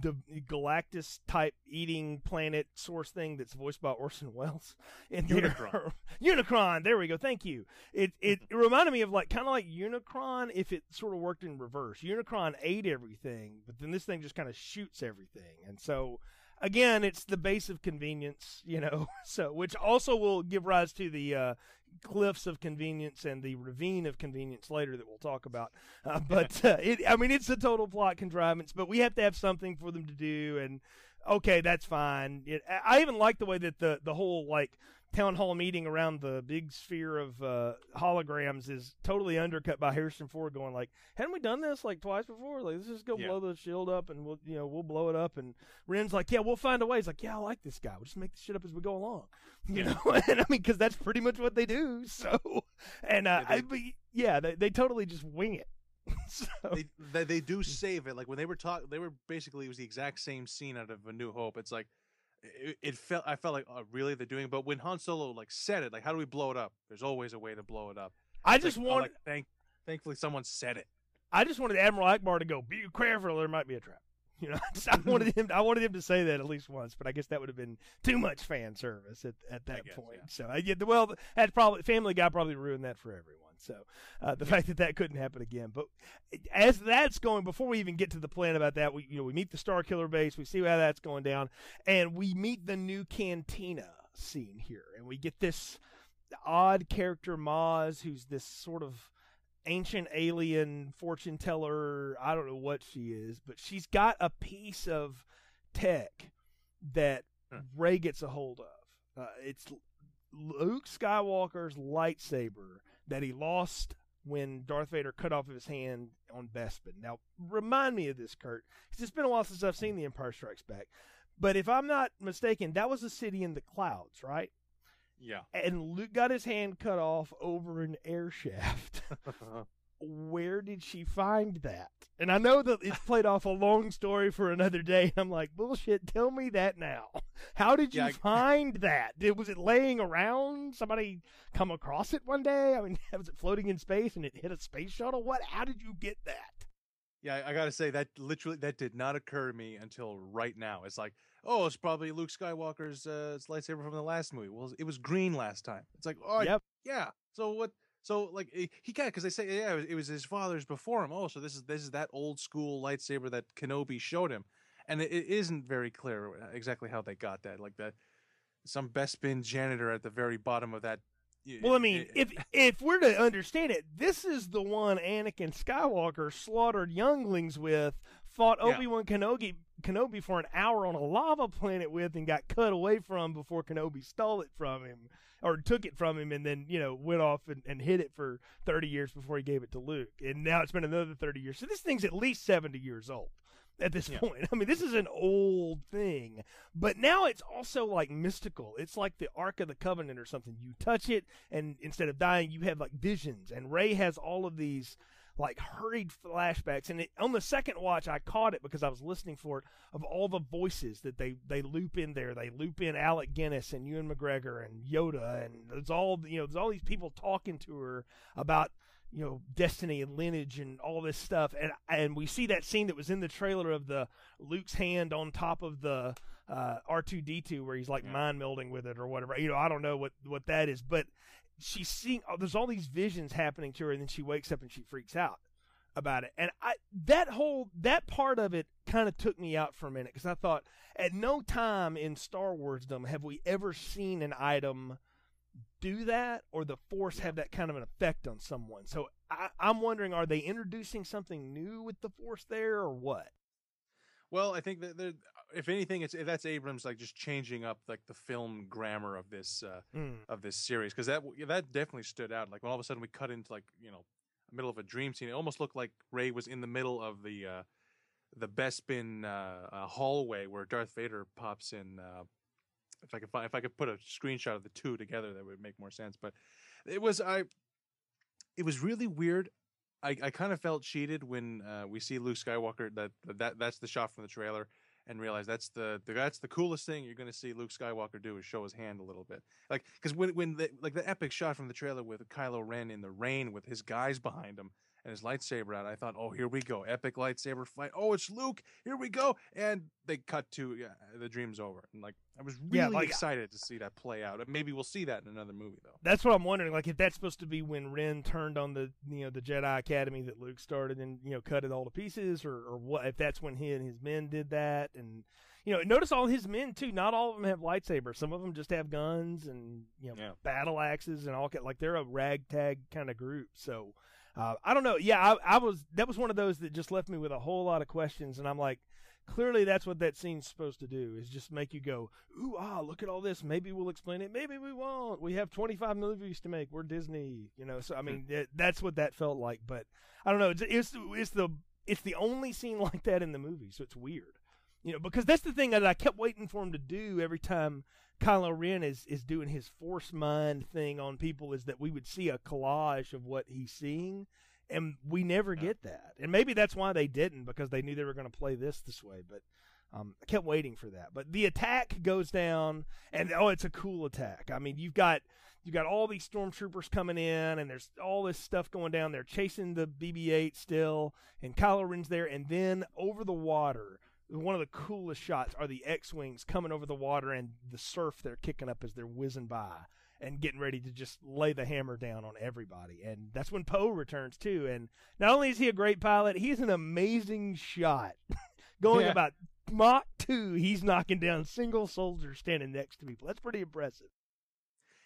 the Galactus type eating planet source thing that's voiced by Orson Welles. In. Unicron. Unicron. There we go. Thank you. It it, it reminded me of like kind of like Unicron if it sort of worked in reverse. Unicron ate everything, but then this thing just kind of shoots everything, and so again, it's the base of convenience, you know. So, which also will give rise to the uh, cliffs of convenience and the ravine of convenience later that we'll talk about. Uh, but uh, it, I mean, it's a total plot contrivance. But we have to have something for them to do, and okay, that's fine. It, I even like the way that the the whole like town hall meeting around the big sphere of uh, holograms is totally undercut by Harrison Ford going like, "Hadn't we done this like twice before? Like, let's just go Yeah. blow the shield up and we'll you know we'll blow it up." And Ren's like, "Yeah, we'll find a way." He's like, "Yeah, I like this guy. We'll just make the shit up as we go along." You know, and I mean, because that's pretty much what they do. So, and uh, Yeah, they- I, but, yeah, they they totally just wing it. so, they, they they do save it. Like when they were talking, they were basically it was the exact same scene out of A New Hope. It's like it, it felt I felt like oh, really they're doing. it? But when Han Solo like said it, like how do we blow it up? There's always a way to blow it up. I It's just like, oh, like, thank thankfully someone said it. I just wanted Admiral Ackbar to go, "Be careful, there might be a trap." You know, I wanted him. I wanted him to say that at least once, but I guess that would have been too much fan service at, at that guess, point. yeah. So, I get yeah, well, that probably Family Guy probably ruined that for everyone. So, uh, the fact that that couldn't happen again, but as that's going, before we even get to the plan about that, we you know we meet the Starkiller base, we see how that's going down, and we meet the new cantina scene here, and we get this odd character Maz, who's this sort of ancient alien fortune teller. I don't know what she is, but she's got a piece of tech that Huh. Rey gets a hold of. Uh, it's Luke Skywalker's lightsaber that he lost when Darth Vader cut off his hand on Bespin. Now, remind me of this, Kurt, because it's been a while since I've seen The Empire Strikes Back. But if I'm not mistaken, that was a city in the clouds, right? Yeah. And Luke got his hand cut off over an air shaft. Where did she find that? And I know that it's played off a long story for another day. I'm like, bullshit, tell me that now. How did you Yeah, I- find that? Did, was it laying around? Somebody come across it one day? I mean, was it floating in space and it hit a space shuttle? What? How did you get that? Yeah, I gotta say that literally that did not occur to me until right now. It's like, oh, it's probably Luke Skywalker's uh, lightsaber from the last movie. Well, it was green last time. It's like, oh, Yep. yeah. So what? So like eh, he- he got because they say yeah, it was, his father's before him. Oh, so this is this is that old school lightsaber that Kenobi showed him, and it, it isn't very clear exactly how they got that. Like that, some Bespin janitor at the very bottom of that. Well, I mean, if eh, eh. if we're to understand it, this is the one Anakin Skywalker slaughtered younglings with, fought Obi Wan Kenobi Kenobi for an hour on a lava planet with, and got cut away from before Kenobi stole it from him or took it from him, and then you know went off and, and hid it for thirty years before he gave it to Luke, and now it's been another thirty years. So this thing's at least seventy years old at this Yeah. point. I mean, this is an old thing, but now it's also like mystical. It's like the Ark of the Covenant or something. You touch it, and instead of dying, you have like visions. And Rey has all of these like hurried flashbacks. And it, on the second watch, I caught it because I was listening for it of all the voices that they they loop in there. They loop in Alec Guinness and Ewan McGregor and Yoda, and there's all you know. There's all these people talking to her about you know destiny and lineage and all this stuff and and we see that scene that was in the trailer of the Luke's hand on top of the uh, R2D2 where he's like Yeah. mind melding with it or whatever you know I don't know what what that is but she's seeing oh, there's all these visions happening to her and then she wakes up and she freaks out about it and I that whole that part of it kind of took me out for a minute because I thought at no time in Star Warsdom have we ever seen an item do that or the force have that kind of an effect on someone. So I, I'm wondering, are they introducing something new with the force there or what? Well, I think that if anything, it's that's Abrams like just changing up like the film grammar of this uh, Mm. of this series because that yeah, that definitely stood out. Like when all of a sudden we cut into like you know middle of a dream scene, it almost looked like Rey was in the middle of the uh, the Bespin uh, uh, hallway where Darth Vader pops in. Uh, if I could find, if I could put a screenshot of the two together, that would make more sense. But it was I, it was really weird. I, I kind of felt cheated when uh, we see Luke Skywalker. That that that's the shot from the trailer, and realize that's the, the that's the coolest thing you're going to see Luke Skywalker do is show his hand a little bit. Like because when when the like the epic shot from the trailer with Kylo Ren in the rain with his guys behind him and his lightsaber out, I thought, oh here we go, epic lightsaber fight. Oh it's Luke, here we go, and they cut to yeah, the dream's over. And like I was really Yeah, like- excited to see that play out. Maybe we'll see that in another movie though. That's what I'm wondering. Like, if that's supposed to be when Ren turned on the you know the Jedi Academy that Luke started and you know cut it all to pieces, or or what? If that's when he and his men did that, and you know, notice all his men too. Not all of them have lightsabers. Some of them just have guns and you know Yeah. battle axes and all. Like they're a ragtag kind of group. So uh, I don't know. Yeah, I, I was. That was one of those that just left me with a whole lot of questions. And I'm like, clearly that's what that scene's supposed to do is just make you go, ooh ah, look at all this. Maybe we'll explain it. Maybe we won't. We have 25 movies to make. We're Disney. You know. So I mean, that, that's what that felt like. But I don't know. It's, it's it's the it's the only scene like that in the movie. So it's weird. You know, because that's the thing that I kept waiting for him to do every time Kylo Ren is, is doing his force mind thing on people is that we would see a collage of what he's seeing, and we never Yeah. get that. And maybe that's why they didn't because they knew they were going to play this this way. But um, I kept waiting for that. But the attack goes down, and oh, it's a cool attack. I mean, you've got you got all these stormtroopers coming in, and there's all this stuff going down. They're chasing the BB-8 still, and Kylo Ren's there, and then over the water one of the coolest shots are the X-wings coming over the water and the surf they're kicking up as they're whizzing by and getting ready to just lay the hammer down on everybody. And that's when Poe returns too. And not only is he a great pilot, he's an amazing shot. Going Yeah. about Mach 2, he's knocking down single soldiers standing next to people. That's pretty impressive.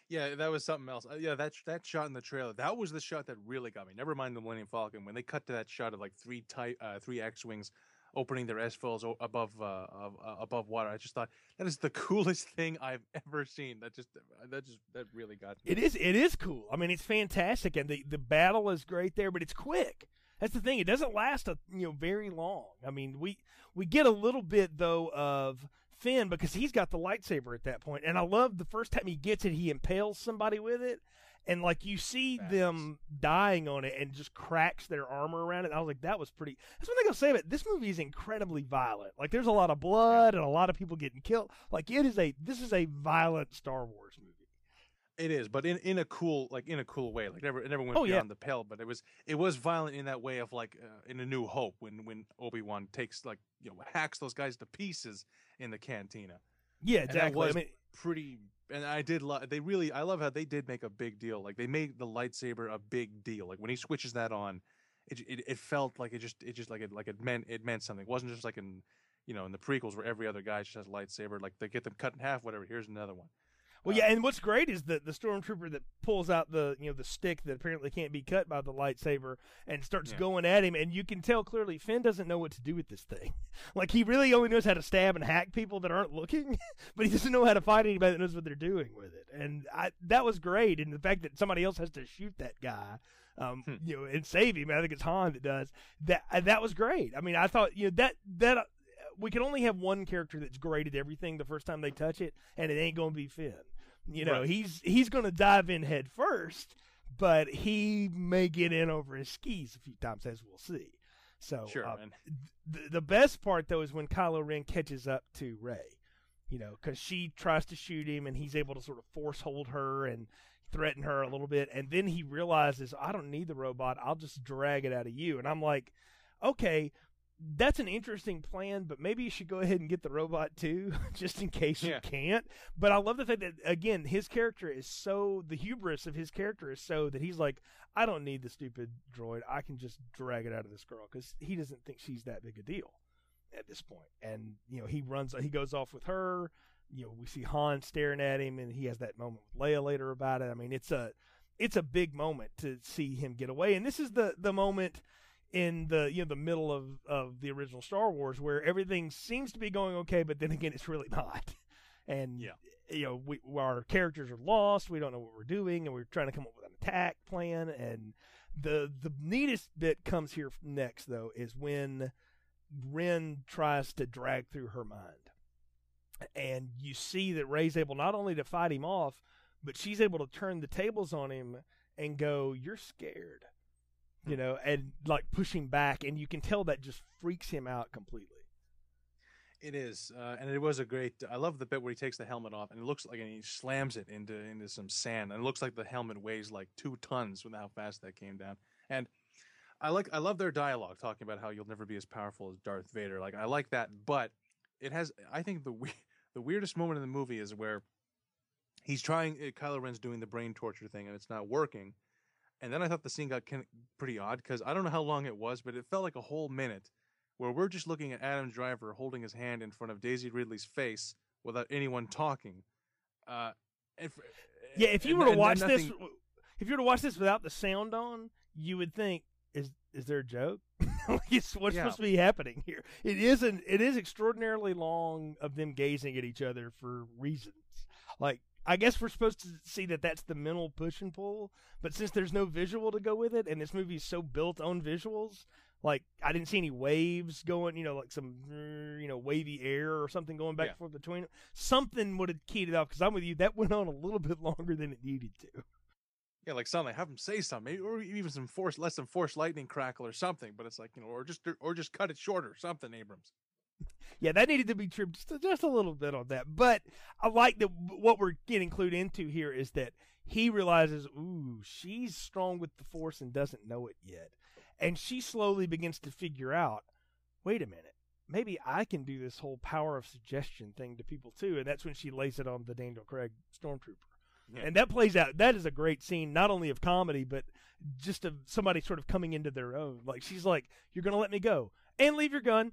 Yeah, that was something else. Uh, yeah, that that shot in the trailer, that was the shot that really got me. Never mind the Millennium Falcon. When they cut to that shot of like three type, uh, three X wings opening their S foils above uh, uh, above water, I just thought that is the coolest thing I've ever seen. That just that just that really got me. It is it is cool. I mean, it's fantastic, and the the battle is great there, but it's quick. That's the thing. It doesn't last a you know very long. I mean, we we get a little bit though of Finn because he's got the lightsaber at that point, and I love the first time he gets it, he impales somebody with it, and like you see them dying on it, and just cracks their armor around it. I was like, that was pretty. That's one thing I'll say about it. This movie is incredibly violent. Like, there's a lot of blood and a lot of people getting killed. Like, it is a this is a violent Star Wars movie. It is, but in, in a cool like in a cool way. Like never it never went Oh, yeah. beyond the pale, but it was it was violent in that way of like uh, in a New Hope when when Obi Wan takes like you know hacks those guys to pieces in the cantina. Yeah, And exactly. was I mean, pretty and I did love they really I love how they did make a big deal. Like they made the lightsaber a big deal. Like when he switches that on, it it, it felt like it just it just like it like it meant it meant something. It wasn't just like in you know in the prequels where every other guy just has a lightsaber. Like they get them cut in half, whatever. Here's another one. Well, yeah, and what's great is the the stormtrooper that pulls out the you know the stick that apparently can't be cut by the lightsaber and starts Yeah. going at him, and you can tell clearly Finn doesn't know what to do with this thing. Like he really only knows how to stab and hack people that aren't looking, but he doesn't know how to fight anybody that knows what they're doing with it. And I, that was great, and the fact that somebody else has to shoot that guy. Um, Hmm. you know, and save him. I think it's Han that does that. That was great. I mean, I thought you know that that uh, we can only have one character that's great at everything the first time they touch it, and it ain't going to be Finn. You know, Right. he's he's going to dive in head first, but he may get in over his skis a few times, as we'll see. So, Sure, uh, the, the best part though is when Kylo Ren catches up to Rey, you know, because she tries to shoot him and he's able to sort of force hold her and threaten her a little bit, and then he realizes I don't need the robot, I'll just drag it out of you, and I'm like, okay. That's an interesting plan, but maybe you should go ahead and get the robot too, just in case you Yeah. can't. But I love the fact that again, his character is so the hubris of his character is so that he's like, I don't need the stupid droid. I can just drag it out of this girl because he doesn't think she's that big a deal at this point. And you know, he runs, he goes off with her. You know, we see Han staring at him, and he has that moment with Leia later about it. I mean, it's a it's a big moment to see him get away, and this is the the moment in the you know the middle of of the original Star Wars where everything seems to be going okay, but then again, it's really not. And Yeah. you know, we our characters are lost. We don't know what we're doing, and we're trying to come up with an attack plan. And the the neatest bit comes here next, though, is when Ren tries to drag through her mind, and you see that Rey's able not only to fight him off, but she's able to turn the tables on him and go, "You're scared," you know, and like pushing back, and you can tell that just freaks him out completely. It is, uh, and it was a great. I love the bit where he takes the helmet off, and it looks like and he slams it into into some sand, and it looks like the helmet weighs like two tons with how fast that came down. And I like, I love their dialogue talking about how you'll never be as powerful as Darth Vader. Like I like that, but it has. I think the we- the weirdest moment in the movie is where he's trying. Uh, Kylo Ren's doing the brain torture thing, and it's not working. And then I thought the scene got kin- pretty odd because I don't know how long it was, but it felt like a whole minute where we're just looking at Adam Driver holding his hand in front of Daisy Ridley's face without anyone talking. Uh, if, Yeah, if you and- were to watch nothing- this, if you were to watch this without the sound on, you would think, "Is is there a joke? It's- what's Yeah. supposed to be happening here?" It isn't. It is extraordinarily long of them gazing at each other for reasons. Like, I guess we're supposed to see that that's the mental push and pull, but since there's no visual to go with it, and this movie is so built on visuals. Like I didn't see any waves going, you know, like some, you know, wavy air or something going back Yeah. and forth between them. Something would have keyed it off because I'm with you. That went on a little bit longer than it needed to. Yeah, like something. Have them say something, maybe, or even some force, less than force lightning crackle or something. But it's like you know, or just or just cut it shorter, something. Abrams. Yeah, that needed to be trimmed just a, just a little bit on that. But I like that what we're getting clued into here is that he realizes, ooh, she's strong with the force and doesn't know it yet. And she slowly begins to figure out, wait a minute, maybe I can do this whole power of suggestion thing to people too. And that's when she lays it on the Daniel Craig stormtrooper. Yeah. And that plays out. That is a great scene, not only of comedy, but just of somebody sort of coming into their own. Like she's like, "You're gonna let me go and leave your gun,"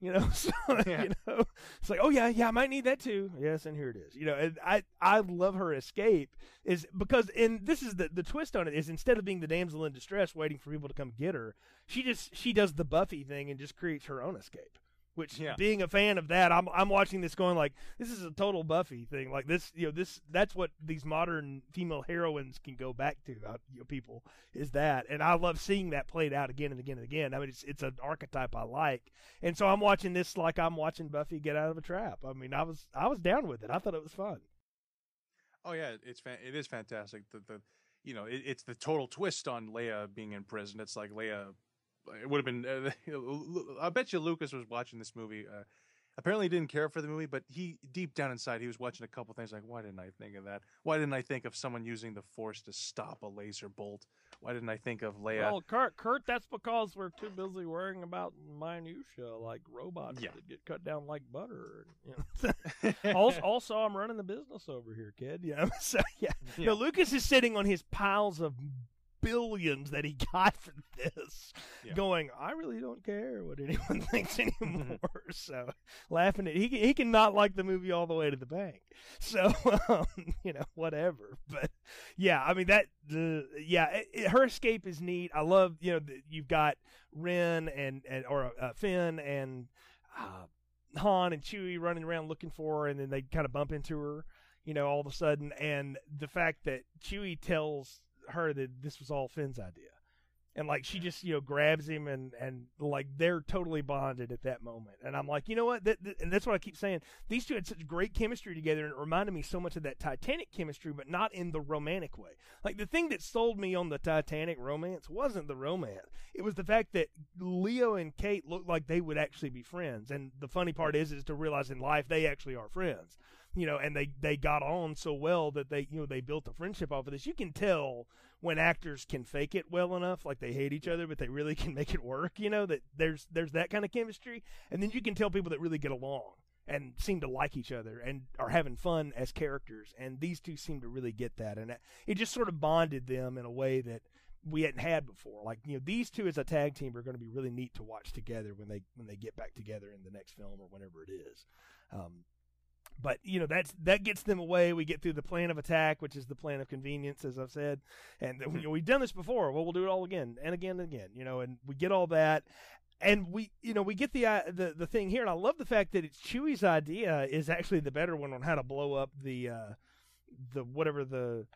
you know. So Yeah. you know, it's like, "Oh yeah, yeah, I might need that too." Yes, and here it is. You know, and I I love her escape is because and this is the the twist on it is instead of being the damsel in distress waiting for people to come get her, she just she does the Buffy thing and just creates her own escape. Which, Yeah. being a fan of that, I'm I'm watching this going like this is a total Buffy thing. Like this, you know, this that's what these modern female heroines can go back to. Uh, you know, people is that, and I love seeing that played out again and again and again. I mean, it's it's an archetype I like, and so I'm watching this like I'm watching Buffy get out of a trap. I mean, I was I was down with it. I thought it was fun. Oh yeah, it's fan- it is fantastic. The the you know it, it's the total twist on Leia being in prison. It's like Leia. It would have been. Uh, I bet you Lucas was watching this movie. Uh, apparently, he didn't care for the movie, but he deep down inside he was watching a couple things like, why didn't I think of that? Why didn't I think of someone using the Force to stop a laser bolt? Why didn't I think of Leia? Well, Kurt, Kurt, that's because we're too busy worrying about minutia like robots Yeah. that get cut down like butter. You know? also, also, I'm running the business over here, kid. Know, so yeah. Yeah. No, Lucas is sitting on his piles of billions that he got for this, Yeah. going, I really don't care what anyone thinks anymore. so laughing at he he can not like the movie all the way to the bank. So um, you know whatever. But yeah, I mean that the yeah it, it- her escape is neat. I love you know that you've got Ren and and or uh, Finn and. Uh, Han and Chewie running around looking for her, and then they kind of bump into her, you know, all of a sudden. And the fact that Chewie tells her that this was all Finn's idea, and like she just you know grabs him and and like they're totally bonded at that moment. And I'm like, you know what? That, that- and that's what I keep saying. These two had such great chemistry together, and it reminded me so much of that Titanic chemistry, but not in the romantic way. Like the thing that sold me on the Titanic romance wasn't the romance. It was the fact that Leo and Kate looked like they would actually be friends. And the funny part is, is to realize in life they actually are friends. You know, and they they got on so well that they you know they built a friendship off of this. You can tell when actors can fake it well enough, like they hate each other, but they really can make it work. You know that there's there's that kind of chemistry, and then you can tell people that really get along and seem to like each other and are having fun as characters. And these two seem to really get that, and it- just sort of bonded them in a way that we hadn't had before. Like you know, these two as a tag team are going to be really neat to watch together when they when they get back together in the next film or whenever it is. Um, but you know that's that gets them away. We get through the plan of attack, which is the plan of convenience, as I've said, and you know, we've done this before. Well, we'll do it all again and again and again. You know, and we get all that, and we you know we get the uh, the the thing here, and I love the fact that it's Chewie's idea is actually the better one on how to blow up the uh, the whatever the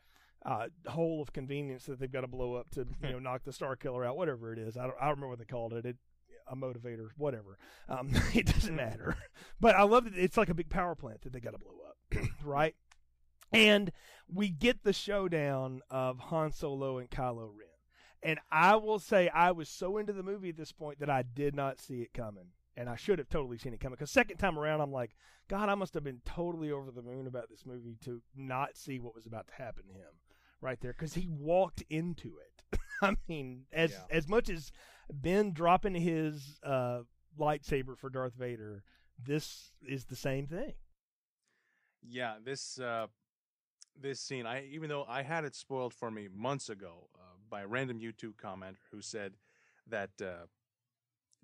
uh, hole of convenience that they've got to blow up to you know knock the Starkiller out, whatever it is. I don't I don't remember what they called it. It a motivator, whatever. Um, it doesn't matter. But I love that it's like a big power plant that they got to blow up, right? And we get the showdown of Han Solo and Kylo Ren. And I will say I was so into the movie at this point that I did not see it coming. And I should have totally seen it coming. Because second time around, I'm like, God, I must have been totally over the moon about this movie to not see what was about to happen to him right there. Because he walked into it. I mean, as Yeah. as much as Ben dropping his uh, lightsaber for Darth Vader, this is the same thing. Yeah, this uh, this scene, I even though I had it spoiled for me months ago uh, by a random YouTube commenter who said that uh,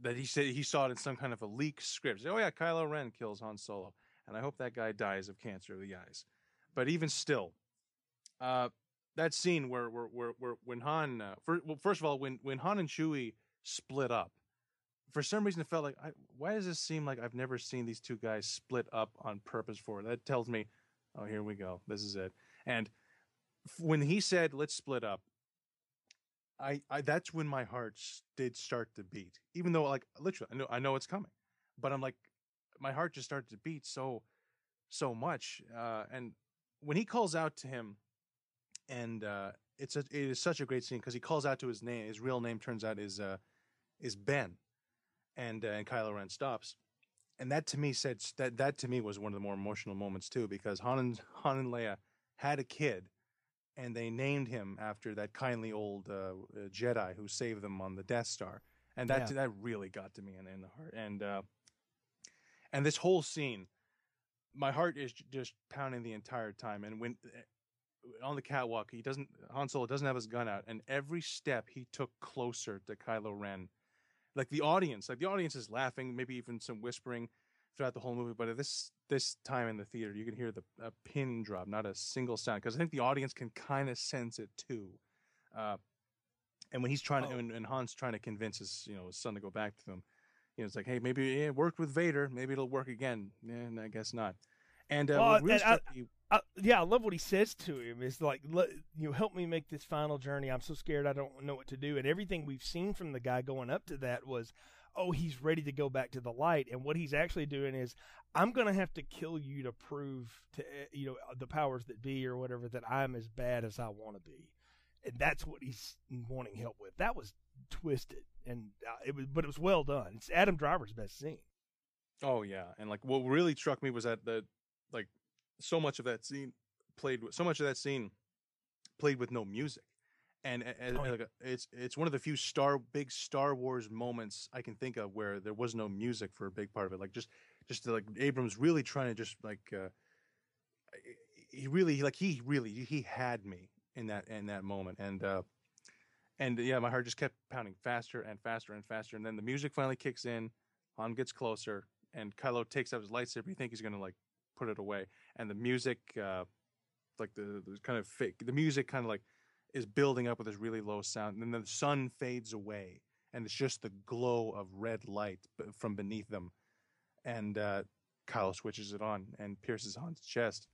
that he said he saw it in some kind of a leak script. Oh yeah, Kylo Ren kills Han Solo, and I hope that guy dies of cancer of the eyes. But even still, uh, that scene where where where, where when Han, uh, for, well, first of all, when when Han and Chewie split up, for some reason it felt like I, why does this seem like I've never seen these two guys split up on purpose for? That tells me, oh here we go, this is it. And when he said let's split up, I, I that's when my heart did start to beat. Even though like literally I know I know it's coming, but I'm like my heart just started to beat so so much. Uh, and when he calls out to him, and uh, it's a, it is such a great scene because he calls out to his name. His real name turns out is uh, is Ben, and uh, and Kylo Ren stops, and that to me said that that to me was one of the more emotional moments too because Han and Han and Leia had a kid and they named him after that kindly old uh, Jedi who saved them on the Death Star, and that yeah. that really got to me in, in the heart. And uh, and this whole scene, my heart is just pounding the entire time. And when uh, on the catwalk, he doesn't Han Solo doesn't have his gun out, and every step he took closer to Kylo Ren, like the audience, like the audience is laughing, maybe even some whispering throughout the whole movie. But at this this time in the theater, you can hear the a pin drop, not a single sound, because I think the audience can kind of sense it too. Uh, and when he's trying oh. to, and, and, Han's trying to convince his you know his son to go back to them, you know, it's like, hey, maybe it worked with Vader, maybe it'll work again. And I guess not. And uh, well, really I, I, yeah, I love what he says to him. Is like, you know, help me make this final journey. I'm so scared, I don't know what to do. And everything we've seen from the guy going up to that was, oh, he's ready to go back to the light. And what he's actually doing is, I'm going to have to kill you to prove to, eh, you know, the powers that be or whatever that I'm as bad as I want to be. And that's what he's wanting help with. That was twisted and uh, it was, but it was well done. It's Adam Driver's best scene. Oh yeah. And like what really struck me was that the, like so much of that scene played with, so much of that scene played with no music. And, and, oh, like it's it's one of the few star big Star Wars moments I can think of where there was no music for a big part of it. Like just just like Abrams really trying to just like uh, he really like he really he had me in that in that moment. And uh, and yeah my heart just kept pounding faster and faster and faster. And then the music finally kicks in Han gets closer and Kylo takes out his lightsaber. You think he's gonna like put it away and the music uh, like the, the kind of fake the music kind of like is building up with this really low sound, and then the sun fades away, and it's just the glow of red light from beneath them. And uh, Kylo switches it on and pierces Han's chest,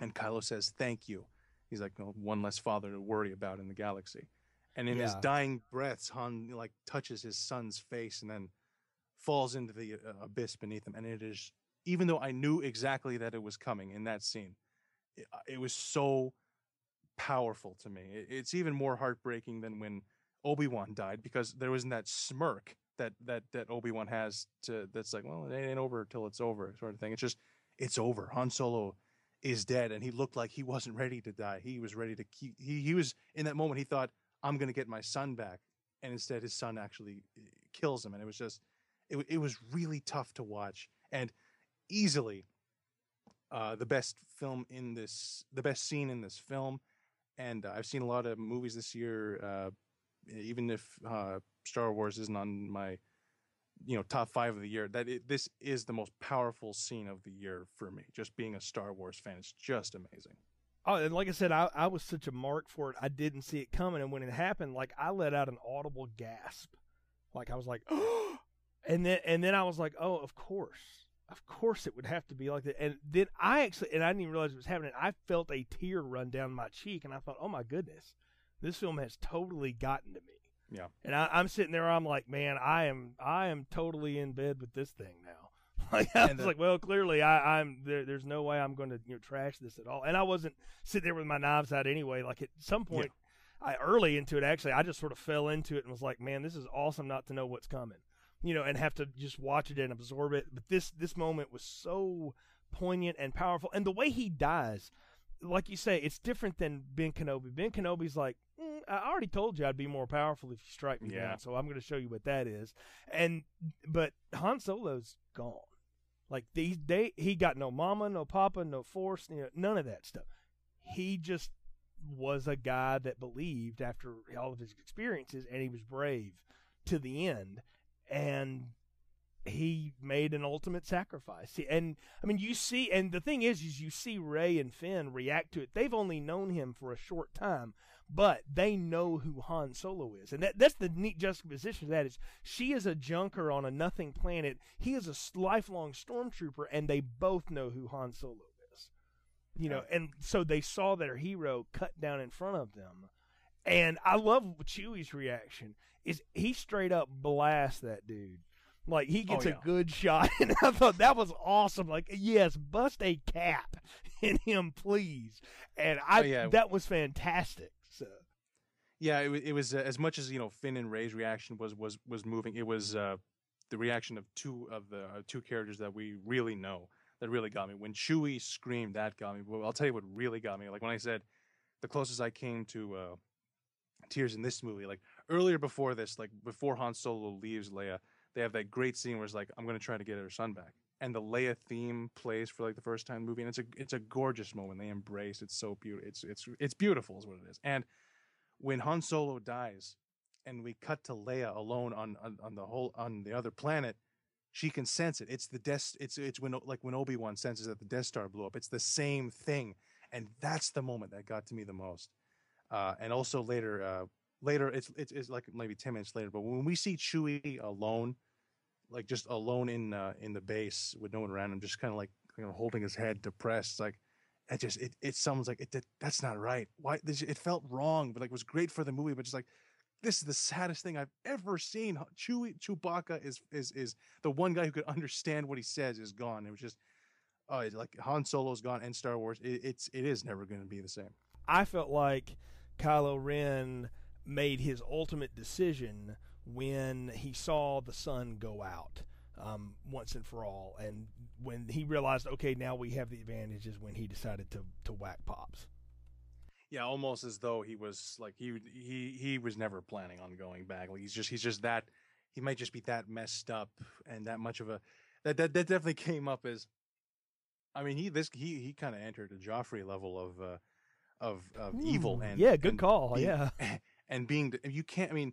and Kylo says, "Thank you." He's like, oh, "One less father to worry about in the galaxy." And in yeah. his dying breaths, Han like touches his son's face and then falls into the uh, abyss beneath him. And it is, even though I knew exactly that it was coming in that scene, it, it was so powerful to me. It's even more heartbreaking than when Obi Wan died because there wasn't that smirk that that that Obi Wan has to. That's like, well, it ain't over till it's over, sort of thing. It's just, it's over. Han Solo is dead, and he looked like he wasn't ready to die. He was ready to keep. He he was in that moment. He thought, I'm going to get my son back, and instead, his son actually eh, kills him, and it was just, it it was really tough to watch, and easily. Uh, the best film in this, the best scene in this film, and uh, I've seen a lot of movies this year. Uh, even if uh, Star Wars isn't on my, you know, top five of the year, that it, this is the most powerful scene of the year for me. Just being a Star Wars fan, it's just amazing. Oh, and like I said, I, I was such a mark for it. I didn't see it coming, and when it happened, like I let out an audible gasp, like I was like, oh, and then and then I was like, oh, of course of course it would have to be like that. And then I actually, and I didn't even realize it was happening. I felt a tear run down my cheek, and I thought, oh my goodness, this film has totally gotten to me. Yeah. And I, am sitting there, I'm like, man, I am, I am totally in bed with this thing now. Like I was the, like, well, clearly I, I'm there. There's no way I'm going to you know trash this at all. And I wasn't sitting there with my knives out anyway. Like at some point, yeah. I early into it actually, I just sort of fell into it and was like, man, this is awesome not to know what's coming you know, and have to just watch it and absorb it. But this this moment was so poignant and powerful, and the way he dies, like you say, it's different than Ben Kenobi. Ben Kenobi's like, mm, I already told you I'd be more powerful if you strike me yeah. down, so I'm going to show you what that is. And but Han Solo's gone. Like these, they he got no mama, no papa, no force, you know, none of that stuff. He just was a guy that believed after all of his experiences, and he was brave to the end and he made an ultimate sacrifice. And I mean, you see, and the thing is, is you see Rey and Finn react to it. They've only known him for a short time, but they know who Han Solo is, and that, that's the neat juxtaposition of that is she is a junker on a nothing planet. He is a lifelong stormtrooper, and they both know who Han Solo is. You know, and so they saw their hero cut down in front of them, and I love Chewie's reaction. Is he straight up blast that dude? Like he gets oh, yeah. a good shot, and I thought that was awesome. Like, yes, bust a cap in him, please. And I Oh, yeah. that was fantastic. So Yeah, it, it was uh, as much as you know Finn and Rey's reaction was was was moving. It was uh, the reaction of two of the uh, two characters that we really know that really got me. When Chewie screamed, that got me. Well, I'll tell you what really got me. Like when I said the closest I came to uh, tears in this movie. Like earlier before this, like before Han Solo leaves Leia, they have that great scene where it's like, "I'm to try to get her son back." And the Leia theme plays for like the first time in the movie, and it's a it's a gorgeous moment. They embrace. It's so beautiful. It's it's it's beautiful, is what it is. And when Han Solo dies, and we cut to Leia alone on on, on the whole on the other planet, she can sense it. It's the Death. It's it's when like when Obi Wan senses that the Death Star blew up. It's the same thing, and that's the moment that got to me the most. Uh, and also later, uh, later it's, it's it's like maybe ten minutes later, but when we see Chewie alone, like just alone in uh, in the base with no one around him, just kind of like you know holding his head depressed, like it just it it sounds like it that's not right. Why this, it felt wrong, but like was great for the movie, but just like this is the saddest thing I've ever seen. Chewie Chewbacca is is is the one guy who could understand what he says is gone. It was just oh, it's like Han Solo's gone and Star Wars. It, it's it is never going to be the same. I felt like Kylo Ren made his ultimate decision when he saw the sun go out um, once and for all, and when he realized, okay, now we have the advantages, when he decided to to whack pops. Yeah, almost as though he was like he he he was never planning on going back. Like he's just he's just that he might just be that messed up and that much of a that that, that definitely came up as I mean he this he he kind of entered a Joffrey level of uh of of evil and yeah, good and call. yeah, and being you can't I mean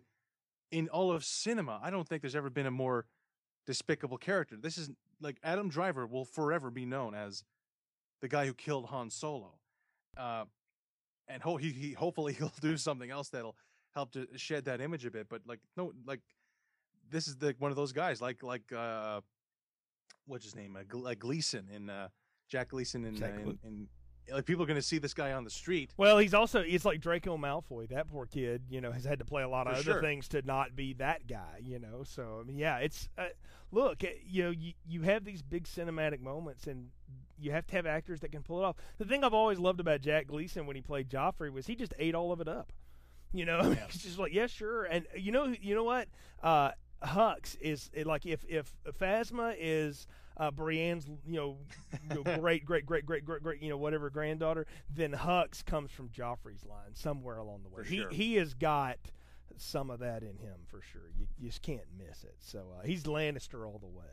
in all of cinema I don't think there's ever been a more despicable character. This is like Adam Driver will forever be known as the guy who killed Han Solo. Uh and ho- he, he hopefully he'll do something else that'll help to shed that image a bit. But like no, like this is the one of those guys like like uh, what's his name? Uh, like Gleeson in uh, Jack Gleeson in, uh, in, in like people are going to see this guy on the street. Well, he's also it's like Draco Malfoy. That poor kid, you know, has had to play a lot of For other sure. things to not be that guy, you know. So I mean, yeah, it's uh, look, uh, you know, you you have these big cinematic moments, and you have to have actors that can pull it off. The thing I've always loved about Jack Gleeson when he played Joffrey was he just ate all of it up. You know, Yeah. he's just like, yeah, sure. And you know, you know what? Uh, Hux is it, like if if Phasma is uh, Brienne's, you know, you know, great, great, great, great, great, great, you know, whatever granddaughter, then Hux comes from Joffrey's line somewhere along the way. For he sure. he has got some of that in him for sure. You, you just can't miss it. So uh, he's Lannister all the way.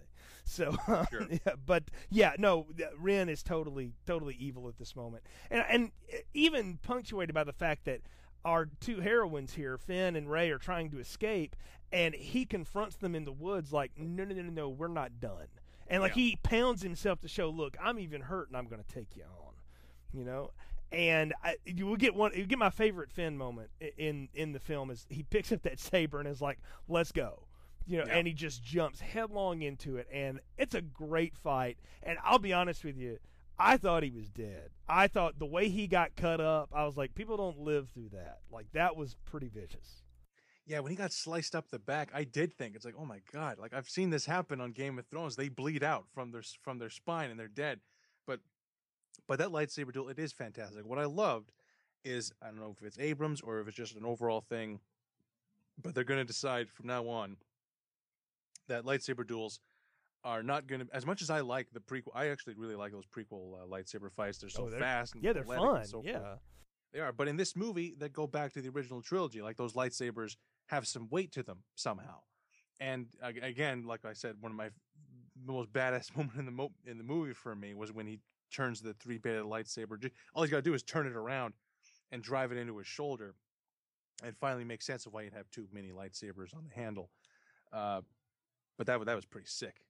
So, uh, Sure. yeah, but yeah, no, uh, Ren is totally, totally evil at this moment, and and even punctuated by the fact that our two heroines here, Finn and Rey, are trying to escape, and he confronts them in the woods like, no, no, no, no, no, we're not done. And like Yeah. he pounds himself to show, look, I'm even hurt, and I'm going to take you on. You know, and I, you will get one. You get my favorite Finn moment in in the film is he picks up that saber and is like, "Let's go," you know, Yeah. and he just jumps headlong into it, and it's a great fight. And I'll be honest with you, I thought he was dead. I thought the way he got cut up, I was like, people don't live through that. Like that was pretty vicious. Yeah, when he got sliced up the back, I did think it's like, oh my god, like I've seen this happen on Game of Thrones. They bleed out from their from their spine and they're dead. But but that lightsaber duel, it is fantastic. What I loved is I don't know if it's Abrams or if it's just an overall thing, but they're going to decide from now on that lightsaber duels are not going to as much as I like the prequel. I actually really like those prequel uh, lightsaber fights. They're so Oh, they're- fast and Yeah, they're fun. so yeah. They are, but in this movie, that go back to the original trilogy. Like those lightsabers have some weight to them somehow. And again, like I said, one of my most badass moment in the mo- in the movie for me was when he turns the three bladed lightsaber. All he's got to do is turn it around and drive it into his shoulder, and finally make sense of why you'd have two mini lightsabers on the handle. Uh, but that that was pretty sick.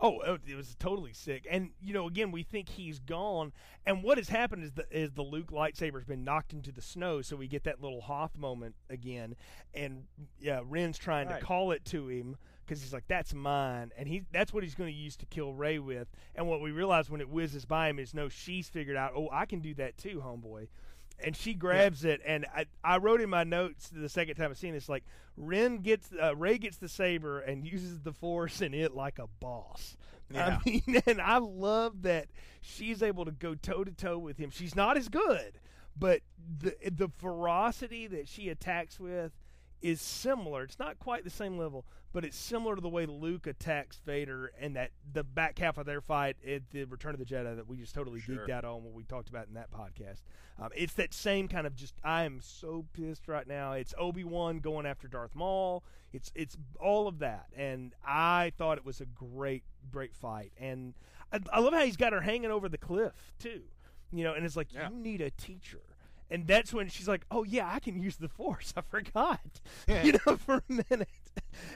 Oh, oh, it was totally sick. And you know, again, we think he's gone, and what has happened is the is the Luke lightsaber's been knocked into the snow, so we get that little Hoth moment again, and yeah, Ren's trying Right. to call it to him because he's like, "That's mine," and he that's what he's going to use to kill Rey with. And what we realize when it whizzes by him is, no, she's figured out, oh, I can do that too, homeboy. And she grabs it, and I, I wrote in my notes the second time I seen this, like Ren gets uh, Rey gets the saber and uses the Force in it like a boss. Yeah. I mean, and I love that she's able to go toe to toe with him. She's not as good, but the the ferocity that she attacks with is similar. It's not quite the same level, but it's similar to the way Luke attacks Vader and that the back half of their fight at the Return of the Jedi that we just totally Sure. geeked out on what we talked about in that podcast. Um, it's that same kind of just I am so pissed right now. It's Obi Wan going after Darth Maul. It's it's all of that, and I thought it was a great great fight. And I, I love how he's got her hanging over the cliff too. You know, and it's like Yeah. you need a teacher. And that's when she's like, "Oh yeah, I can use the force. I forgot." Yeah. you know, for a minute.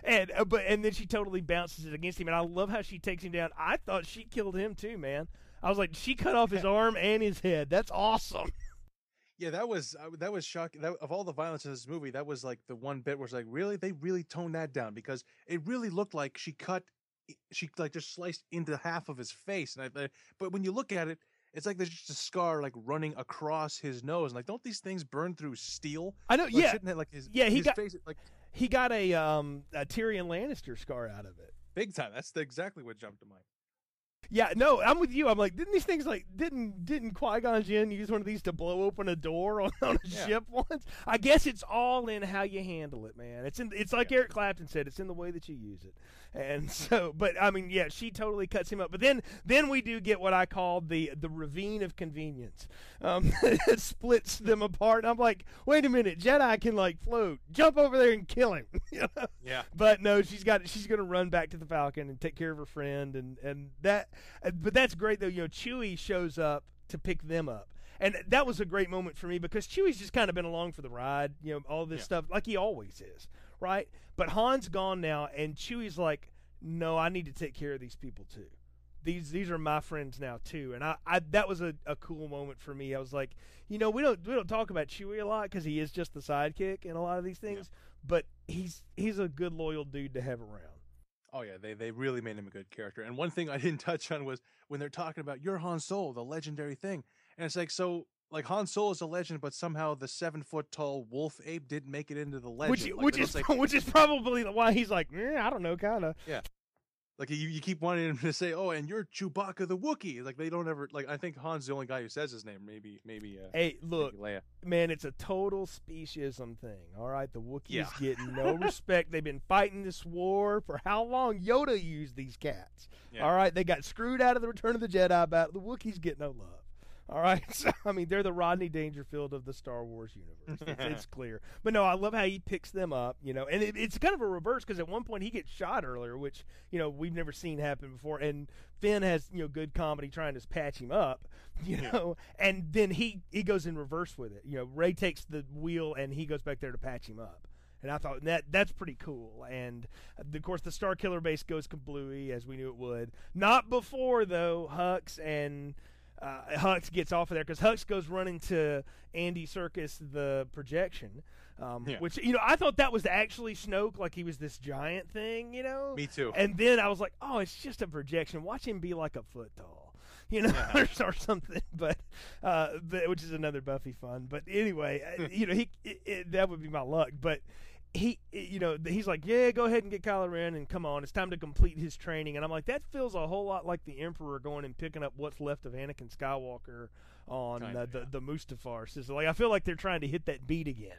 And uh, but and then she totally bounces it against him, and I love how she takes him down. I thought she killed him too, man. I was like, she cut off his arm and his head. That's awesome. Yeah, that was uh, that was shocking. That, of all the violence in this movie, that was like the one bit where it's like, really, they really toned that down because it really looked like she cut, she like just sliced into half of his face. And I, but when you look at it, it's like there's just a scar like running across his nose. And like, don't these things burn through steel? I know. Like, yeah, shouldn't like his Yeah, he his got- face like he got a um a Tyrion Lannister scar out of it. big time. That's the, exactly what jumped to mind. Yeah, no, I'm with you. I'm like, didn't these things like didn't didn't Qui Gon Jinn use one of these to blow open a door on, on a Yeah. ship once? I guess it's all in how you handle it, man. It's in it's like Eric Clapton said, it's in the way that you use it. And so, but I mean, yeah, she totally cuts him up. But then then we do get what I call the the ravine of convenience. Um, it splits them apart. I'm like, wait a minute, Jedi can like float, jump over there and kill him. you know? Yeah. But no, she's got she's gonna run back to the Falcon and take care of her friend, and and that. But that's great though. You know, Chewie shows up to pick them up, and that was a great moment for me because Chewie's just kind of been along for the ride. You know, all this Yeah. stuff like he always is, right? But Han's gone now, and Chewie's like, no, I need to take care of these people too. These these are my friends now too, and I, I that was a, a cool moment for me. I was like, you know, we don't we don't talk about Chewie a lot because he is just the sidekick in a lot of these things, but he's he's a good loyal dude to have around. Oh yeah, they they really made him a good character. And one thing I didn't touch on was when they're talking about your Han Solo, the legendary thing, and it's like so. Like Han Solo is a legend, but somehow the seven foot tall wolf ape didn't make it into the legend. which Like, which is say- which is probably why he's like, eh, I don't know, kind of. Yeah. Like you, you keep wanting him to say, "Oh, and you're Chewbacca the Wookiee." Like they don't ever like. I think Han's the only guy who says his name. Maybe maybe. Uh, Hey, look, maybe man, it's a total speciesism thing. All right, the Wookiees Yeah. get no respect. They've been fighting this war for how long? Yoda used these cats. Yeah. All right, they got screwed out of the Return of the Jedi battle. The Wookiees get no love. All right, so I mean they're the Rodney Dangerfield of the Star Wars universe. It's, it's clear, but no, I love how he picks them up. You know, and it, it's kind of a reverse because at one point he gets shot earlier, which you know we've never seen happen before. And Finn has you know good comedy trying to patch him up, you know, and then he he goes in reverse with it. You know, Rey takes the wheel and he goes back there to patch him up. And I thought that that's pretty cool. And of course, the Starkiller base goes kablooey as we knew it would. Not before though, Hux and uh, Hux gets off of there because Hux goes running to Andy Serkis the projection, um, Yeah. which you know I thought that was actually Snoke, like he was this giant thing, you know. Me too. And then I was like, oh, it's just a projection. Watch him be like a foot tall, you know, Yeah. or, or something. But, uh, but which is another Buffy fun. But anyway, uh, you know, he it, it, that would be my luck. But he, you know, he's like, yeah, go ahead and get Kylo Ren and come on, it's time to complete his training. And I'm like, that feels a whole lot like the Emperor going and picking up what's left of Anakin Skywalker on Kinda, uh, the yeah. the Mustafar. So it's like I feel like they're trying to hit that beat again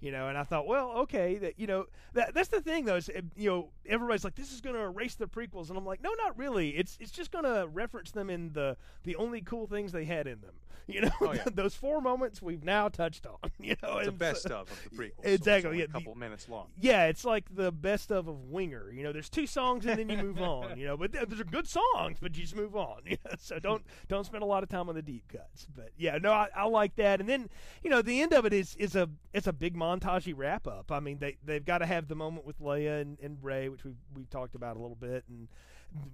you know and i thought well okay that you know that that's the thing though is uh, you know everybody's like this is going to erase the prequels and i'm like no not really it's it's just going to reference them in the the only cool things they had in them You know, Oh, yeah. those four moments we've now touched on. You know, It's the best so- of of the prequel. Exactly, yeah, a the- couple minutes long. Yeah, it's like the best of of Winger. You know, there's two songs and then you move on. You know, but th- those are good songs, but you just move on. You know, so don't don't spend a lot of time on the deep cuts. But yeah, no, I, I like that. And then you know, the end of it is is a it's a big montagey wrap up. I mean, they they've got to have the moment with Leia and, and Rey, which we we talked about a little bit, and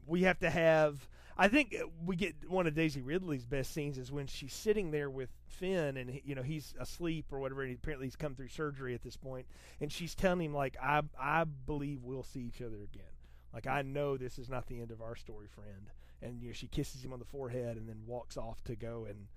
we have to have. I think we get one of Daisy Ridley's best scenes is when she's sitting there with Finn and he- you know he's asleep or whatever and apparently he's come through surgery at this point and she's telling him like I I believe we'll see each other again. Like I know this is not the end of our story, friend. And you know she kisses him on the forehead and then walks off to go and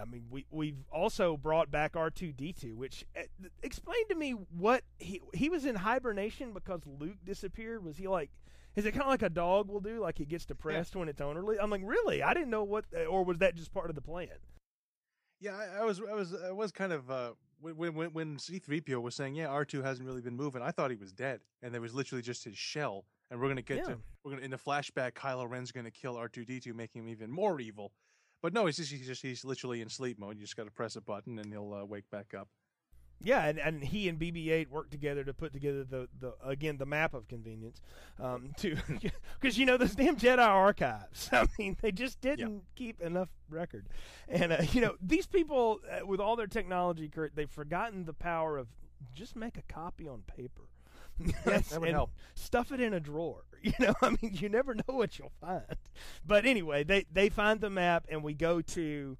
I mean we we've also brought back R2D2 which uh, explain to me what he he was in hibernation because Luke disappeared was he like is it kind of like a dog will do like it gets depressed when it's owner I'm like really I didn't know what or was that just part of the plan Yeah, I, I was, I was, I was kind of uh, when when when C-3PO was saying, "Yeah, R2 hasn't really been moving." I thought he was dead, and there was literally just his shell. And we're gonna get Yeah. to we're gonna in the flashback, Kylo Ren's gonna kill R2D2, making him even more evil. But no, he's just he's just he's literally in sleep mode. You just got to press a button, and he'll uh, wake back up. Yeah, and, and he and BB-8 worked together to put together the, the again the map of convenience, um, to because you know those damn Jedi archives. I mean, they just didn't keep enough record, and uh, you know these people uh, with all their technology, Kurt, they've forgotten the power of just make a copy on paper. that would help. Stuff it in a drawer. You know, I mean, you never know what you'll find. But anyway, they they find the map, and we go to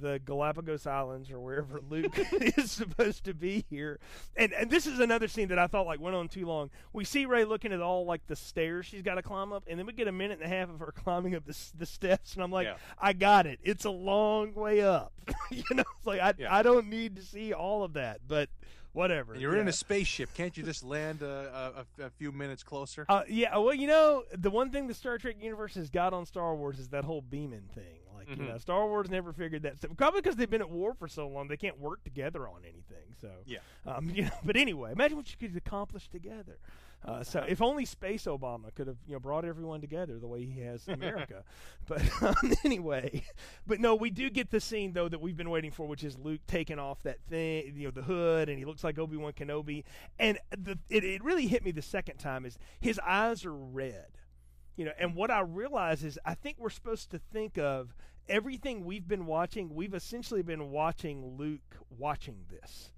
the Galapagos Islands or wherever Luke is supposed to be here. And and this is another scene that I thought like went on too long. We see Rey looking at all like the stairs she's got to climb up, and then we get a minute and a half of her climbing up the, the steps, and I'm like, Yeah. I got it. It's a long way up. you know, it's like I Yeah. I don't need to see all of that, but whatever. And you're in a spaceship. Can't you just land a, a, a few minutes closer? Uh, yeah, well, you know, the one thing the Star Trek universe has got on Star Wars is that whole beaming thing. Like, you Mhm. know, Star Wars never figured that stuff. Probably because they've been at war for so long, they can't work together on anything. So, Yeah. um, you know. But anyway, imagine what you could accomplish together. Uh, so, if only Space Obama could have, you know, brought everyone together the way he has America. but um, anyway, but no, we do get the scene though that we've been waiting for, which is Luke taking off that thing, you know, the hood, and he looks like Obi Wan Kenobi. And the it, it really hit me the second time is his eyes are red, you know. And what I realize is I think we're supposed to think of everything we've been watching. We've essentially been watching Luke watching this.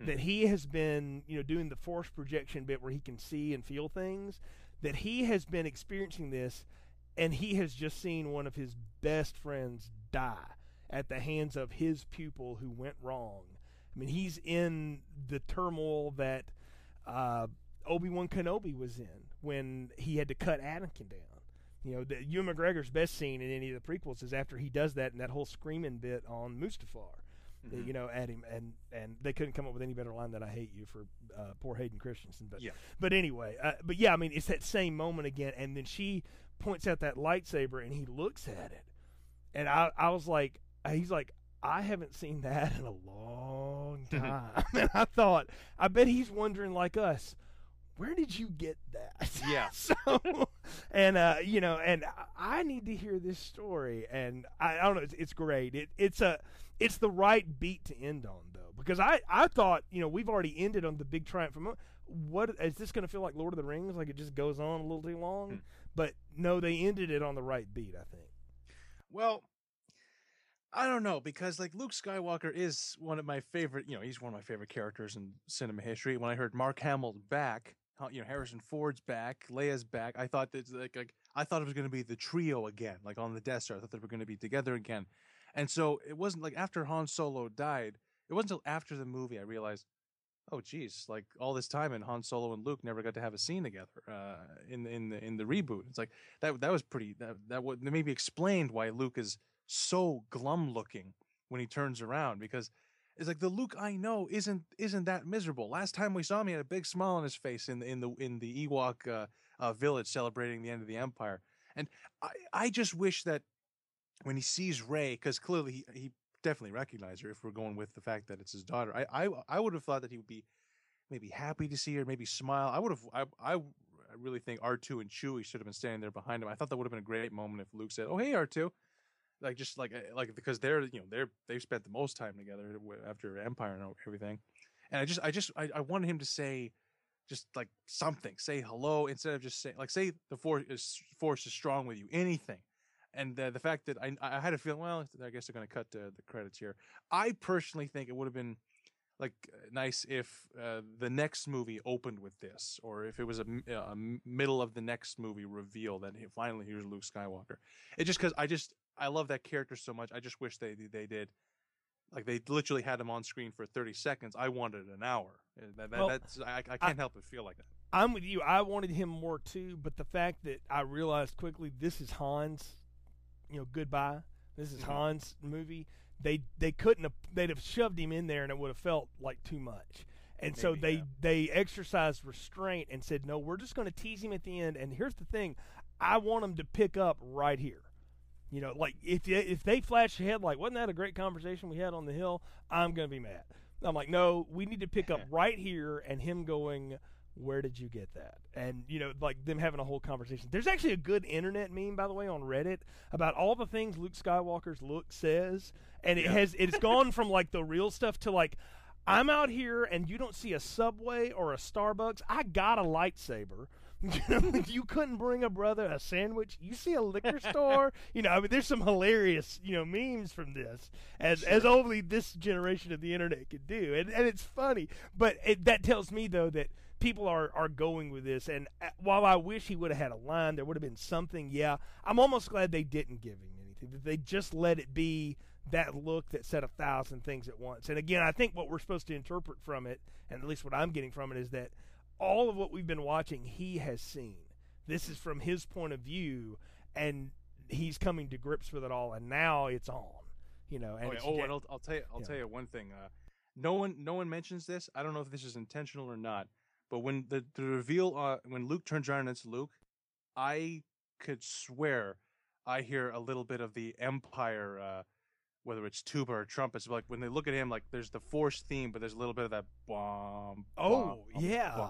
That he has been, you know, doing the force projection bit where he can see and feel things. That he has been experiencing this, and he has just seen one of his best friends die at the hands of his pupil who went wrong. I mean, he's in the turmoil that uh, Obi Wan Kenobi was in when he had to cut Anakin down. You know, the, Ewan McGregor's best scene in any of the prequels is after he does that and that whole screaming bit on Mustafar. that, Mhm. You know, at him, and and they couldn't come up with any better line than "I hate you" for uh, poor Hayden Christensen. But Yeah. but anyway, uh, but yeah, I mean, it's that same moment again, and then she points out that lightsaber, and he looks at it, and I I was like, he's like, I haven't seen that in a long time, and I thought, I bet he's wondering like us, where did you get that? Yeah. so, and uh, you know, and I- need to hear this story, and I, I don't know, it's, it's great. It it's a it's the right beat to end on though, because I I thought you know we've already ended on the big triumph. What is this going to feel like Lord of the Rings? Like it just goes on a little too long? Hmm. But no, they ended it on the right beat. I think. Well, I don't know because like Luke Skywalker is one of my favorite. You know, he's one of my favorite characters in cinema history. When I heard Mark Hamill back, you know Harrison Ford's back, Leia's back, I thought that like, like I thought it was going to be the trio again, like on the Death Star. I thought they were going to be together again, and so it wasn't like after Han Solo died. It wasn't until after the movie I realized, oh geez, like all this time and Han Solo and Luke never got to have a scene together uh, in in the in the reboot. It's like that that was pretty that that would that maybe explained why Luke is so glum looking when he turns around because it's like the Luke I know isn't isn't that miserable. Last time we saw him, he had a big smile on his face in the in the in the Ewok uh, uh, village celebrating the end of the Empire. And I I just wish that when he sees Rey, because clearly he, he definitely recognized her. If we're going with the fact that it's his daughter, I I I would have thought that he would be maybe happy to see her, maybe smile. I would have I I really think R two and Chewie should have been standing there behind him. I thought that would have been a great moment if Luke said, "Oh hey R two." Like just like uh, like because they're you know they're they've spent the most time together after Empire and everything, and I just I just I, I wanted him to say just like something, say hello instead of just say like say the force is force is strong with you, anything. And the the fact that I I had a feeling, well, I guess they're going to cut the, the credits here. I personally think it would have been like nice if uh, the next movie opened with this, or if it was a middle of the next movie reveal that he, finally here's Luke Skywalker. It just because I just I love that character so much. I just wish they they did like they literally had him on screen for 30 seconds. I wanted an hour. That, Well, that's I, I can't help but feel like that. I'm with you. I wanted him more too, but the fact that I realized quickly this is Han's, you know, goodbye. This is Mhm. Han's movie. They they couldn't have they'd have shoved him in there and it would have felt like too much. And so they yeah. they exercised restraint and said, "No, we're just going to tease him at the end." And here's the thing, I want him to pick up right here. You know, like if if they flash ahead, like wasn't that a great conversation we had on the hill? I'm going to be mad. I'm like, no, we need to pick up right here, and him going, where did you get that? And you know, like them having a whole conversation. There's actually a good internet meme, by the way, on Reddit about all the things Luke Skywalker's look says, and it Yeah. has it's gone from like the real stuff to like. I'm out here and you don't see a Subway or a Starbucks. I got a lightsaber. You, couldn't bring a brother a sandwich. You see a liquor store. You know, I mean, there's some hilarious, you know, memes from this, as as only this generation of the internet could do, and and it's funny. But it, that tells me though that people are are going with this. And uh, while I wish he would have had a line, there would have been something. Yeah, I'm almost glad they didn't give him anything. That they just let it be that look that said a thousand things at once. And again, I think what we're supposed to interpret from it, and at least what I'm getting from it, is that all of what we've been watching, he has seen. This is from his point of view, and he's coming to grips with it all. And now it's on. You know, and Oh, yeah. oh and I'll, I'll tell you, I'll yeah. tell you one thing. Uh, no one, no one mentions this. I don't know if this is intentional or not. But when the, the reveal, uh, when Luke turns around and it's Luke, I could swear I hear a little bit of the Empire, uh, whether it's tuba or trumpets. Like when they look at him, like there's the Force theme, but there's a little bit of that bomb. Oh, yeah.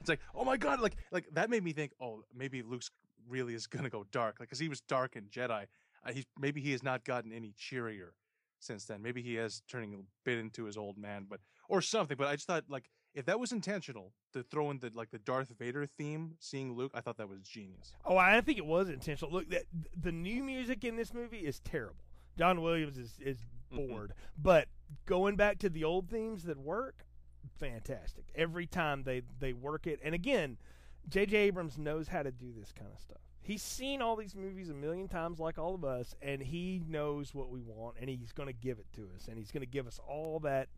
It's like, oh my god, like like that made me think, oh, maybe Luke's really is gonna go dark, like because he was dark in Jedi. Uh, he's maybe he has not gotten any cheerier since then. Maybe he has turning a bit into his old man, but or something. But I just thought like if that was intentional to throw in the like the Darth Vader theme, seeing Luke, I thought that was genius. Oh, I think it was intentional. Look, that the new music in this movie is terrible. John Williams is is Mhm. bored, but going back to the old themes that work, fantastic. Every time they they work it, and again, J.J. Abrams knows how to do this kind of stuff. He's seen all these movies a million times, like all of us, and he knows what we want, and he's going to give it to us, and he's going to give us all that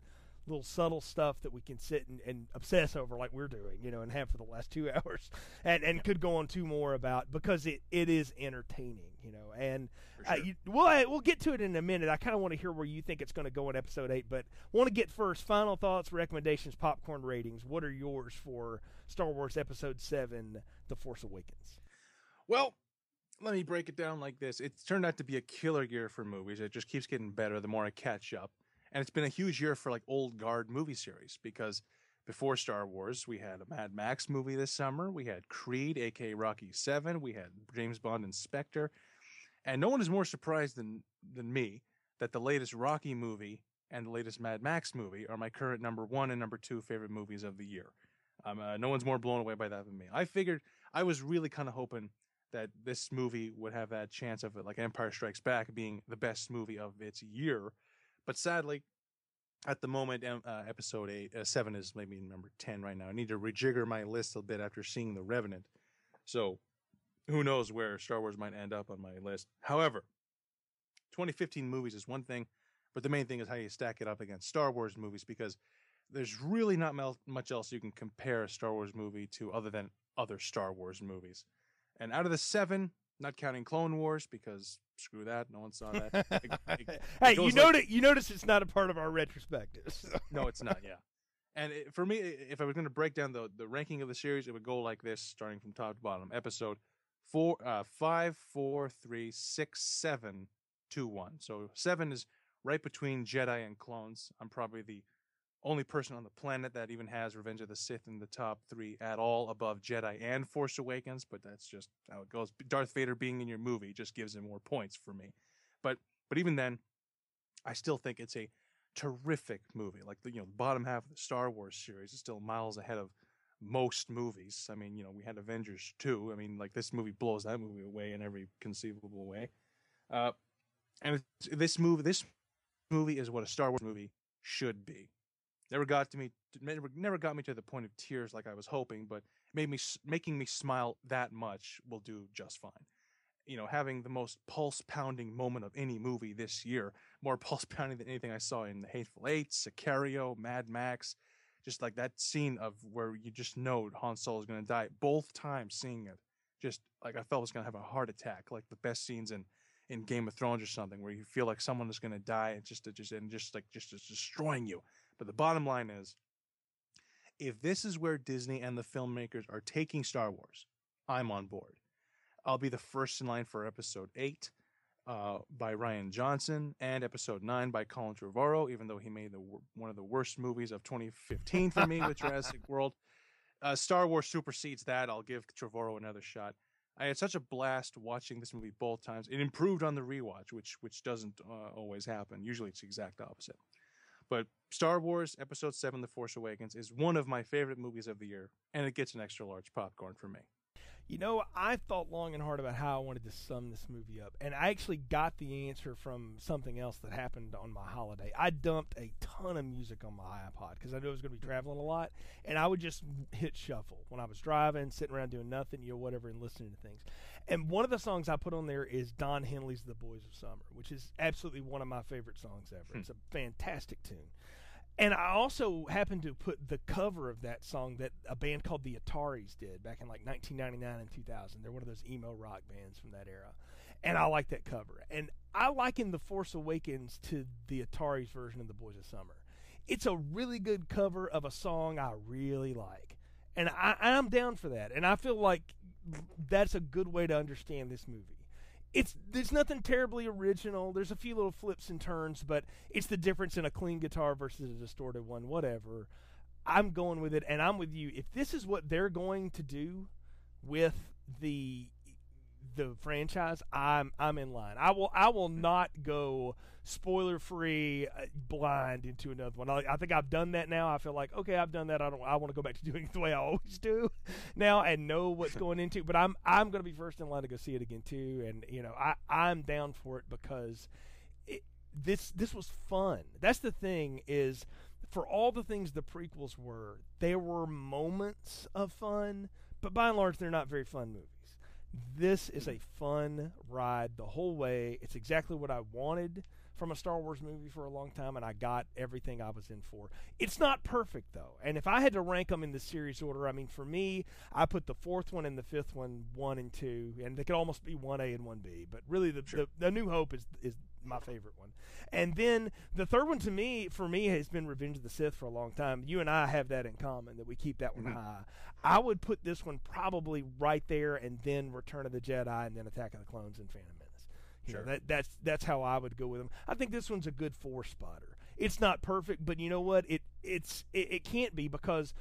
little subtle stuff that we can sit and, and obsess over like we're doing, you know, and have for the last two hours, and and could go on two more about because it, it is entertaining, you know, and For uh, you, we'll uh, we'll get to it in a minute. I kind of want to hear where you think it's going to go in episode eight, but want to get first final thoughts, recommendations, popcorn ratings. What are yours for Star Wars Episode Seven: The Force Awakens? Well, let me break it down like this. It's turned out to be a killer year for movies. It just keeps getting better the more I catch up. And it's been a huge year for like old guard movie series because before Star Wars, we had a Mad Max movie this summer. We had Creed, aka Rocky 7. We had James Bond in Spectre. And no one is more surprised than, than me that the latest Rocky movie and the latest Mad Max movie are my current number one and number two favorite movies of the year. Um, uh, no one's more blown away by that than me. I figured I was really kind of hoping that this movie would have that chance of it, like Empire Strikes Back being the best movie of its year. But sadly, at the moment, uh, episode eight, uh, seven is maybe number ten right now. I need to rejigger my list a bit after seeing The Revenant. So, who knows where Star Wars might end up on my list? However, 2015 movies is one thing, but the main thing is how you stack it up against Star Wars movies because there's really not much else you can compare a Star Wars movie to other than other Star Wars movies. And out of the seven, not counting Clone Wars because screw that, no one saw that. It- it- hey, it you know like- you notice it's not a part of our retrospectives. no, it's not. Yeah, and for me, if I was going to break down the the ranking of the series, it would go like this, starting from top to bottom. Episode four, uh, five, four, three, six, seven, two, one. So seven is right between Jedi and clones. I'm probably the only person on the planet that even has Revenge of the Sith in the top three at all, above Jedi and Force Awakens. But that's just how it goes. Darth Vader being in your movie just gives him more points for me. But But even then, I still think it's a terrific movie. Like the you know the bottom half of the Star Wars series is still miles ahead of most movies. I mean, you know, we had Avengers 2. I mean, like this movie blows that movie away in every conceivable way. Uh, and this movie, this movie is what a Star Wars movie should be. Never got to me, never, never got me to the point of tears like I was hoping, but made me making me smile that much will do just fine. You know, having the most pulse pounding moment of any movie this year, more pulse pounding than anything I saw in The Hateful Eight, Sicario, Mad Max, just like that scene of where you just know Han Solo is going to die. Both times seeing it, just like I felt I was going to have a heart attack. Like the best scenes in in Game of Thrones or something, where you feel like someone is going to die and just just and just like just, just destroying you. But the bottom line is, if this is where Disney and the filmmakers are taking Star Wars, I'm on board. I'll be the first in line for Episode Eight. Uh, by Rian Johnson and episode nine by Colin Trevorrow, even though he made the one of the worst movies of 2015 for me with Jurassic World. Uh, Star Wars supersedes that. I'll give Trevorrow another shot. I had such a blast watching this movie both times. It improved on the rewatch, which which doesn't uh, always happen. Usually, it's the exact opposite. But Star Wars Episode Seven: The Force Awakens is one of my favorite movies of the year, and it gets an extra large popcorn for me. You know, I thought long and hard about how I wanted to sum this movie up, and I actually got the answer from something else that happened on my holiday. I dumped a ton of music on my iPod because I knew I was going to be traveling a lot, and I would just hit shuffle when I was driving, sitting around doing nothing, you know, whatever, and listening to things. And one of the songs I put on there is Don Henley's "The Boys of Summer," which is absolutely one of my favorite songs ever. Hmm. It's a fantastic tune. And I also happened to put the cover of that song that a band called the Ataris did back in like 1999 and 2000. They're one of those emo rock bands from that era. And I like that cover. And I liken The Force Awakens to the Ataris version of The Boys of Summer. It's a really good cover of a song I really like. And I, I'm down for that. And I feel like that's a good way to understand this movie it's there's nothing terribly original. There's a few little flips and turns, but it's the difference in a clean guitar versus a distorted one. Whatever. I'm going with it, and I'm with you. If this is what they're going to do with the the franchise, I'm I'm in line. I will I will not go spoiler free uh, blind into another one. I, I, think I've done that now. I feel like okay, I've done that. I don't I want to go back to doing it the way I always do now and know what's going into. But I'm I'm going to be first in line to go see it again too. And you know I I'm down for it because it, this this was fun. That's the thing is for all the things the prequels were, there were moments of fun, but by and large they're not very fun movies. This is a fun ride the whole way. It's exactly what I wanted from a Star Wars movie for a long time, and I got everything I was in for. It's not perfect though, and if I had to rank them in the series order, I mean, for me, I put the fourth one and the fifth one one and two, and they could almost be one A and one B, but really the, sure. the, the New Hope is is my favorite one. And then the third one to me, for me, has been Revenge of the Sith for a long time. You and I have that in common that we keep that one mm-hmm. high. I would put this one probably right there, and then Return of the Jedi, and then Attack of the Clones and Phantom Menace. You sure. know, that that's that's how I would go with them. I think this one's a good four spotter. It's not perfect, but you know what? It it's it, it can't be because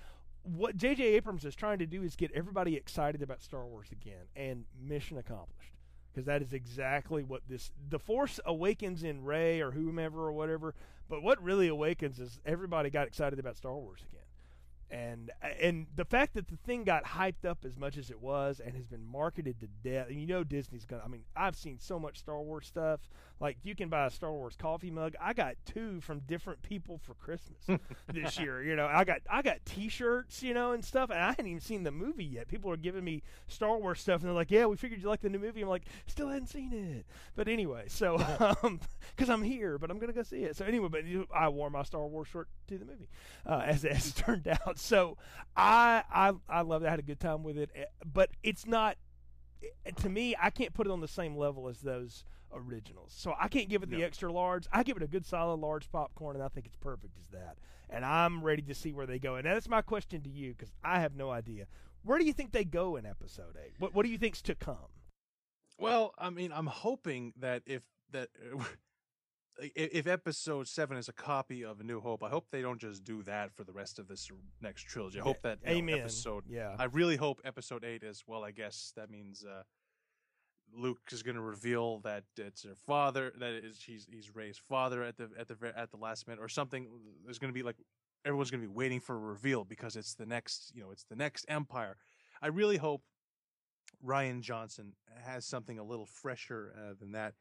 what J.J. Abrams is trying to do is get everybody excited about Star Wars again, and mission accomplished because that is exactly what this the force awakens in Rey or whomever or whatever but what really awakens is everybody got excited about Star Wars again and and the fact that the thing got hyped up as much as it was and has been marketed to death and you know disney's gonna i mean i've seen so much star wars stuff. Like you can buy a star wars coffee mug. I got two from different people for christmas this year you know. I got i got t-shirts you know and stuff and i hadn't even seen the movie yet. People are giving me star wars stuff and they're like yeah we figured you like the new movie. I'm like still hadn't seen it. But anyway so um because i'm here but i'm gonna go see it. So anyway but i wore my star wars shirt to the movie uh, as, as it turned out so I I I love it. I had a good time with it, eh, but it's not eh, to me. I can't put it on the same level as those originals. So I can't give it the no. extra large. I give it a good solid large popcorn, and I think it's perfect as that. And I'm ready to see where they go. And that's my question to you because I have no idea. Where do you think they go in episode eight? What What do you think's to come? Well, I mean, I'm hoping that if that if episode seven is a copy of A New Hope, I hope they don't just do that for the rest of this next trilogy. I hope that. Know, episode. Yeah. I really hope episode eight is well. I guess that means uh, Luke is going to reveal that it's her father, That is he's he's Rey's father at the at the ver- at the last minute or something. There's going to be like everyone's going to be waiting for a reveal because it's the next you know it's the next Empire. I really hope Rian Johnson has something a little fresher uh, than that,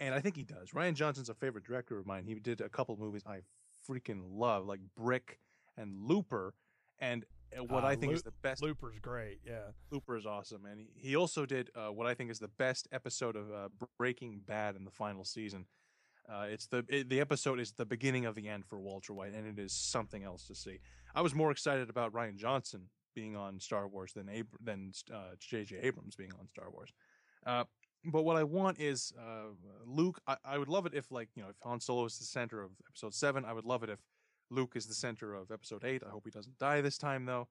and I think he does. Rian Johnson's a favorite director of mine. He did a couple movies I freaking love, like Brick and Looper, and uh, what Uh, I think Loo- is the best Looper's great. Yeah. Looper is awesome, and he, he also did uh, what I think is the best episode of uh, Breaking Bad in the final season. Uh, it's the it, the episode is the beginning of the end for Walter White, and it is something else to see. I was more excited about Rian Johnson being on Star Wars than Ab- than uh, J.J. Abrams being on Star Wars. But what I want is uh, Luke. I, I would love it if, like, you know, if Han Solo is the center of Episode Seven. I would love it if Luke is the center of Episode Eight. I hope he doesn't die this time, though.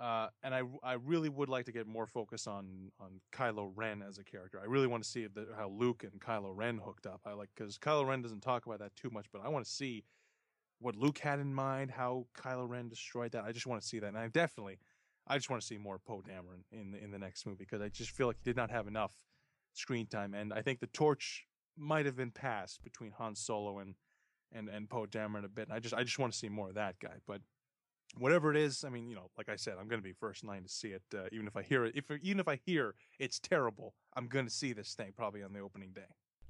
Uh, and I, I really would like to get more focus on on Kylo Ren as a character. I really want to see the, how Luke and Kylo Ren hooked up. I like because Kylo Ren doesn't talk about that too much, but I want to see what Luke had in mind, how Kylo Ren destroyed that. I just want to see that, and I definitely, I just want to see more Poe Dameron in in the next movie because I just feel like he did not have enough screen time, and I think the torch might have been passed between Han Solo and and and Poe Dameron a bit. And I just I just want to see more of that guy, but whatever it is, I mean, you know, like I said, I'm going to be first in line to see it, uh, even if I hear it. If even if I hear it's terrible, I'm going to see this thing probably on the opening day.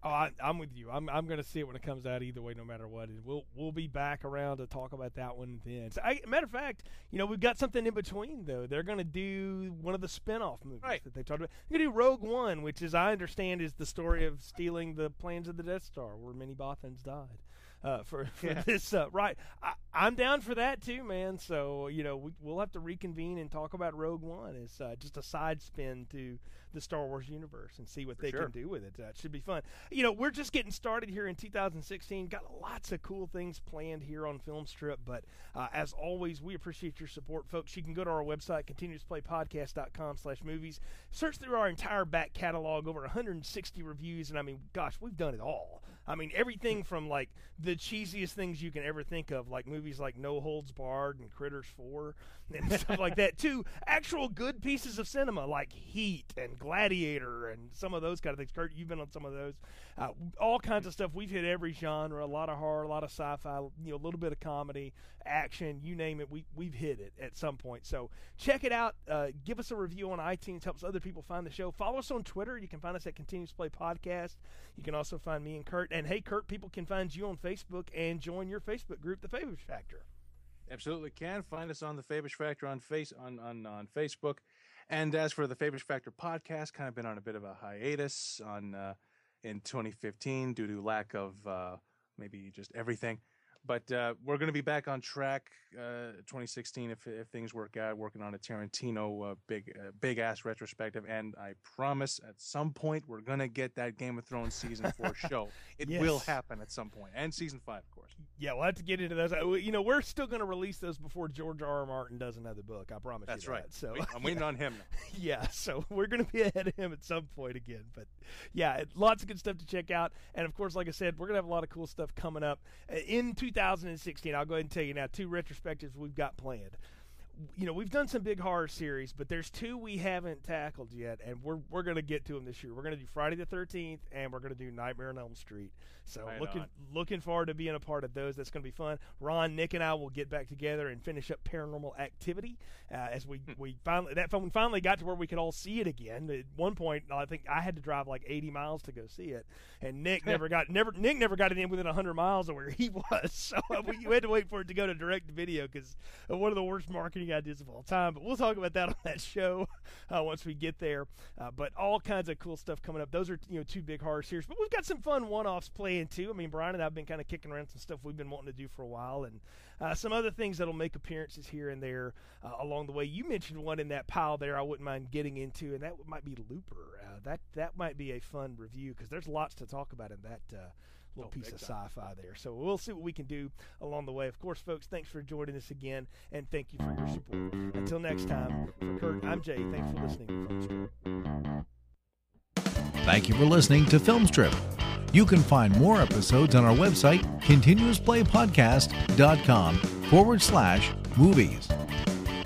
Oh, I, I'm with you. I'm I'm going to see it when it comes out either way, no matter what. And we'll we'll be back around to talk about that one then. So, I, matter of fact, you know, we've got something in between though. They're going to do one of the spin-off movies Right. that they talked about. They're going to do Rogue One, which is I understand is the story of stealing the plans of the Death Star, where many Bothans died. Uh, for, for Yeah. this, uh, right? I, I'm down for that too, man. So you know, we, we'll have to reconvene and talk about Rogue One. It's uh, just a side spin to the Star Wars universe and see what For they sure. can do with it. It should be fun. You know, we're just getting started here in 2016. Got lots of cool things planned here on Film Strip, but uh, as always, we appreciate your support, folks. You can go to our website, continuousplaypodcast.com slash movies. Search through our entire back catalog, over 160 reviews, and I mean, gosh, we've done it all. I mean, everything from like the cheesiest things you can ever think of, like movies like No Holds Barred and Critters 4 and stuff like that, to actual good pieces of cinema like Heat and Gladiator and some of those kind of things. Kurt, you've been on some of those. Uh, all kinds of stuff. We've hit every genre, a lot of horror, a lot of sci-fi, you know, a little bit of comedy, action, you name it. We we've hit it at some point. So check it out. Uh, give us a review on iTunes. Helps other people find the show. Follow us on Twitter. You can find us at Continuous Play Podcast. You can also find me and Kurt. And hey, Kurt, people can find you on Facebook and join your Facebook group, The Favors Factor. Absolutely can find us on the Fabish Factor on face on on on Facebook, and as for the Fabish Factor podcast, kind of been on a bit of a hiatus on uh, in 2015 due to lack of uh, maybe just everything. But uh, we're going to be back on track uh, 2016 if if things work out. Working on a Tarantino uh, big uh, big ass retrospective, and I promise at some point we're going to get that Game of Thrones season four show. It will happen at some point, and season five, of course. Yeah, we'll have to get into those. You know, we're still going to release those before George R. R. Martin does another book. I promise That's you right. So I'm waiting on him now. yeah, so we're going to be ahead of him at some point again. But yeah, lots of good stuff to check out. And of course, like I said, we're going to have a lot of cool stuff coming up in 2016. I'll go ahead and tell you now two retrospectives we've got planned. You know, we've done some big horror series, but there's two we haven't tackled yet, and we're we're going to get to them this year. We're going to do Friday the 13th, and we're going to do Nightmare on Elm Street. So Right looking on. looking forward to being a part of those. That's going to be fun. Ron, Nick, and I will get back together and finish up Paranormal Activity uh, as we hmm. we finally that we finally got to where we could all see it again. At one point, I think I had to drive like 80 miles to go see it, and Nick never got never Nick never got it in within 100 miles of where he was. So uh, we had to wait for it to go to direct video because uh, one of the worst marketing ideas of all time. But we'll talk about that on that show uh, once we get there. Uh, but all kinds of cool stuff coming up. Those are you know two big horror series, but we've got some fun one-offs playing too. I mean, Brian and I've been kind of kicking around some stuff we've been wanting to do for a while, and uh, some other things that'll make appearances here and there uh, along the way. You mentioned one in that pile there. I wouldn't mind getting into, and that might be Looper. Uh, that that might be a fun review because there's lots to talk about in that. Little Oh, piece of time. sci-fi there, so we'll see what we can do along the way. Of course, folks, thanks for joining us again, and thank you for your support. Until next time, for Kurt, I'm Jay. Thanks for listening to Thank you for listening to Filmstrip. You can find more episodes on our website, continuousplaypodcast.com forward slash movies.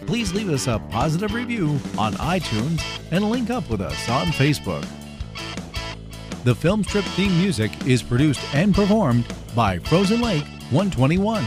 Please leave us a positive review on iTunes and link up with us on Facebook. The film strip theme music is produced and performed by Frozen Lake 121.